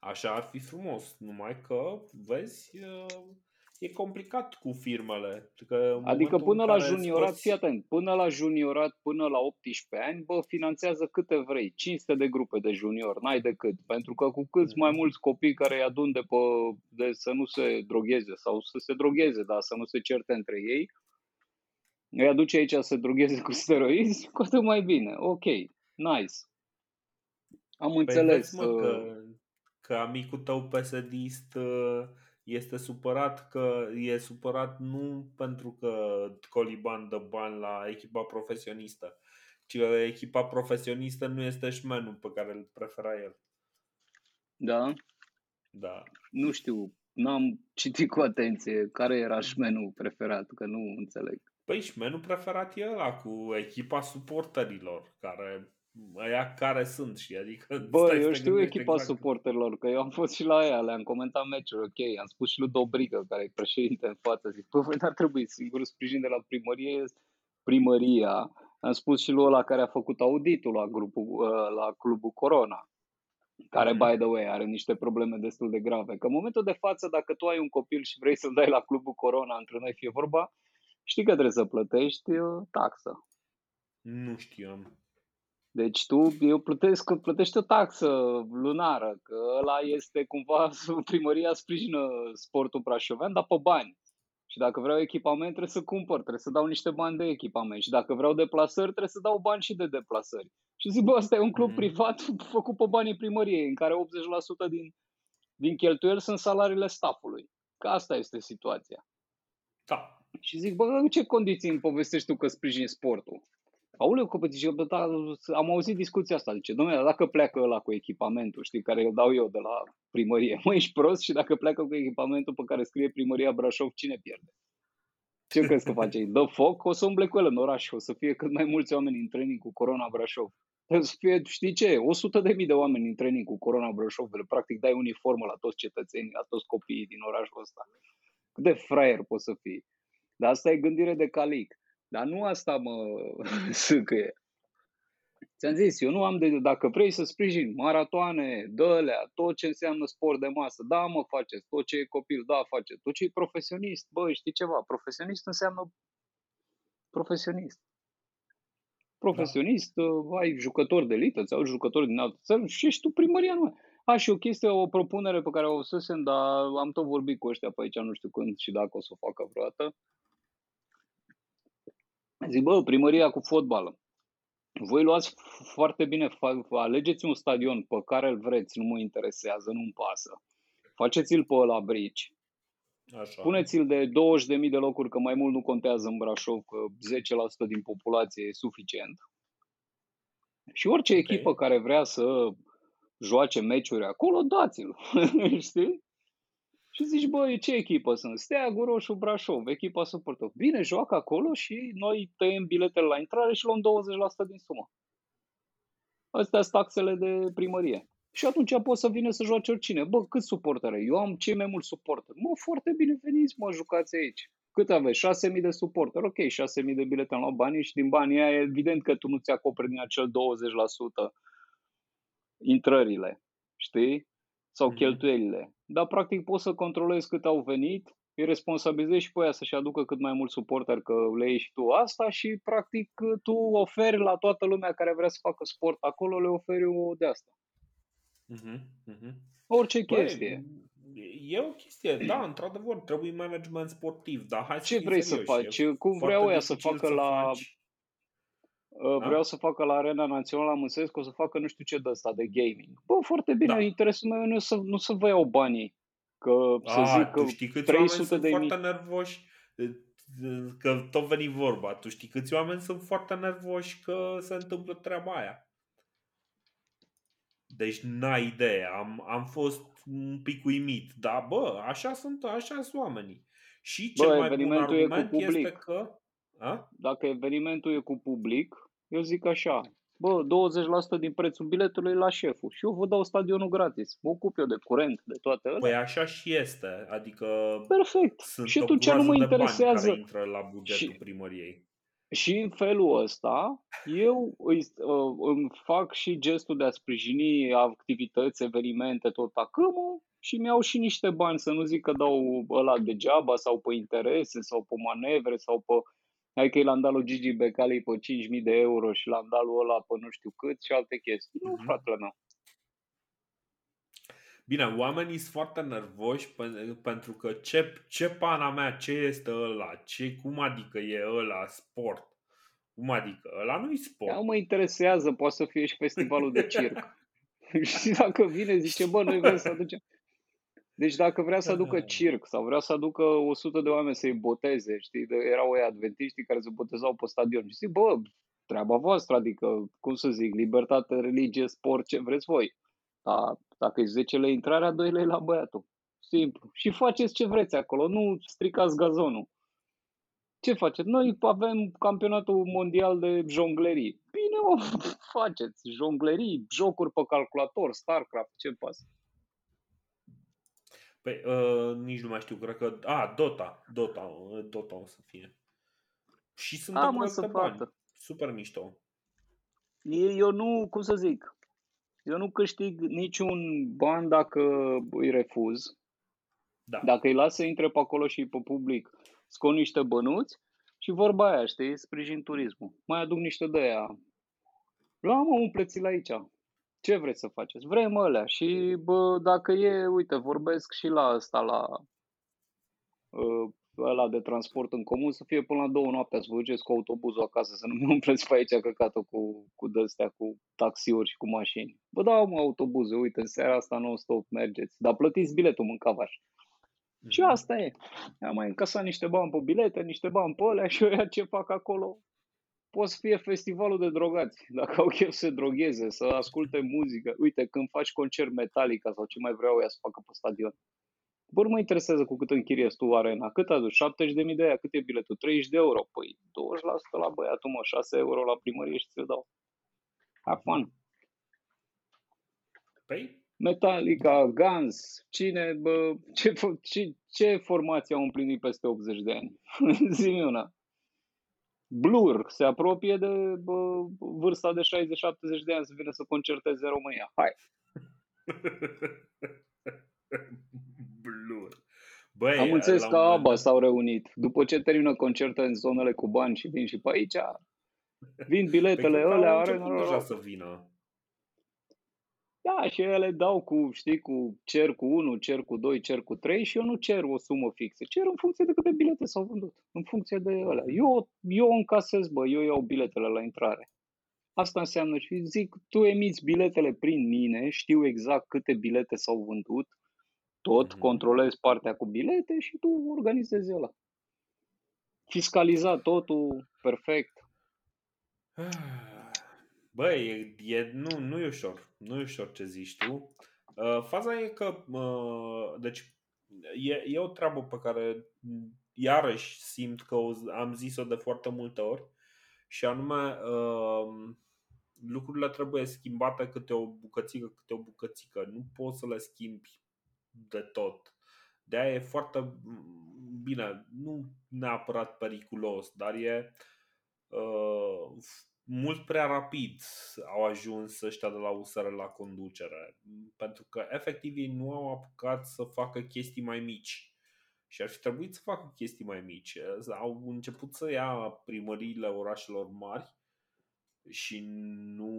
Așa ar fi frumos, numai că, vezi, e complicat cu firmele. Că adică până la juniorat, scoți... fii atent, până la juniorat, până la 18 ani, bă, finanțează câte vrei, 500 de grupe de junior, n-ai decât. Pentru că cu câți mai mulți copii care îi adun de, pe, de să nu se drogheze sau să se drogheze, dar să nu se certe între ei, îi aduce aici să se drogheze cu steroizi, cu atât mai bine. Ok, nice. Am păi înțeles. Vezi, mă, uh... că, că amicul tău pesedist uh este supărat că e supărat nu pentru că Coliban dă bani la echipa profesionistă, ci că echipa profesionistă nu este șmenul pe care îl prefera el. Da? Da. Nu știu, n-am citit cu atenție care era șmenul preferat, că nu înțeleg. Păi șmenul preferat e ăla cu echipa suporterilor, care aia care sunt și adică Bă, eu știu echipa exact. suporterilor, că eu am fost și la ea, le-am comentat meciuri, ok, am spus și lui Dobrică, care e președinte în față, zic, bă, voi n-ar trebui, singurul sprijin de la primărie este primăria. Am spus și lui ăla care a făcut auditul la, grupul, uh, la clubul Corona, care, mm. by the way, are niște probleme destul de grave. Că în momentul de față, dacă tu ai un copil și vrei să-l dai la clubul Corona, între noi fie vorba, știi că trebuie să plătești uh, taxă. Nu știam. Deci tu, eu plătesc, plătești o taxă lunară, că ăla este cumva, primăria sprijină sportul brașovean, dar pe bani. Și dacă vreau echipament, trebuie să cumpăr, trebuie să dau niște bani de echipament. Și dacă vreau deplasări, trebuie să dau bani și de deplasări. Și zic, bă, asta e un club mm. privat făcut pe banii primăriei, în care 80% din, din cheltuieli sunt salariile staffului. Că asta este situația. Da. Și zic, bă, în ce condiții îmi povestești tu că sprijini sportul? Aoleu, că zice, bă, da, am auzit discuția asta. Zice, domnule, dacă pleacă ăla cu echipamentul, știi, care îl dau eu de la primărie, mă, ești prost și dacă pleacă cu echipamentul pe care scrie primăria Brașov, cine pierde? Ce crezi că face? Dă foc? O să umble cu el în oraș, o să fie cât mai mulți oameni în training cu Corona Brașov. Trebuie să fie, știi ce, 100 de mii de oameni în training cu Corona Brașov, practic dai uniformă la toți cetățenii, la toți copiii din orașul ăsta. Cât de fraier poți să fii. Dar asta e gândire de calic. Dar nu asta mă sâcăie. Ți-am zis, eu nu am de, dacă vrei să sprijin maratoane, dălea, tot ce înseamnă sport de masă, da mă faceți, tot ce e copil, da face, tot ce e profesionist, bă, știi ceva, profesionist înseamnă profesionist. Profesionist, da. ai jucători de elită, ți au jucători din altă țară și ești tu primăria nu. A, și o chestie, o propunere pe care o să dar am tot vorbit cu ăștia pe aici, nu știu când și dacă o să o facă vreodată. Zic, bă, primăria cu fotbal. Voi luați foarte bine, alegeți un stadion pe care îl vreți, nu mă interesează, nu-mi pasă. Faceți-l pe la brici. Așa. Puneți-l de 20.000 de locuri, că mai mult nu contează în Brașov, că 10% din populație e suficient. Și orice okay. echipă care vrea să joace meciuri acolo, dați-l. Știi? Și zici, băi, ce echipă sunt? Steagul Roșu Brașov, echipa suportă. Bine, joacă acolo și noi tăiem biletele la intrare și luăm 20% din sumă. Astea sunt taxele de primărie. Și atunci poți să vină să joace oricine. Bă, cât suportere? Eu am cei mai mulți suporteri. Mă, foarte bine, veniți, mă, jucați aici. Cât aveți? 6.000 de suporteri. Ok, 6.000 de bilete am luat banii și din banii aia evident că tu nu ți acoperi din acel 20% intrările. Știi? Sau mm-hmm. cheltuielile dar practic poți să controlezi cât au venit, îi responsabilizezi și pe aia să-și aducă cât mai mult suporter că le iei și tu asta și practic tu oferi la toată lumea care vrea să facă sport acolo, le oferi o de asta. Uh-huh, uh-huh. Orice Băi, chestie. E o chestie, da, într-adevăr, trebuie management sportiv, dar hai Ce vrei să faci? Cum vreau ea să facă să la... Faci Uh, da? vreau să facă la Arena Națională, am înțeles că o să facă nu știu ce de ăsta, de gaming. Bă, foarte bine, da. interesul meu nu să, nu să vă iau banii. Că să A, zic că știi 300 de mii... foarte nervoși că tot veni vorba. Tu știi câți oameni sunt foarte nervoși că se întâmplă treaba aia. Deci n-ai idee. Am, am fost un pic uimit. Dar bă, așa sunt, așa sunt oamenii. Și cel bă, mai bun argument este că... A? Dacă evenimentul e cu public, eu zic așa, bă, 20% din prețul biletului la șeful și eu vă dau stadionul gratis. Mă ocup eu de curent, de toate alea. Păi așa și este, adică Perfect. Sunt și atunci nu mă interesează. Care intră la bugetul și, primăriei. Și în felul ăsta, eu îi, uh, îmi fac și gestul de a sprijini activități, evenimente, tot acum și mi-au și niște bani, să nu zic că dau ăla degeaba sau pe interese sau pe manevre sau pe Hai că l-am dat lui Gigi Becali pe 5.000 de euro și l-am dat lui ăla pe nu știu cât și alte chestii. Nu, mm-hmm. fratele meu. Bine, oamenii sunt foarte nervoși pentru că ce, ce pana mea, ce este ăla, ce, cum adică e ăla sport? Cum adică? Ăla nu-i sport. Nu mă interesează, poate să fie și festivalul de circ. și dacă vine, zice, bă, noi vrem să aducem. Deci dacă vrea să aducă circ sau vrea să aducă 100 de oameni să-i boteze, știi, de, erau ei adventiști care se botezau pe stadion. Și zic, bă, treaba voastră, adică, cum să zic, libertate, religie, sport, ce vreți voi. Da, dacă e 10 lei intrarea, 2 lei la băiatul. Simplu. Și faceți ce vreți acolo, nu stricați gazonul. Ce faceți? Noi avem campionatul mondial de jonglerii. Bine, o faceți. Jonglerii, jocuri pe calculator, StarCraft, ce pasă. Păi, uh, nici nu mai știu, cred că... A, Dota. Dota, uh, Dota o să fie. Și sunt Am multe bani. Super mișto. Eu nu, cum să zic, eu nu câștig niciun ban dacă îi refuz. Da. Dacă îi las să intre pe acolo și pe public, scot niște bănuți și vorba aia, știi, sprijin turismul. Mai aduc niște de aia Luam umpleți-l aici. Ce vreți să faceți? Vrem alea. Și bă, dacă e, uite, vorbesc și la asta, la uh, ăla de transport în comun, să fie până la două noaptea, să vă duceți cu autobuzul acasă, să nu mi umpleți pe aici căcatul cu, cu dăstea, cu taxiuri și cu mașini. Vă dau mă autobuze, uite, în seara asta non-stop mergeți, dar plătiți biletul mâncavaș. Mm-hmm. Și asta e. Am mai încasat niște bani pe bilete, niște bani pe alea și eu ce fac acolo, poate să fie festivalul de drogați, dacă au chef să se drogheze, să asculte muzică. Uite, când faci concert Metallica sau ce mai vreau ea să facă pe stadion. Bă, nu mă interesează cu cât închiriezi tu arena. Cât aduci? 70.000 de aia. Cât e biletul? 30 de euro. Păi 20% la băiatul, mă, 6 euro la primărie și ți-l dau. Have fun. Păi? Metallica, Guns, cine, bă, ce, ce, ce formație au împlinit peste 80 de ani? zi una. Blur se apropie de bă, vârsta de 60-70 de ani să vină să concerteze România. Hai! Blur. Băi, Am înțeles că ABBA s-au reunit. După ce termină concerte în zonele cu bani și vin și pe aici, vin biletele păi, alea. Are deja să vină. Da, și ele dau cu, știi, cu cer cu 1, cer cu 2, cer cu 3 și eu nu cer o sumă fixă. Cer în funcție de câte bilete s-au vândut. În funcție de ele. Eu, eu încasez, bă, eu iau biletele la intrare. Asta înseamnă și zic, tu emiți biletele prin mine, știu exact câte bilete s-au vândut, tot, mm-hmm. controlezi partea cu bilete și tu organizezi ăla. Fiscalizat totul, perfect. Băi, e, e, nu, nu e ușor. Nu e ușor ce zici tu. Uh, faza e că, uh, deci, e, e o treabă pe care iarăși simt că o, am zis-o de foarte multe ori și anume uh, lucrurile trebuie schimbate câte o bucățică, câte o bucățică. Nu poți să le schimbi de tot. De aia e foarte bine, nu neapărat periculos, dar e uh, mult prea rapid au ajuns ăștia de la USR la conducere. Pentru că efectiv ei nu au apucat să facă chestii mai mici. Și ar fi trebuit să facă chestii mai mici. Au început să ia primăriile orașelor mari și nu,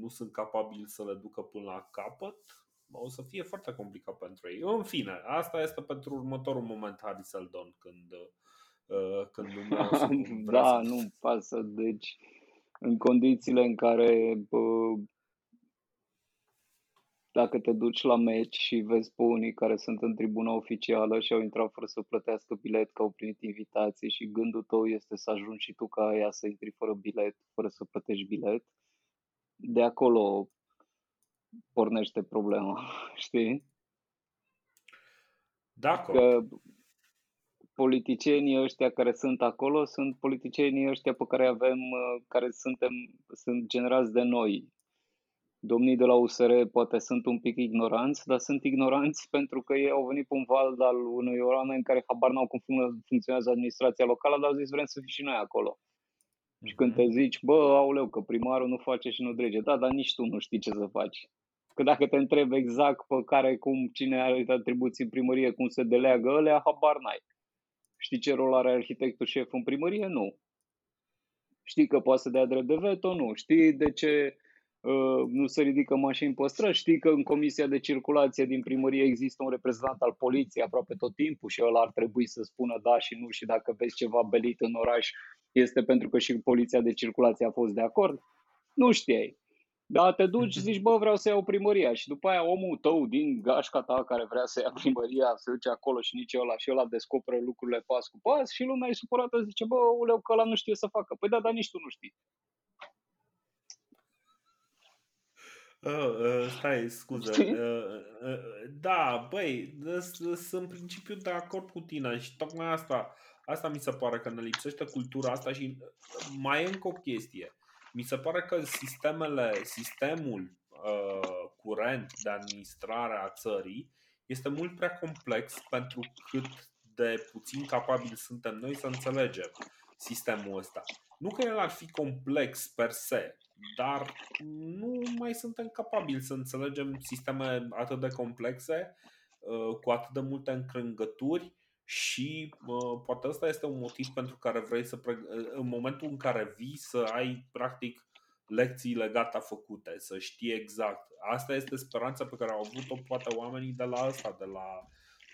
nu sunt capabili să le ducă până la capăt o să fie foarte complicat pentru ei. În fine, asta este pentru următorul moment Harry Seldon când, uh, când nu o să Da, nu pasă. Deci, în condițiile în care uh, dacă te duci la meci și vezi pe unii care sunt în tribuna oficială și au intrat fără să plătească bilet, că au primit invitație și gândul tău este să ajungi și tu ca aia să intri fără bilet, fără să plătești bilet, de acolo pornește problema, știi? Dacă. Că politicienii ăștia care sunt acolo sunt politicienii ăștia pe care avem, uh, care suntem, sunt generați de noi. Domnii de la USR poate sunt un pic ignoranți, dar sunt ignoranți pentru că ei au venit pe un val al unui oameni care habar n-au cum funcționează administrația locală, dar au zis vrem să fim și noi acolo. Mm-hmm. Și când te zici, bă, auleu, că primarul nu face și nu drege, da, dar nici tu nu știi ce să faci. Că dacă te întreb exact pe care, cum, cine are atribuții în primărie, cum se deleagă alea, habar n-ai. Știi ce rol are arhitectul șef în primărie? Nu. Știi că poate să dea drept de veto? Nu. Știi de ce uh, nu se ridică mașini pe străzi? Știi că în comisia de circulație din primărie există un reprezentant al poliției aproape tot timpul și ăla ar trebui să spună da și nu și dacă vezi ceva belit în oraș este pentru că și poliția de circulație a fost de acord? Nu știai. Da, te duci, zici, bă, vreau să iau primăria și după aia omul tău din gașca ta care vrea să ia primăria se duce acolo și nici ăla și ăla descoperă lucrurile pas cu pas și lumea e supărată, zice, bă, uleu, că ăla nu știe să facă. Păi da, dar nici tu nu știi. Uh, uh, stai, scuză. Uh, uh, da, băi, sunt în principiu de acord cu tine și tocmai asta, asta mi se pare că ne lipsește cultura asta și mai e încă o chestie mi se pare că sistemele, sistemul uh, curent de administrare a țării este mult prea complex pentru cât de puțin capabili suntem noi să înțelegem sistemul ăsta. Nu că el ar fi complex per se, dar nu mai suntem capabili să înțelegem sisteme atât de complexe, uh, cu atât de multe încrângături și uh, poate ăsta este un motiv pentru care vrei să, pre- în momentul în care vii să ai practic lecțiile gata făcute, să știe exact. Asta este speranța pe care au avut-o poate oamenii de la asta, de la,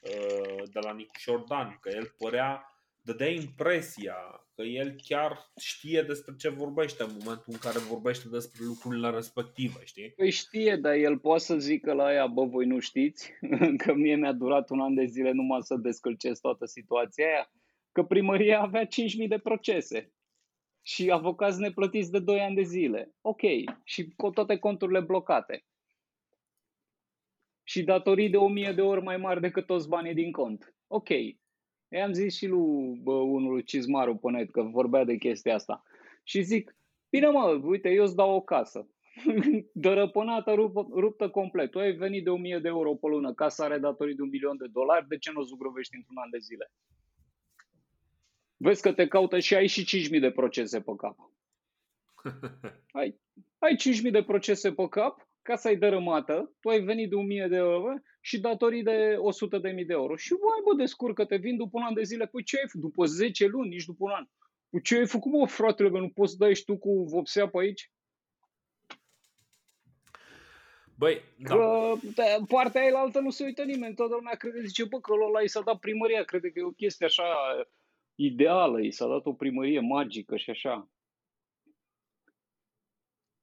uh, de la Nicu Șordan, că el părea, dădea impresia că el chiar știe despre ce vorbește în momentul în care vorbește despre lucrurile respective, știi? Păi știe, dar el poate să zică la ea, bă, voi nu știți, că mie mi-a durat un an de zile numai să descălcesc toată situația aia, că primăria avea 5.000 de procese și avocați neplătiți de 2 ani de zile. Ok, și cu toate conturile blocate. Și datorii de 1000 de ori mai mari decât toți banii din cont. Ok. I-am zis și lui bă, unul Cizmaru pe net că vorbea de chestia asta. Și zic, bine mă, uite, eu îți dau o casă. Dărăpânată, ruptă, ruptă complet. Tu ai venit de 1000 de euro pe lună, casa are datorii de un milion de dolari, de ce nu o zugrăvești într-un an de zile? Vezi că te caută și ai și 5.000 de procese pe cap. Ai, ai 5.000 de procese pe cap, casa e dărâmată, tu ai venit de 1.000 de euro și datorii de 100.000 de euro. Și vai bă, descurcă, te vin după un an de zile. Păi ce ai făcut? După 10 luni, nici după un an. Păi ce ai făcut, mă, fratele, că nu poți să dai și tu cu vopsea pe aici? Băi, da. Că da, partea aia altă nu se uită nimeni. Toată lumea crede, zice, bă, că ăla i s-a dat primăria. Crede că e o chestie așa ideală, i s-a dat o primărie magică și așa.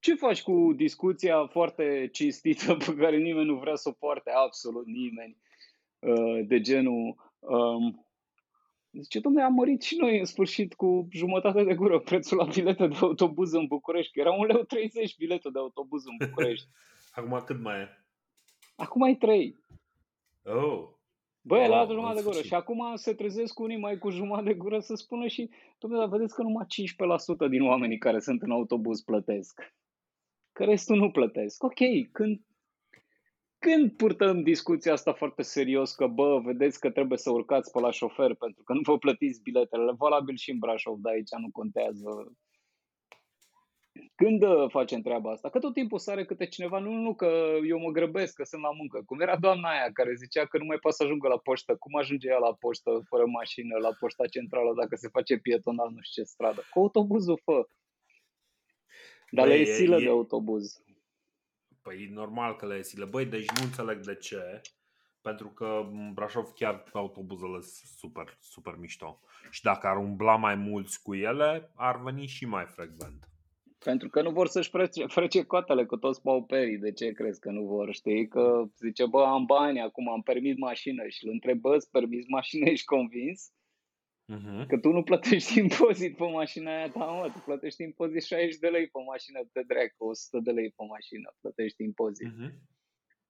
Ce faci cu discuția foarte cinstită pe care nimeni nu vrea să o poarte, absolut nimeni, uh, de genul... Um, Zice, domnule, am mărit și noi în sfârșit cu jumătate de gură prețul la bilete de autobuz în București, că era un leu 30 biletul de autobuz în București. Acum cât mai e? Acum ai 3. Oh. Băi, Wow, la în jumătate de gură. sfârșit. Și acum se trezesc unii mai cu jumătate de gură să spună și, domnule, dar vedeți că numai 15% din oamenii care sunt în autobuz plătesc. Că restul nu plătesc. Ok, când, când purtăm discuția asta foarte serios că, bă, vedeți că trebuie să urcați pe la șofer pentru că nu vă plătiți biletele, valabil și în Brașov, dar aici nu contează. Când uh, facem treaba asta? Că tot timpul sare câte cineva, nu, nu, nu, că eu mă grăbesc, că sunt la muncă. Cum era doamna aia care zicea că nu mai poate să ajungă la poștă. Cum ajunge ea la poștă fără mașină, la poșta centrală, dacă se face pietonal, nu știu ce stradă? Cu autobuzul fă. Dar Băi, le e e- silă e- de autobuz. Păi e normal că le e silă. Băi, deci nu înțeleg de ce. Pentru că în Brașov chiar autobuzele sunt super, super mișto. Și dacă ar umbla mai mulți cu ele, ar veni și mai frecvent. Pentru că nu vor să-și frece, frece coatele cu toți pauperii. De ce crezi că nu vor? Știi? Că zice, bă, am bani, acum am permis mașină și îl întreb, bă, îți permis mașină, ești convins? Uh-huh. Că tu nu plătești impozit pe mașina aia ta, mă, tu plătești impozit 60 de lei pe mașină, te dreacă, 100 de lei pe mașină, plătești impozit. Uh-huh.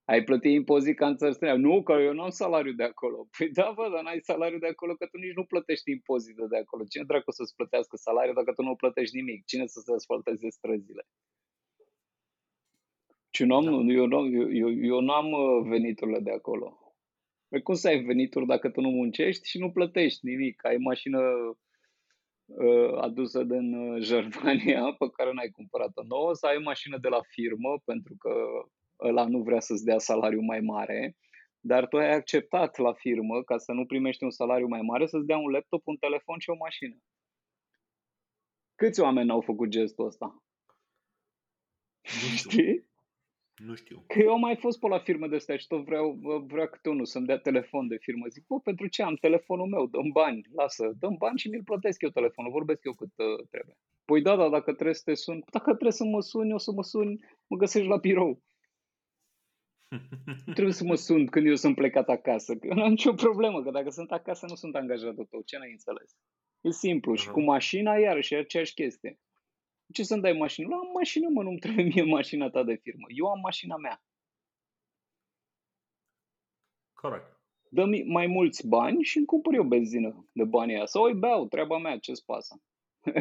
Ai plătit impozit ca în țări străine. Nu, că eu nu am salariu de acolo. Păi da, bă, dar n-ai salariu de acolo, că tu nici nu plătești impozitul de acolo. Cine dracu să-ți plătească salariul dacă tu nu plătești nimic? Cine să se asfalteze străzile? Și nu am, Da. eu, nu, eu, eu, eu n-am uh, veniturile de acolo. Păi cum să ai venituri dacă tu nu muncești și nu plătești nimic? Ai mașină uh, adusă din uh, Germania pe care n-ai cumpărat-o nouă sau ai mașină de la firmă pentru că ăla nu vrea să-ți dea salariu mai mare, dar tu ai acceptat la firmă ca să nu primești un salariu mai mare să-ți dea un laptop, un telefon și o mașină. Câți oameni au făcut gestul ăsta? Nu știu. Știi? Nu știu. Că eu am mai fost pe la firme de astea și tot vreau, vreau câte unul să-mi dea telefon de firmă. Zic, bă, pentru ce am telefonul meu? Dăm bani, lasă, dăm bani și mi-l plătesc eu telefonul, vorbesc eu cât uh, trebuie. Păi da, da, dacă trebuie să te sun, dacă trebuie să mă suni, o să mă suni, mă găsești la birou. Nu trebuie să mă sun când eu sunt plecat acasă, că eu nu am nicio problemă, că dacă sunt acasă nu sunt angajatul tău, ce n-ai înțeles? E simplu. Și Aha. cu mașina, iarăși, e aceeași chestie. Ce să-mi dai mașină? Am mașină, mă, nu-mi trebuie mie mașina ta de firmă. Eu am mașina mea. Corect. dă mai mulți bani și îmi cumpăr eu benzină de banii aia. Sau îi beau, treaba mea, ce-ți pasă?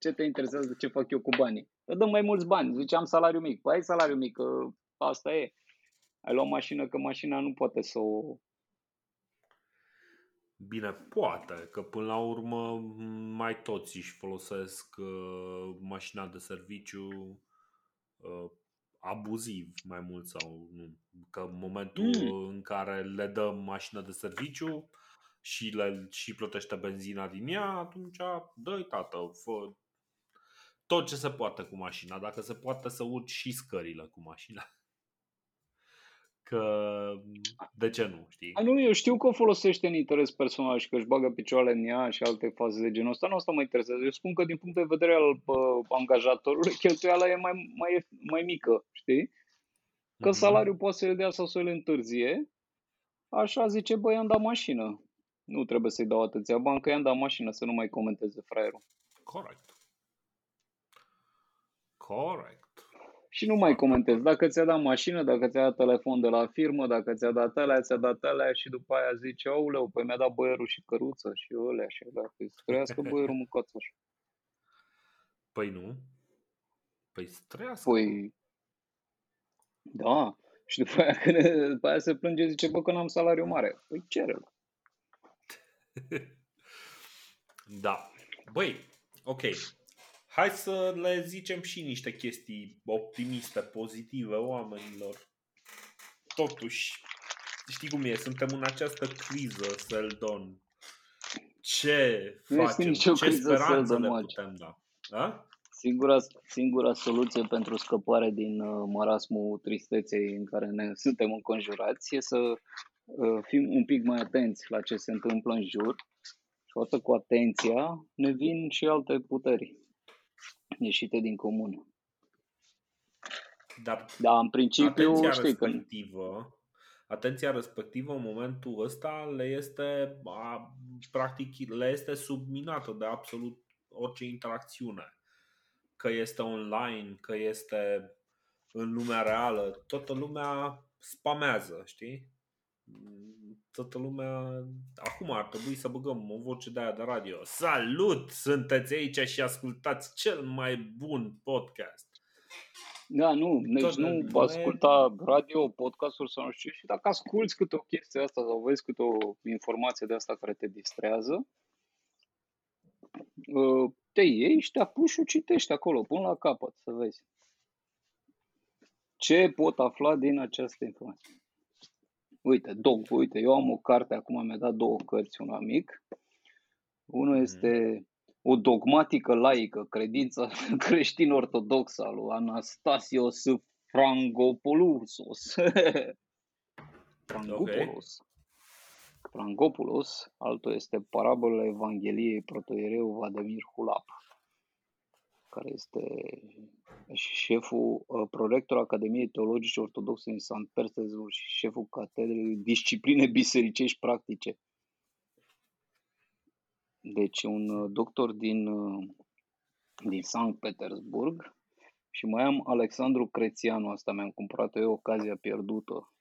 ce te interesează ce fac eu cu banii? Îmi dăm mai mulți bani. Zice, am salariu mic. Păi ai salariu mic, că asta e. Ai luat mașină, că mașina nu poate să o... Bine, poate, că până la urmă mai toți își folosesc uh, mașina de serviciu uh, abuziv mai mult sau nu. Că în momentul Mm. în care le dă mașina de serviciu și, le, și plătește benzina din ea, atunci dă-i tată, fă tot ce se poate cu mașina, dacă se poate să urci și scările cu mașina. Că de ce nu, știi? A, nu, eu știu că o folosește în interes personal și că își bagă picioarele în ea și alte faze de genul ăsta. Nu asta mă interesează. Eu spun că din punct de vedere al uh, angajatorului, cheltuiala e mai, mai, mai mică, știi? Că Mhm. salariul poate să le dea sau să le întârzie. Așa zice, băi, am dat mașină. Nu trebuie să-i dau atâția bani, că i-am dat mașină să nu mai comenteze fraierul. Corect. Corect. Și nu mai comentez. Dacă ți-a dat mașină, dacă ți-a dat telefon de la firmă, dacă ți-a dat alea, ți-a dat alea și după aia zice, auleu, păi mi-a dat boierul și căruță și ălea și ălea. Păi să trăiască boierul mâncați așa. Păi nu. Păi să trăiască. Păi, da. Și după aia, când, după aia se plânge, zice, bă, că n-am salariu mare. Păi cere Da. Băi, ok. Hai să le zicem și niște chestii optimiste, pozitive oamenilor. Totuși, știi cum e, suntem în această criză, Seldon. Ce Nu este facem? nicio Ce criză, speranțe Seldon, le Magi. putem da? A? Singura, singura soluție pentru scăpare din uh, marasmul tristeței în care ne suntem înconjurați e să uh, fim un pic mai atenți la ce se întâmplă în jur și odată cu atenția ne vin și alte puteri ieșite din comun. Dar Dar în principiu atenția știi că respectivă, atenția respectivă în momentul ăsta le este a, practic le este subminată de absolut orice interacțiune. Că este online, că este în lumea reală, toată lumea spamează, știi? Toată lumea... Acum ar trebui să băgăm o voce de aia de radio. Salut! Sunteți aici și ascultați cel mai bun podcast. Da, nu, deci Tot nu nu e- asculta radio, podcasturi sau nu știu ce, și dacă asculți câte o chestie asta sau vezi câte o informație de asta care te distrează, uh, te ieși și te apuci și o citești acolo, până la capăt, să vezi. Ce pot afla din această informație? Uite, dog, uite, eu am o carte, acum mi-a dat două cărți un amic. Unul Mhm. este o dogmatică laică, credința creștin-ortodoxă a lui Anastasios Frangopoulos. Frangopoulos. Frangopoulos, altul este parabola Evangheliei protoiereu Vladimir Hulap, care este șeful, uh, prorector Academiei Teologice Ortodoxe din San Petersburg și șeful catedrei discipline bisericești practice. Deci un uh, doctor din, uh, din Sankt Petersburg și mai am Alexandru Crețianu, asta mi-am cumpărat eu, ocazia pierdută,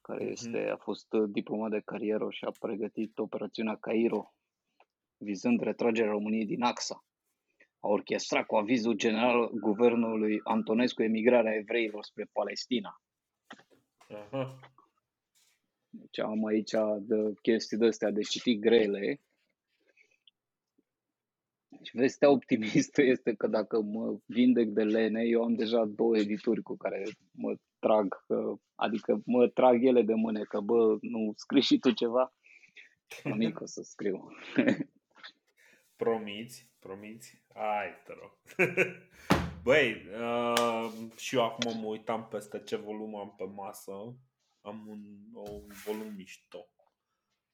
care Mhm. este, a fost uh, diplomat de carieră și a pregătit operațiunea Cairo, vizând retragerea României din AXA. A orchestrat cu avizul general guvernului Antonescu emigrarea evreilor spre Palestina. Aha. Deci am aici de chestii de astea de citit grele. Și vestea optimistă este că dacă mă vindec de lene, eu am deja două edituri cu care mă trag, uh, adică mă trag ele de mâne, că bă, nu scrii și tu ceva? Nimic o să scriu. Promiți, promiți? Hai, te rog. Băi, uh, și eu acum mă uitam peste ce volum am pe masă. Am un, un volum mișto.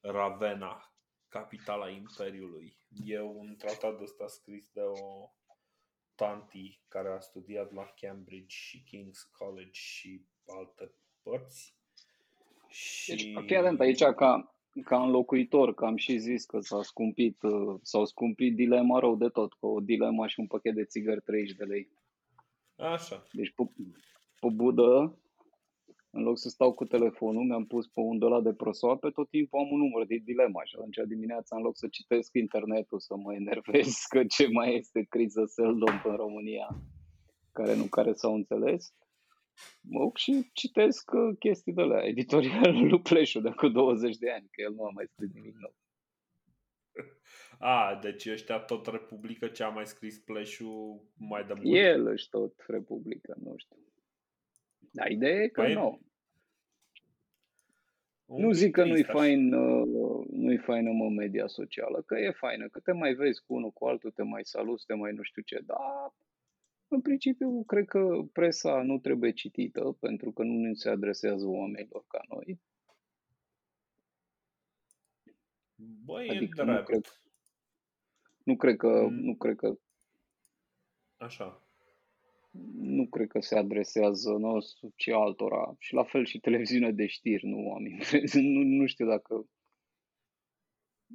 Ravenna, capitala Imperiului. E un tratat de ăsta scris de o tanti care a studiat la Cambridge și King's College și alte părți. Și... Deci, fii atent aici ca, ca înlocuitor, că am și zis că s-a scumpit, uh, s-au scumpit dilema rău de tot, cu o dilema și un pachet de țigări 30 de lei. Așa. Deci pe, pe budă, în loc să stau cu telefonul, mi-am pus pe un ăla de prosoape, tot timpul am un număr de dilema și atunci dimineața, în loc să citesc internetul, să mă enervez că ce mai este criză seldom în România, care nu care s-au înțeles, mă duc și citesc uh, chestii de la editorialul lui Pleșu de acum 20 de ani, că el nu a mai scris nimic nou. A, deci ăștia tot Republică ce a mai scris Pleșu mai de mult. El își tot Republica, nu știu. Dar ideea e că Păi, nu. Un Nu pic zic că nu-i trist așa. fain, uh, nu-i faină mă media socială, că e faină, că te mai vezi cu unul cu altul, te mai saluți, te mai nu știu ce, dar În principiu, cred că presa nu trebuie citită pentru că nu se adresează oamenilor ca noi. Băi, Adică e nu drept. cred, nu cred că, Mm. nu cred că, Așa. nu cred că se adresează nostru, ci altora. Și la fel și televiziunea de știri nu am impresia, nu, nu știu dacă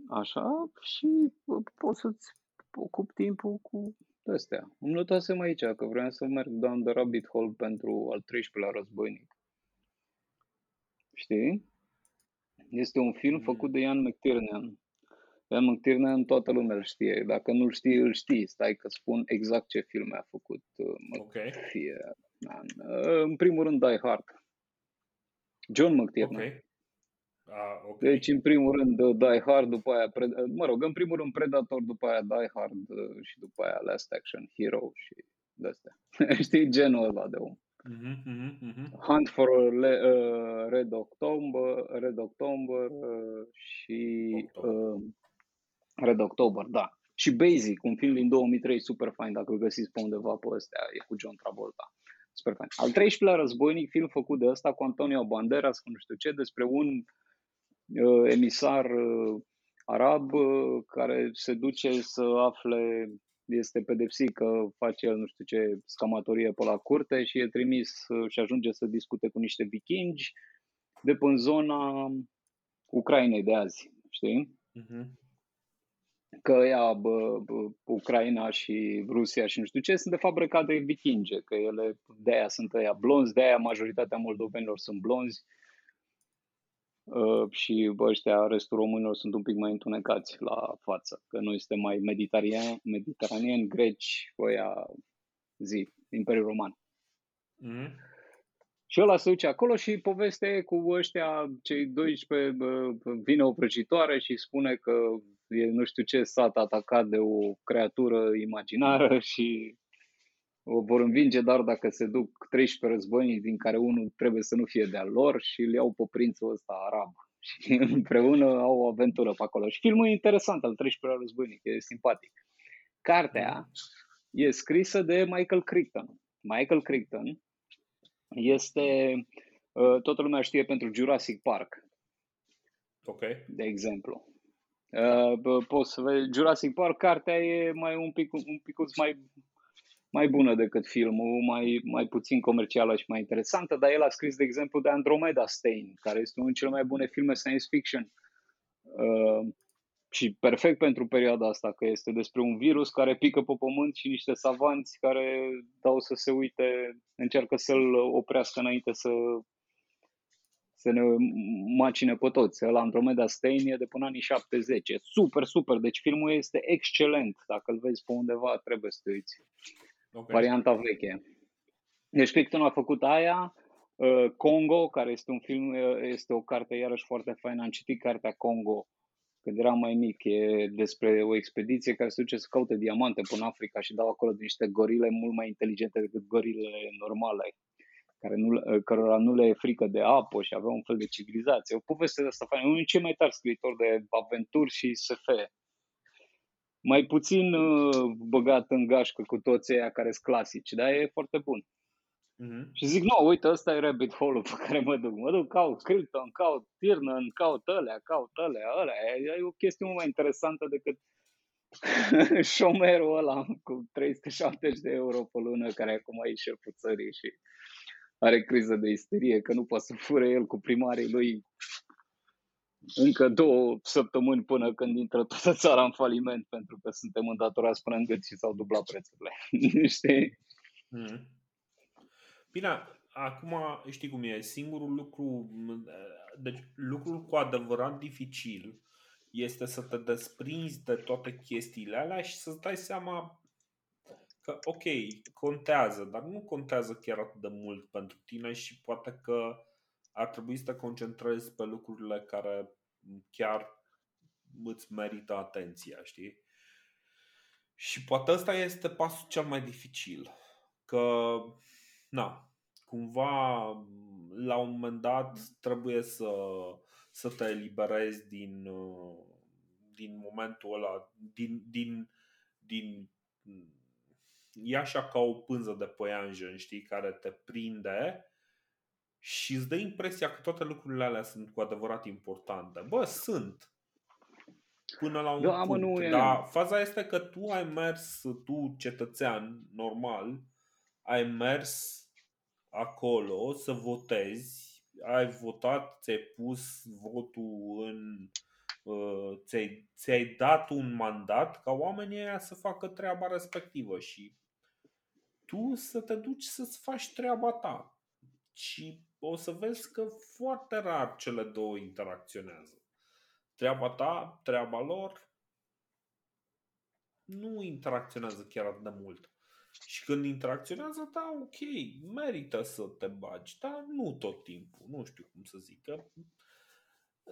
așa și poți să-ți ocupi timpul cu astea. Îmi notasem aici că vreau să merg down the rabbit hole pentru al 13-lea războinic. Știi? Este un film Mm. făcut de Ian McTiernan. Ian McTiernan toată lumea îl știe. Dacă nu-l știi, îl știi. Stai că spun exact ce filme a făcut. uh, Ok. McTiernan. Uh, În primul rând Die Hard. John McTiernan. Ok. A, ok. Deci, în primul rând, uh, Die Hard, după aia, Pred- uh, mă rog, în primul rând Predator, după aia Die Hard uh, și după aia Last Action Hero și de-astea. Știi, genul ăla de om. Mhm, mhm, mhm. Hunt for Le- uh, Red October, Red October uh, și October. uh, Red October, da. Și Basic, un film din 2003 super fain, dacă îl găsiți pe undeva pe ăstea, e cu John Travolta. Super fain. Al 13-lea războinic, film făcut de ăsta cu Antonio Banderas, cu nu știu ce, despre un uh, emisar uh, arab uh, care se duce să afle, este pedepsit că face el nu știu ce scamatorie pe la curte și e trimis uh, și ajunge să discute cu niște vikingi de pe în zona Ucrainei de azi, știi? Mhm. Că ea, bă, bă, Ucraina și Rusia și nu știu ce, sunt de fapt brăcate vikinge, că ele de aia sunt ăia blonzi, de aia majoritatea moldovenilor sunt blonzi uh, și bă, ăștia, restul românilor sunt un pic mai întunecați la față, că noi suntem mai mediteraneani, mediteraneani greci, ăia zi, Imperiul Roman. Mhm. Și ăla se duce acolo și povestea e cu ăștia, cei 12, bă, vine o prăjitoare și spune că e nu știu ce sat atacat de o creatură imaginară și o vor învinge doar dacă se duc 13 războinici din care unul trebuie să nu fie de-al lor și îl iau pe prințul ăsta arab. Și împreună au o aventură pe acolo. Și filmul e interesant, al 13-lea războinic, e simpatic. Cartea e scrisă de Michael Crichton. Michael Crichton este, uh, toată lumea știe pentru Jurassic Park, Ok. de exemplu. Uh, bă, Poți să vezi, Jurassic Park, cartea e mai un pic, un picuț mai, mai bună decât filmul, mai, mai puțin comercială și mai interesantă, dar el a scris, de exemplu, de Andromeda Stain, care este unul din cele mai bune filme science fiction. Uh, și perfect pentru perioada asta, că este despre un virus care pică pe pământ și niște savanți care dau să se uite, încearcă să-l oprească înainte să, să ne macine pe toți. La Andromeda Stain e de până anii 70. E super, super. Deci filmul este excelent. Dacă îl vezi pe undeva, trebuie să te uiți. Ok. Varianta veche. Deci Crichton a făcut aia. Uh, Congo, care este un film, uh, este o carte iarăși foarte faină. Am citit cartea Congo când eram mai mic. E despre o expediție care se duce să caute diamante până în Africa și dau acolo de niște gorile mult mai inteligente decât gorilele normale care nu, cărora nu le e frică de apă și avea un fel de civilizație. O poveste de asta faină. Unul dintre cei mai tari scriitori de aventuri și SF. Mai puțin uh, băgat în gașcă cu toți aia care sunt clasici, dar e foarte bun. Mhm. Și zic, nu, uite, ăsta e rabbit hole-ul pe care mă duc. Mă duc, caut Crichton, caut Tiernan, caut ălea, caut ălea, ălea. E, e o chestie mult mai interesantă decât șomerul ăla cu 370 de euro pe lună, care acum e șeful țării și are criză de isterie că nu poate să fure el cu primarii lui încă două săptămâni până când intră toată țara în faliment pentru că suntem îndatorați până în gât și s-au dublat prețurile. Știi? Mhm. Bine, acum știi cum e, singurul lucru, deci lucrul cu adevărat dificil este să te desprinzi de toate chestiile alea și să-ți dai seama că, ok, contează, dar nu contează chiar atât de mult pentru tine și poate că ar trebui să te concentrezi pe lucrurile care chiar îți merită atenția, știi? Și poate ăsta este pasul cel mai dificil. Că, na, cumva la un moment dat trebuie să, să te eliberezi din, din momentul ăla, din, din, din e așa ca o pânză de păianjen, știi, care te prinde și îți dă impresia că toate lucrurile alea sunt cu adevărat importante. Bă, sunt. Până la un Da, mă, punct. nu e- Dar faza este că tu ai mers, tu cetățean normal, ai mers acolo să votezi, ai votat, ți-ai pus votul în uh, ți-ai, ți-ai dat un mandat ca oamenii ăia să facă treaba respectivă și tu să te duci să-ți faci treaba ta. Și o să vezi că foarte rar cele două interacționează. Treaba ta, treaba lor, nu interacționează chiar atât de mult. Și când interacționează, da, ok, merită să te bagi, dar nu tot timpul, nu știu cum să zic. Că...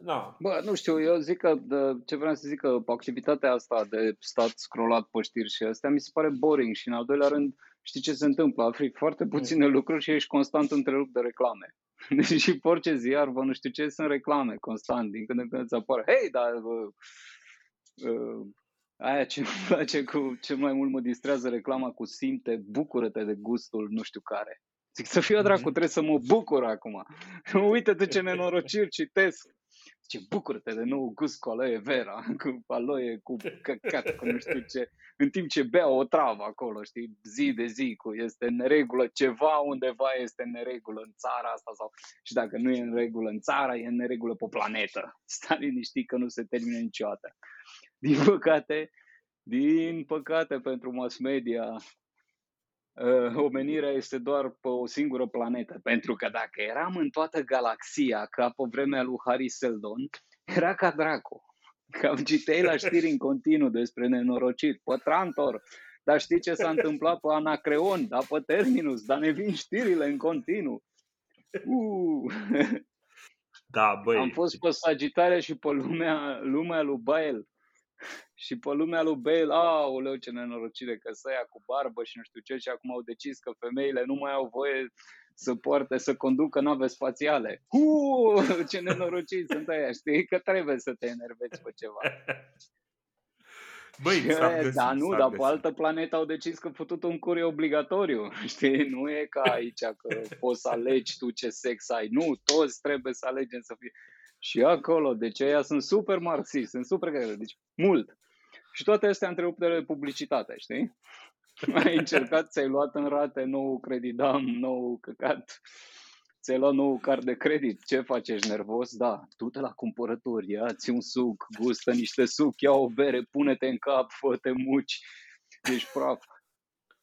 Na, Bă, nu știu, eu zic că de, ce vreau să zic că activitatea asta de stat scrollat pe știri și astea mi se pare boring și în al doilea rând știi ce se întâmplă? Afli foarte puține lucruri și ești constant întrerupt de reclame. Deci și pe orice ziar, bă, nu știu ce, sunt reclame constant, din când în când îți apare. Hei, dar bă, uh, aia ce îmi place cu ce mai mult mă distrează reclama cu simte, bucură-te de gustul nu știu care. Zic să fiu dracu, trebuie să mă bucur acum. Uite-te ce nenorociri citesc. Zice, bucură-te de nou gust cu aloe vera, cu aloe, cu căcat, cu nu știu ce. În timp ce bea o travă acolo, știi, zi de zi, cu este în neregulă, ceva undeva este în neregulă în țara asta sau... Și dacă nu e în regulă în țara, e în neregulă pe planetă. Stai liniștit că nu se termină niciodată. Din păcate, din păcate pentru mass media, uh, omenirea este doar pe o singură planetă. Pentru că dacă eram în toată galaxia, ca pe vremea lui Harry Seldon, era ca dracu. Cam citeai la știri în continuu despre nenorociri, pe Trantor, dar știi ce s-a întâmplat pe Anacreon, da pe Terminus, dar ne vin știrile în continuu. Uh. da, băi, Am fost pe Sagitarea și pe lumea, lumea lui Bael. Și pe lumea lui Bale, aoleu ce nenorocire că să ia cu barbă și nu știu ce și acum au decis că femeile nu mai au voie să poarte, să conducă nave spațiale. Uh, ce nenorociți sunt aia, știi? Că trebuie să te enervezi pe ceva. Băi, s-a E, găsit, da, nu, s-a dar pe găsit. altă planetă au decis că fătut un cur e obligatoriu, știi? Nu e ca aici că poți să alegi tu ce sex ai. Nu, toți trebuie să alegem să fie. Și acolo, deci ăia sunt super marxiști, sunt super grele, deci mult. Și toate astea întrerupte de publicitate, știi? Ai încercat, ți-ai luat în rate nou credidam, nou căcat, ți-ai luat nou card de credit, ce faci, ești nervos? Da, du-te la cumpărături, ia-ți un suc, gustă niște suc, ia o bere, pune-te în cap, fă-te muci, ești praf.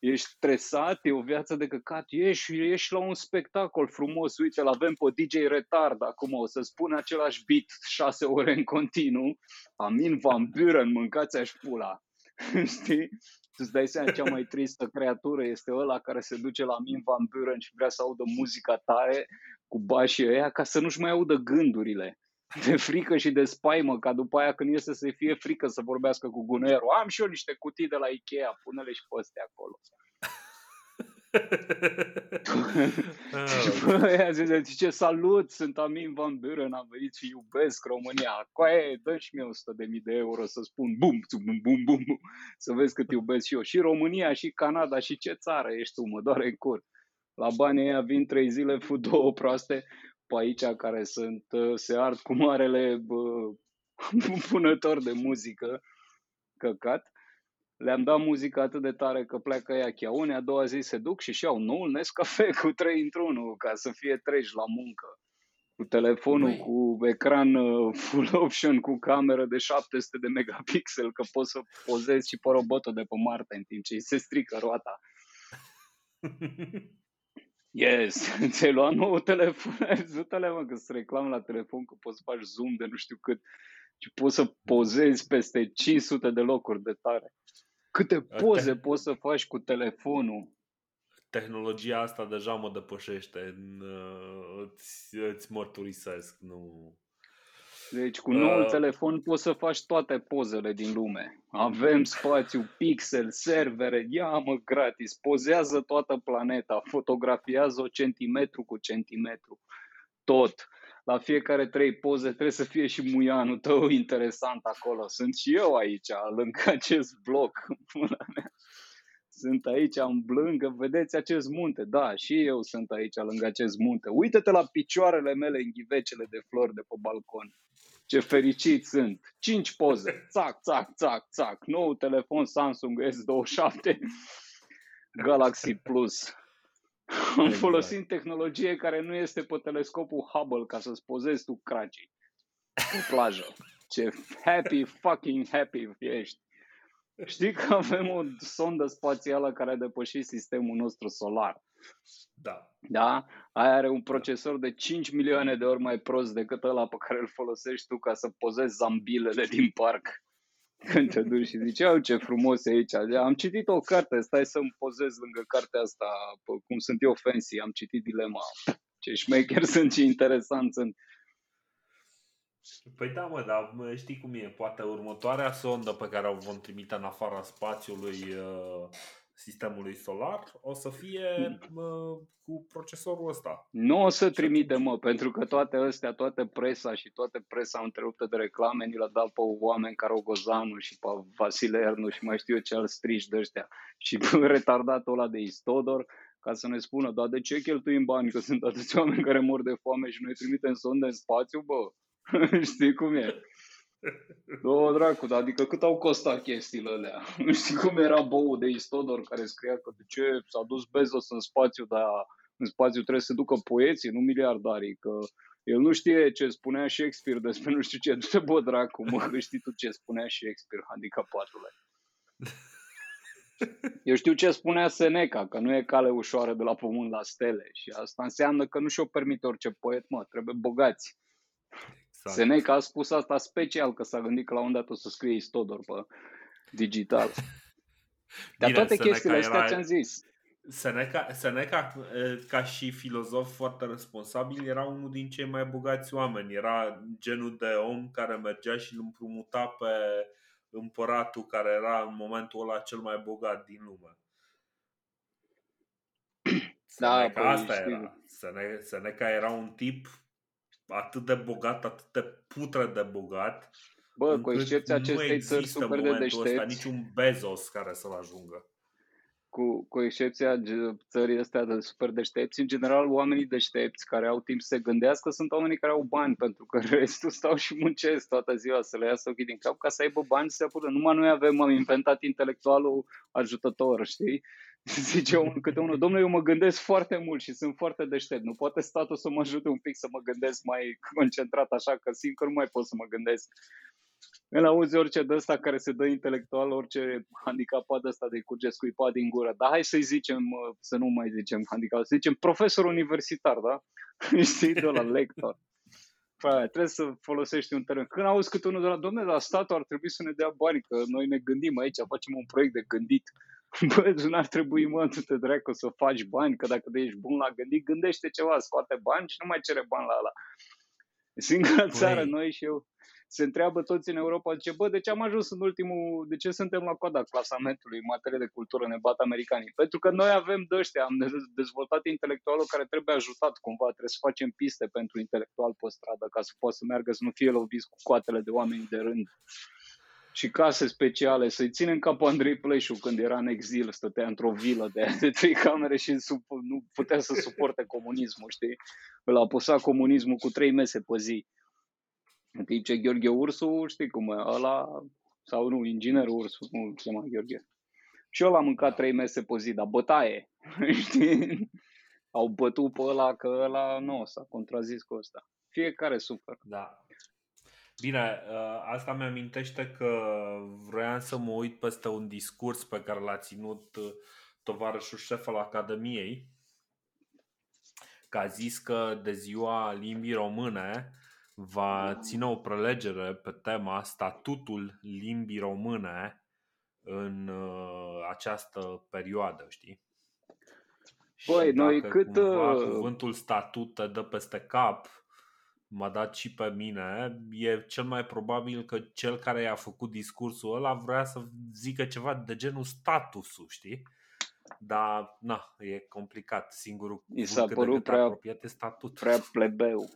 Ești stresat, e o viață de căcat, ești, ești la un spectacol frumos, uite, îl avem pe DJ Retard acum, o să spune același beat șase ore în continuu, Amin Van Buren, mâncați-aș șpula, știi? Tu îți dai seama, cea mai tristă creatură este ăla care se duce la Amin Van Buren și vrea să audă muzica tare cu bașii ăia ca să nu-și mai audă gândurile. De frică și de spaimă, ca după aia când iese să fie frică să vorbească cu gunoierul. Am și eu niște cutii de la Ikea, pune-le și pe astea acolo. Și bă, ăia zice, zice, salut, sunt Amin Van Buren, am venit și iubesc România. Coaie, dă și mie 100 de mii de euro să spun bum, bum, bum, bum, bum, să vezi cât iubesc și eu. Și România, și Canada, și ce țară ești tu, mă doare în cur. La banii ăia vin trei zile, fu două proaste pe aici care sunt, uh, se ard cu marele bă, punător de muzică, căcat. Le-am dat muzică atât de tare că pleacă ea chiaune, a doua zi se duc și și iau noul Nescafe cu 3 într-unul ca să fie treji la muncă. Cu telefonul, Băi. cu ecran uh, full option, cu cameră de 700 de megapixel, că poți să pozezi și pe robotul de pe Marte în timp ce îi se strică roata. Yes, ți-ai luat nou telefon, ajută-le mă că să reclam la telefon că poți să faci zoom de nu știu cât și poți să pozezi peste 500 de locuri de tare. Câte poze poți să faci cu telefonul? Tehnologia asta deja mă depășește. N- Îți, îți mărturisesc. Nu. Deci cu noul Uh. telefon poți să faci toate pozele din lume. Avem spațiu, pixel, servere, ia mă gratis, pozează toată planeta, fotografiază-o centimetru cu centimetru, tot. La fiecare trei poze trebuie să fie și muianul tău interesant acolo. Sunt și eu aici, lângă acest bloc. Pula mea. Sunt aici în blângă, vedeți acest munte. Da, și eu sunt aici lângă acest munte. Uită-te la picioarele mele în ghivecele de flori de pe balcon. Ce fericit sunt. Cinci poze. Țac, țac, țac, țac. Nou telefon Samsung S27 Galaxy Plus. Am Exact. folosit tehnologie care nu este pe telescopul Hubble ca să-ți pozezi tu cracii pe plajă. Ce happy, fucking happy ești. Știi că avem o sondă spațială care a depășit sistemul nostru solar. Da. Da? Aia are un procesor de 5 milioane de ori mai prost decât ăla pe care îl folosești tu ca să pozezi zambilele din parc. Când te duci și zici, au ce frumos e aici. Am citit o carte, stai să-mi pozez lângă cartea asta, pe cum sunt eu fancy, am citit dilema. Ce șmecher sunt și interesant sunt. Păi da, mă, dar mă, știi cum e? Poate următoarea sondă pe care o vom trimite în afara spațiului uh, sistemului solar o să fie uh, cu procesorul ăsta. Nu o să trimite, mă, pentru că toate astea, toate presa și toate presa întreruptă de reclame ni le-a dat pe oameni ca Rogozanu și pe Vasile Ernu și mai știu eu ce alți striși de ăștia. Și pe retardatul ăla de Istodor ca să ne spună, dar de ce cheltuim bani, că sunt atâția oameni care mor de foame și noi trimitem sonde în spațiu, bă? Știi cum e? Două dracu, dar adică cât au costat chestiile alea? Știi cum era bou de Istodor care scria că de ce s-a dus Bezos în spațiu, dar în spațiu trebuie să ducă poeții, nu miliardarii, că el nu știe ce spunea Shakespeare despre nu știu ce, du-te bă dracu, mă, că știi tu ce spunea Shakespeare, handicapatule. Eu știu ce spunea Seneca, că nu e cale ușoară de la pământ la stele și asta înseamnă că nu și-o permite orice poet, mă, trebuie bogați. Exact. Seneca a spus asta special, că s-a gândit că la un dat o să scrie Istodor pe digital. Dar Bine, toate Seneca chestiile astea era- ți-am zis. Seneca, Seneca, eh, ca și filozof foarte responsabil, era unul din cei mai bogați oameni. Era genul de om care mergea și îl împrumuta pe împăratul care era în momentul ăla cel mai bogat din lume. Da, Seneca păi, asta știu. era. Sene- Seneca era un tip atât de bogat, atât de putre de bogat. Bă, cu încât excepția nu acestei țări există în super de momentul ăsta deștepți, niciun Bezos care să-l ajungă. cu, cu excepția ge- țării astea de super deștepți, în general oamenii deștepți care au timp să se gândească sunt oamenii care au bani, pentru că restul stau și muncesc toată ziua să le iasă ochii din cap ca să aibă bani să se apucă. Numai noi avem, am inventat intelectualul ajutător, știi? Zice unul câte unul, domnule, eu mă gândesc foarte mult și sunt foarte deștept. Nu poate statul să mă ajute un pic să mă gândesc mai concentrat așa, că simt că nu mai pot să mă gândesc. Îl auzi orice de ăsta care se dă intelectual, orice handicapat de ăsta de curge scuipat din gură. Dar hai să-i zicem, uh, să nu mai zicem handicapat, să zicem profesor universitar, da? Știi, de la lector. Păi, trebuie să folosești un termen. Când auzi câte unul de la, domnule, la statul ar trebui să ne dea bani, că noi ne gândim aici, facem un proiect de gândit. Bă, nu ar trebui, mă, tu te dracu să faci bani, că dacă ești bun la gândit, gândește ceva, scoate bani și nu mai cere bani la ăla. Singura țară, noi și eu, se întreabă toți în Europa, zice, bă, de ce am ajuns în ultimul, de ce suntem la coada clasamentului în materie de cultură, ne bat americanii? Pentru că noi avem de ăștia, am dez- dezvoltat intelectualul care trebuie ajutat cumva, trebuie să facem piste pentru intelectual pe stradă ca să poată să meargă, să nu fie loviți cu coatele de oameni de rând. Și case speciale, să-i ținem cap pe Andrei Pleșu când era în exil, stătea într-o vilă de, de trei camere și sub, nu putea să suporte comunismul, știi? Îl apăsa comunismul cu trei mese pe zi. În timp ce Gheorghe Ursu, știi cum e, ăla, sau nu, inginerul Ursu, nu îl chema Gheorghe. Și ăla a mâncat trei mese pe zi, dar bătaie, știi? Au bătut pe ăla că ăla nu s-a contrazis cu ăsta. Fiecare suferă. Da. Bine, uh, asta mi-amintește că vroiam să mă uit peste un discurs pe care l-a ținut uh, tovarășul șef al Academiei, că a zis că de ziua limbii române va ține o prelegere pe tema statutul limbii române în uh, această perioadă, știi? Băi, Și noi dacă cât, cumva uh, cuvântul statut te dă peste cap, m-a dat și pe mine, e cel mai probabil că cel care i-a făcut discursul ăla vrea să zică ceva de genul statusul, știi? Dar, na, e complicat. Singurul I s-a cuvânt cât de părut cât prea- apropiat e statut. Prea plebeu.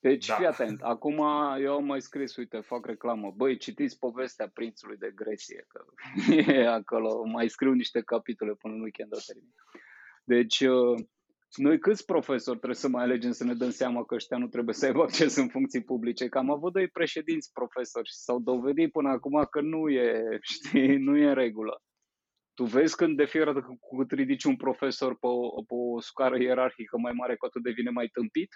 Deci, Da. fii atent. Acum eu am mai scris, uite, fac reclamă. Băi, citiți povestea prințului de Gresie, că e acolo. Mai scriu niște capitole până în weekend o termin. Deci, uh, noi câți profesori trebuie să mai alegem să ne dăm seama că ăștia nu trebuie să aibă acces în funcții publice? Că am avut doi președinți profesori și s-au dovedit până acum că nu e, știi, nu e în regulă. Tu vezi când de fiecare dată cu cât ridici un profesor pe o, pe o scară ierarhică mai mare, cu atât devine mai tâmpit?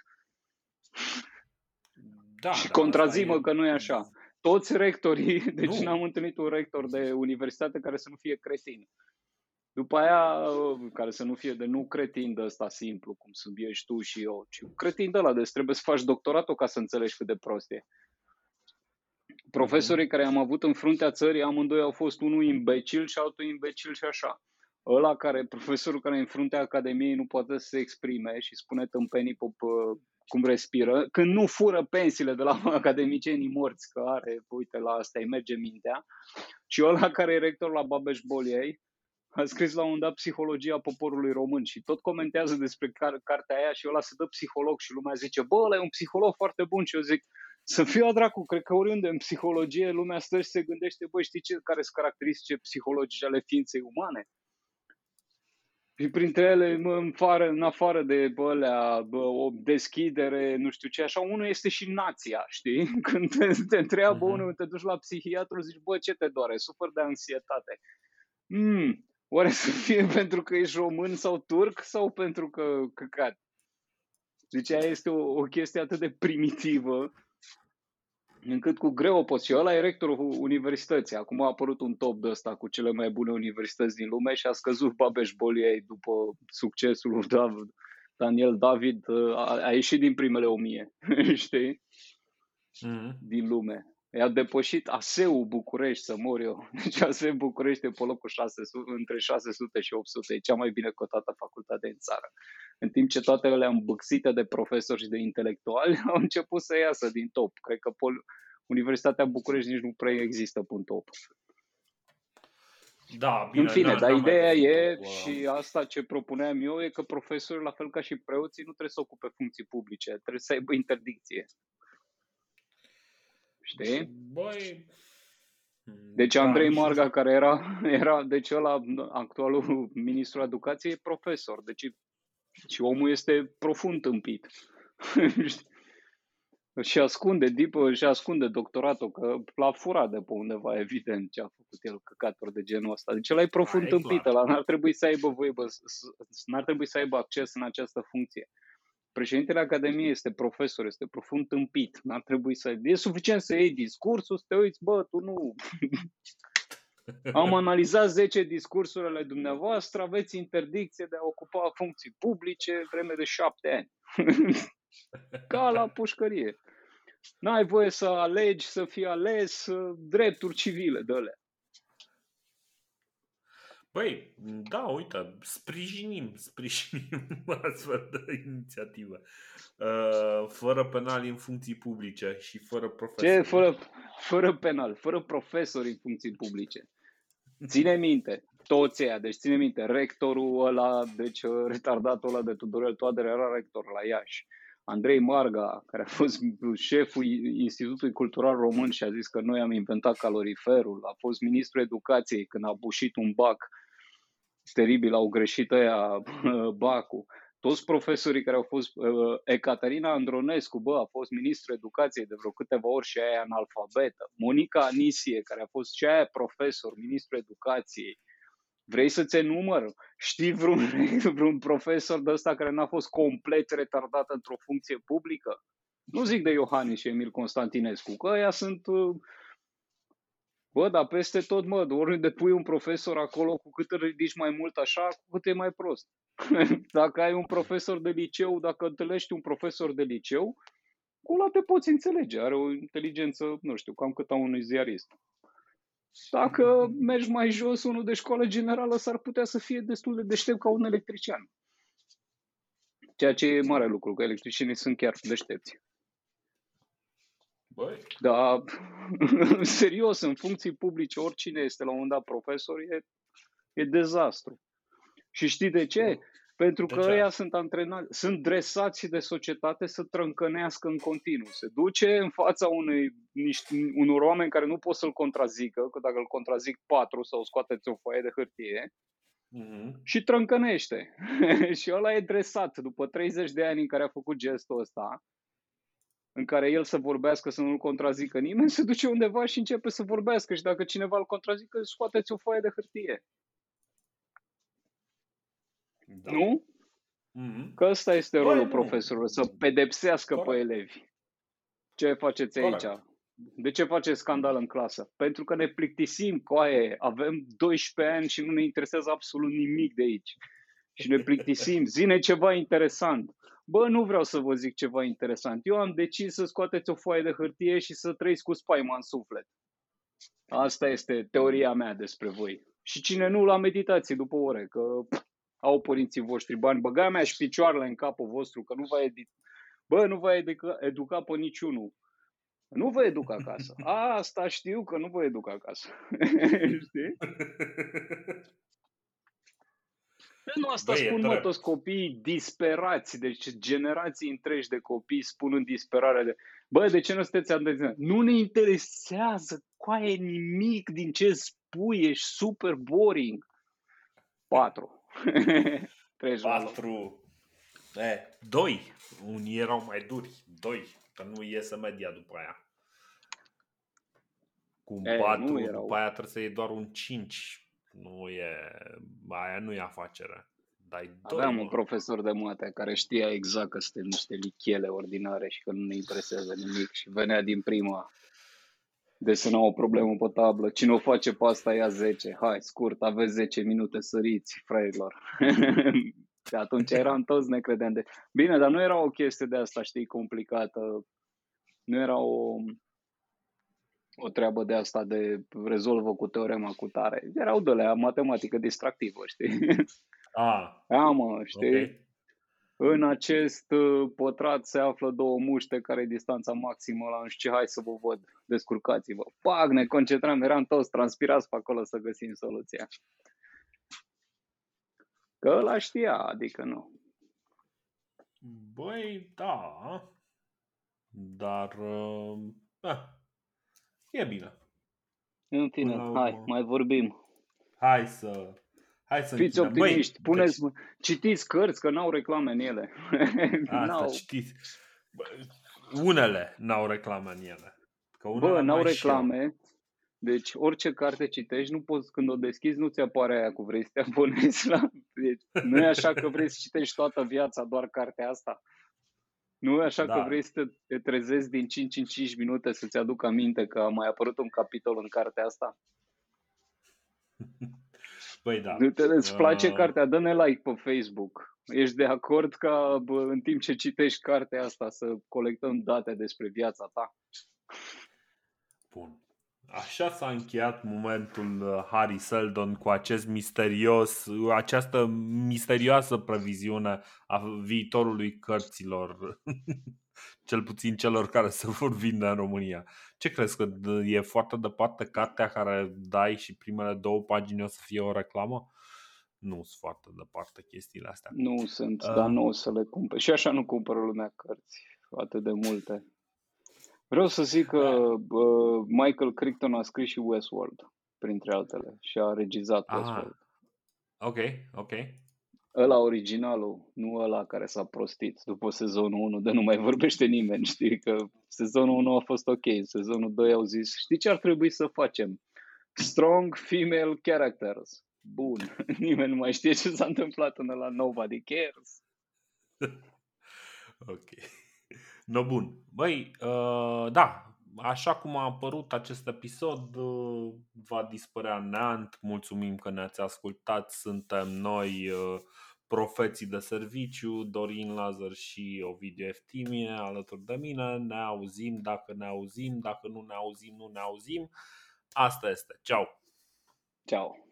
Da, și da, contrazi-mă asta că nu e așa. Toți rectorii, deci Nu. n-am întâlnit un rector de universitate care să nu fie cretin. După aia, care să nu fie de nu cretin de ăsta simplu, cum sunt eu și tu și eu, ci cretin de ăla, deci trebuie să faci doctoratul ca să înțelegi cât de prost e. Profesorii care am avut în fruntea țării, amândoi au fost unul imbecil și altul imbecil și așa. Ăla care, profesorul care e în fruntea academiei nu poate să se exprime și spune tâmpenii pe, pe cum respiră, când nu fură pensiile de la academicienii morți, că are, uite, la asta îi merge mintea, și ăla care e rector la Babeș Boliei, a scris la un dat Psihologia poporului român și tot comentează despre car- cartea aia și ăla se dă psiholog și lumea zice, bă, ăla e un psiholog foarte bun și eu zic, să fiu a dracu, cred că oriunde în psihologie lumea stă și se gândește, bă, știi ce, care sunt caracteristice psihologice ale ființei umane? Și printre ele, mă, în, afară, în afară de bă, alea, bă, o deschidere, nu știu ce, așa, unul este și nația, știi? Când te, te întreabă Mhm. unul, te duci la psihiatru, zici, bă, ce te doare? Sufăr de anxietate. Hmm, oare să fie pentru că ești român sau turc sau pentru că căcat? Deci aia este o, o chestie atât de primitivă încât cu greu o poți. Și ăla e rectorul universității. Acum a apărut un top de ăsta cu cele mai bune universități din lume și a scăzut Babeș Boliei după succesul lui David. Daniel David a, a ieșit din primele o mie, știi, Mhm. din lume. I-a depășit ASEU București, să mor eu. Deci ASEU București e pe locul 600, între 600 și 800. E cea mai bine cotată facultate în țară. În timp ce toate alea îmbâxite de profesori și de intelectuali au început să iasă din top. Cred că Pol- Universitatea București nici nu prea există pe un top. Da, bine. în fine, n-aș- dar n-am mai ideea văzut e, top, uh, și asta ce propuneam eu, e că profesorii, la fel ca și preoții, nu trebuie să ocupe funcții publice, trebuie să aibă interdicție. Știi? Băi... Deci da, Andrei nici nu Marga, care era, era deci ăla, actualul ministru educației, e profesor. Deci și omul este profund tâmpit. și ascunde, dipă, și ascunde doctoratul, că l-a furat de pe undeva, evident, ce a făcut el căcaturi de genul ăsta. Deci ăla e profund Da, e tâmpit, clar. ăla n-ar trebui să aibă voie, bă, s- s- n-ar trebui să aibă acces în această funcție. Președintele Academiei este profesor, este profund tâmpit. N-ar trebui să... E suficient să iei discursul, să te uiți, bă, tu nu... Am analizat 10 discursuri ale dumneavoastră, aveți interdicție de a ocupa funcții publice vreme de 7 ani. Ca la pușcărie. N-ai voie să alegi, să fii ales uh, drepturi civile de alea. Băi, da, uite, sprijinim, sprijinim astfel de inițiativă. Uh, fără penali în funcții publice și fără profesori. Ce? Fără, fără penal, fără profesori în funcții publice. Ține minte, toți ăia, deci ține minte, rectorul ăla, deci uh, retardatul ăla de Tudorel Toader era rector la Iași. Andrei Marga, care a fost șeful Institutului Cultural Român și a zis că noi am inventat caloriferul, a fost ministrul educației când a bușit un bac teribil, au greșit ăia bacul. Toți profesorii care au fost, uh, Ecaterina Andronescu, bă, a fost ministrul educației de vreo câteva ori și aia analfabetă. Monica Anisie, care a fost și aia profesor, ministrul educației. Vrei să-ți enumăr? Știi vreun, vreun profesor de ăsta care n-a fost complet retardat într-o funcție publică? Nu zic de Iohannis și Emil Constantinescu, că ăia sunt... uh, Bă, dar peste tot, mă, oriunde pui un profesor acolo, cu cât îl ridici mai mult așa, cu cât e mai prost. dacă ai un profesor de liceu, dacă întâlnești un profesor de liceu, cu ăla te poți înțelege, are o inteligență, nu știu, cam cât a unui ziarist. Dacă mergi mai jos, unul de școală generală s-ar putea să fie destul de deștept ca un electrician. Ceea ce e mare lucru, că electricienii sunt chiar deștepți. Băi, Dar, serios, în funcții publice, oricine este la un moment dat profesor, e, e dezastru. Și știi de ce? Pentru De că ce? ăia sunt antrenați, sunt dresați de societate să trâncănească în continuu. Se duce în fața unei, niște, unor oameni care nu pot să-l contrazică, că dacă îl contrazic patru sau scoateți o foaie de hârtie, Mhm. și trâncănește. și ăla e dresat după 30 de ani în care a făcut gestul ăsta, în care el să vorbească, să nu-l contrazică nimeni, se duce undeva și începe să vorbească și dacă cineva îl contrazică, scoateți o foaie de hârtie. Da. Nu? Mhm. Că ăsta este Băi, rolul nu. profesorului, să pedepsească pe Corect. elevi. Ce faceți Corect. aici? De ce faceți scandal în clasă? Pentru că ne plictisim, coaie, avem 12 ani și nu ne interesează absolut nimic de aici. Și ne plictisim, zine ceva interesant. Bă, nu vreau să vă zic ceva interesant. Eu am decis să scoateți o foaie de hârtie și să trăiți cu spaima în suflet. Asta este teoria mea despre voi. Și cine nu la meditație după ore, că pff, au părinții voștri bani, băga mea și picioarele în capul vostru, că nu va edi... Bă, nu va educa, educa pe niciunul. Nu vă educ acasă. Asta știu că nu vă educ acasă. Știi? Nu asta Băi, e spun mă drept. toți copiii disperați, deci generații întregi de copii spun în disperare de Bă, de ce nu sunteți atenți? Nu ne interesează coaie nimic din ce spui, ești super boring. Patru. Treci la loc. Patru. E, doi. Unii erau mai duri. Doi. Că nu iese media după aia. Cu un E, patru, nu erau. după aia trebuie să iei doar un 5. Nu e... Aia nu e afacere. Dai doi, Aveam mă. un profesor de mate care știa exact că suntem niște lichele ordinare și că nu ne interesează nimic și venea din prima desena o problemă pe tablă. Cine o face pe asta ia 10. Hai, scurt, aveți 10 minute, săriți, fraierilor. de atunci eram toți ne credeam de... Bine, dar nu era o chestie de asta, știi, complicată. Nu era o, o treabă de asta de rezolvă cu teorema cu tare. Erau de la matematică distractivă, știi? Ah, Da, mă, știi? ok. În acest uh, pătrat se află două muște care e distanța maximă la nu știu ce, hai să vă văd, descurcați-vă. Pac, ne concentram, eram toți transpirați pe acolo să găsim soluția. Că ăla știa, adică nu. Băi, da. Dar... Uh, eh, e bine. În fine, Până la hai, urmă. mai vorbim. Hai să... Hai să Fiți închidem. optimiști, Băi, puneți, citiți cărți, că n-au reclame în ele. Asta n-au, știți. Bă, unele n-au reclame în ele. Că unele bă, n-au mai și eu. reclame. Deci orice carte citești, nu poți, când o deschizi, nu ți apare aia cu vrei să te abonezi la... Deci, nu e așa că vrei să citești toată viața doar cartea asta. Nu e așa Da. că vrei să te, te trezezi din 5 în 5 minute să-ți aduc aminte că a mai apărut un capitol în cartea asta. Băi, da. Nu te îți place Uh, cartea, dă-ne like pe Facebook. Ești de acord ca bă, în timp ce citești cartea asta să colectăm date despre viața ta? Bun. Așa s-a încheiat momentul uh, Harry Seldon cu acest misterios, această misterioasă previziune a viitorului cărților, cel puțin celor care se vor vinde în România. Ce crezi că d- e foarte departe cartea care dai și primele două pagini o să fie o reclamă? Nu sunt foarte departe chestiile astea. Nu sunt, Uh. dar nu o să le cumpăr. Și așa nu cumpără lumea cărți atât de multe. Vreau să zic că Da. bă, Michael Crichton a scris și Westworld, printre altele, și a regizat Ah. Westworld. Ok, ok. Ăla originalul, nu ăla care s-a prostit după sezonul 1, de nu mai vorbește nimeni, știi, că sezonul 1 a fost ok, sezonul 2 au zis, știi ce ar trebui să facem? Strong female characters. Bun, nimeni nu mai știe ce s-a întâmplat în la Nobody Cares. Ok. No, bun. Băi, uh, da, așa cum a apărut acest episod, uh, va dispărea în neant. Mulțumim că ne-ați ascultat. Suntem noi, uh, profeții de serviciu, Dorin Lazar și Ovidiu Eftimie alături de mine. Ne auzim dacă ne auzim, dacă nu ne auzim, nu ne auzim. Asta este. Ceau! Ciao.